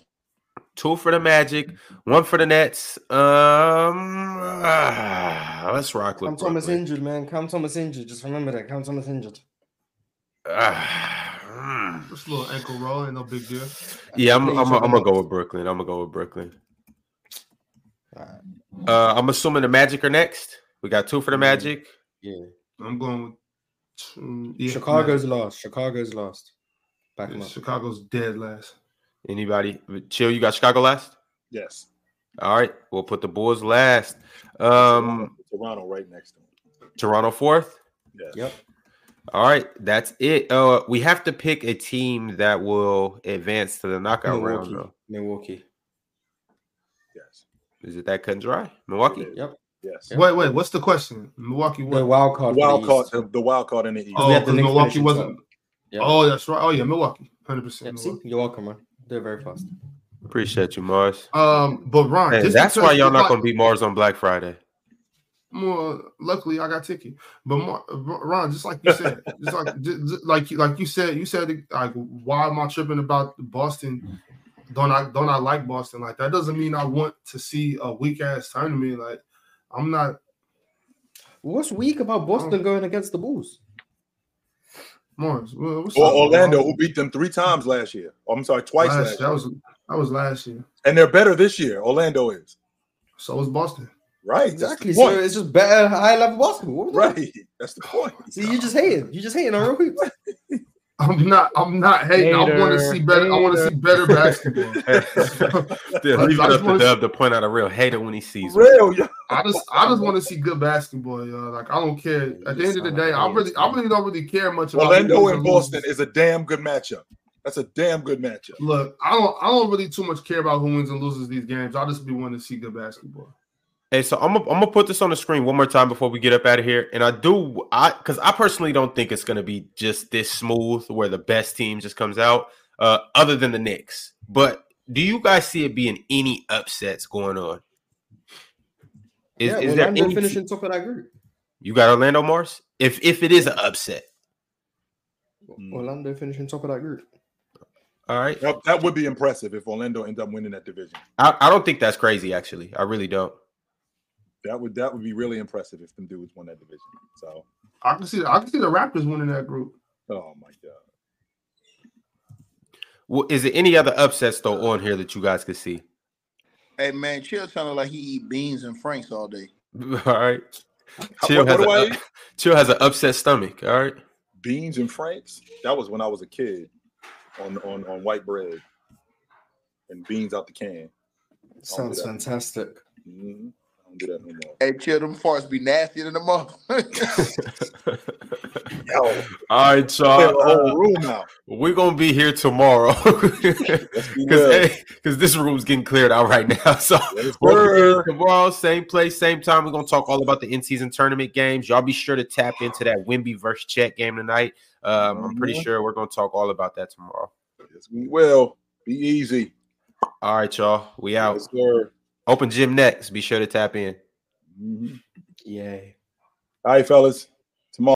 Two for the Magic, one for the Nets. Um, ah, let's rock with Cam Thomas injured, man. Cam Thomas injured. Just remember that. Cam Thomas injured. Ah, mm. Just a little ankle roll, ain't no big deal. yeah, I'm, Play I'm, I'm gonna go with Brooklyn. I'm gonna go with Brooklyn. Alright. Uh, I'm assuming the Magic are next. We got two for the Mhm. Magic. Yeah. I'm going with two, yeah, Chicago's last. Chicago's last. Back Yeah, up. Chicago's dead last. Anybody? Chill. You got Chicago last. Yes. All right, we'll put the Bulls last. Um, Toronto right next to him. Toronto fourth. Yes. Yep. All right, that's it. Uh, we have to pick a team that will advance to the knockout round. Milwaukee. Though. Milwaukee. Yes. Is it that cut and dry? Milwaukee. Yep. Yes. Yep. Wait, wait, what's the question? Milwaukee The wild card. wild for card, the, the wild card in the East. Oh, we the because Milwaukee wasn't. Yep. Oh, that's right. Oh yeah, Milwaukee, hundred percent. Yep. See, you're welcome, man. They're very fast. Appreciate you, Mars. Um, but Ron, Hey, that's why y'all not gonna beat Mars on Black Friday. More luckily, I got ticket. But more, Ron, just like you said, just like just, just like you like you said, you said like, why am I tripping about Boston? Don't I don't I like Boston? Like that doesn't mean I want to see a weak ass tournament. Like I'm not What's weak about Boston going against the Bulls? Morris. Well, what's Or Orlando, Ron? who beat them three times last year. Oh, I'm sorry, twice Last- last, that was that was last year. And they're better this year. Orlando is. So was Boston. Right. Exactly. So it's just better high level basketball. What was that? right. That's the point. See, you just hating. You just hating on real quick. I'm not. I'm not hating. I want to see better. I want to see better basketball. Yeah, I leave it just up to wanna- Dub to point out a real hater when he sees one. Real, yeah. I just I just want to see good basketball, yo. Like I don't care. At the end of the day, I really I really don't really care much about Orlando who wins and. Boston is a damn good matchup. That's a damn good matchup. Look, I don't I don't really too much care about who wins and loses these games. I just be wanting to see good basketball. Hey, so I'm gonna I'm gonna put this on the screen one more time before we get up out of here. And I do I because I personally don't think it's gonna be just this smooth where the best team just comes out, uh, other than the Knicks. But do you guys see it being any upsets going on? Is, yeah, is there any finishing top of that group. you got Orlando Marz? If if it is an upset, Orlando finishing top of that group. all right. That, that would be impressive if Orlando end up winning that division. I, I don't think that's crazy, actually. I really don't. That would that would be really impressive if them dudes won that division. So, I can see I can see the Raptors winning that group. oh my god. Well, is there any other upsets though on here that you guys could see? Hey man, Chill sounded like he eat beans and franks all day. All right. Chill what- has, what do I a, eat? Chill has an upset stomach. All right. Beans and Franks. That was when I was a kid on on on white bread and beans out the can. Sounds that. fantastic. Mhm. I don't do that no more. Hey, Chill, them farts be nastier than the mother. Yo, All right, clear y'all. whole Uh, room out. we're gonna be here tomorrow Let's be real. because this room's getting cleared out right now. So Yes, we'll be here sir. tomorrow, same place, same time. We're gonna talk all about the in-season tournament games. Y'all be sure to tap into that Wemby versus Chet game tonight. Um, I'm pretty Mhm. sure we're gonna talk all about that tomorrow. Yes, we will. Be easy. All right, y'all. We out. Yes, sir. Open gym next. Be sure to tap in. Mhm. Yay. All right, fellas.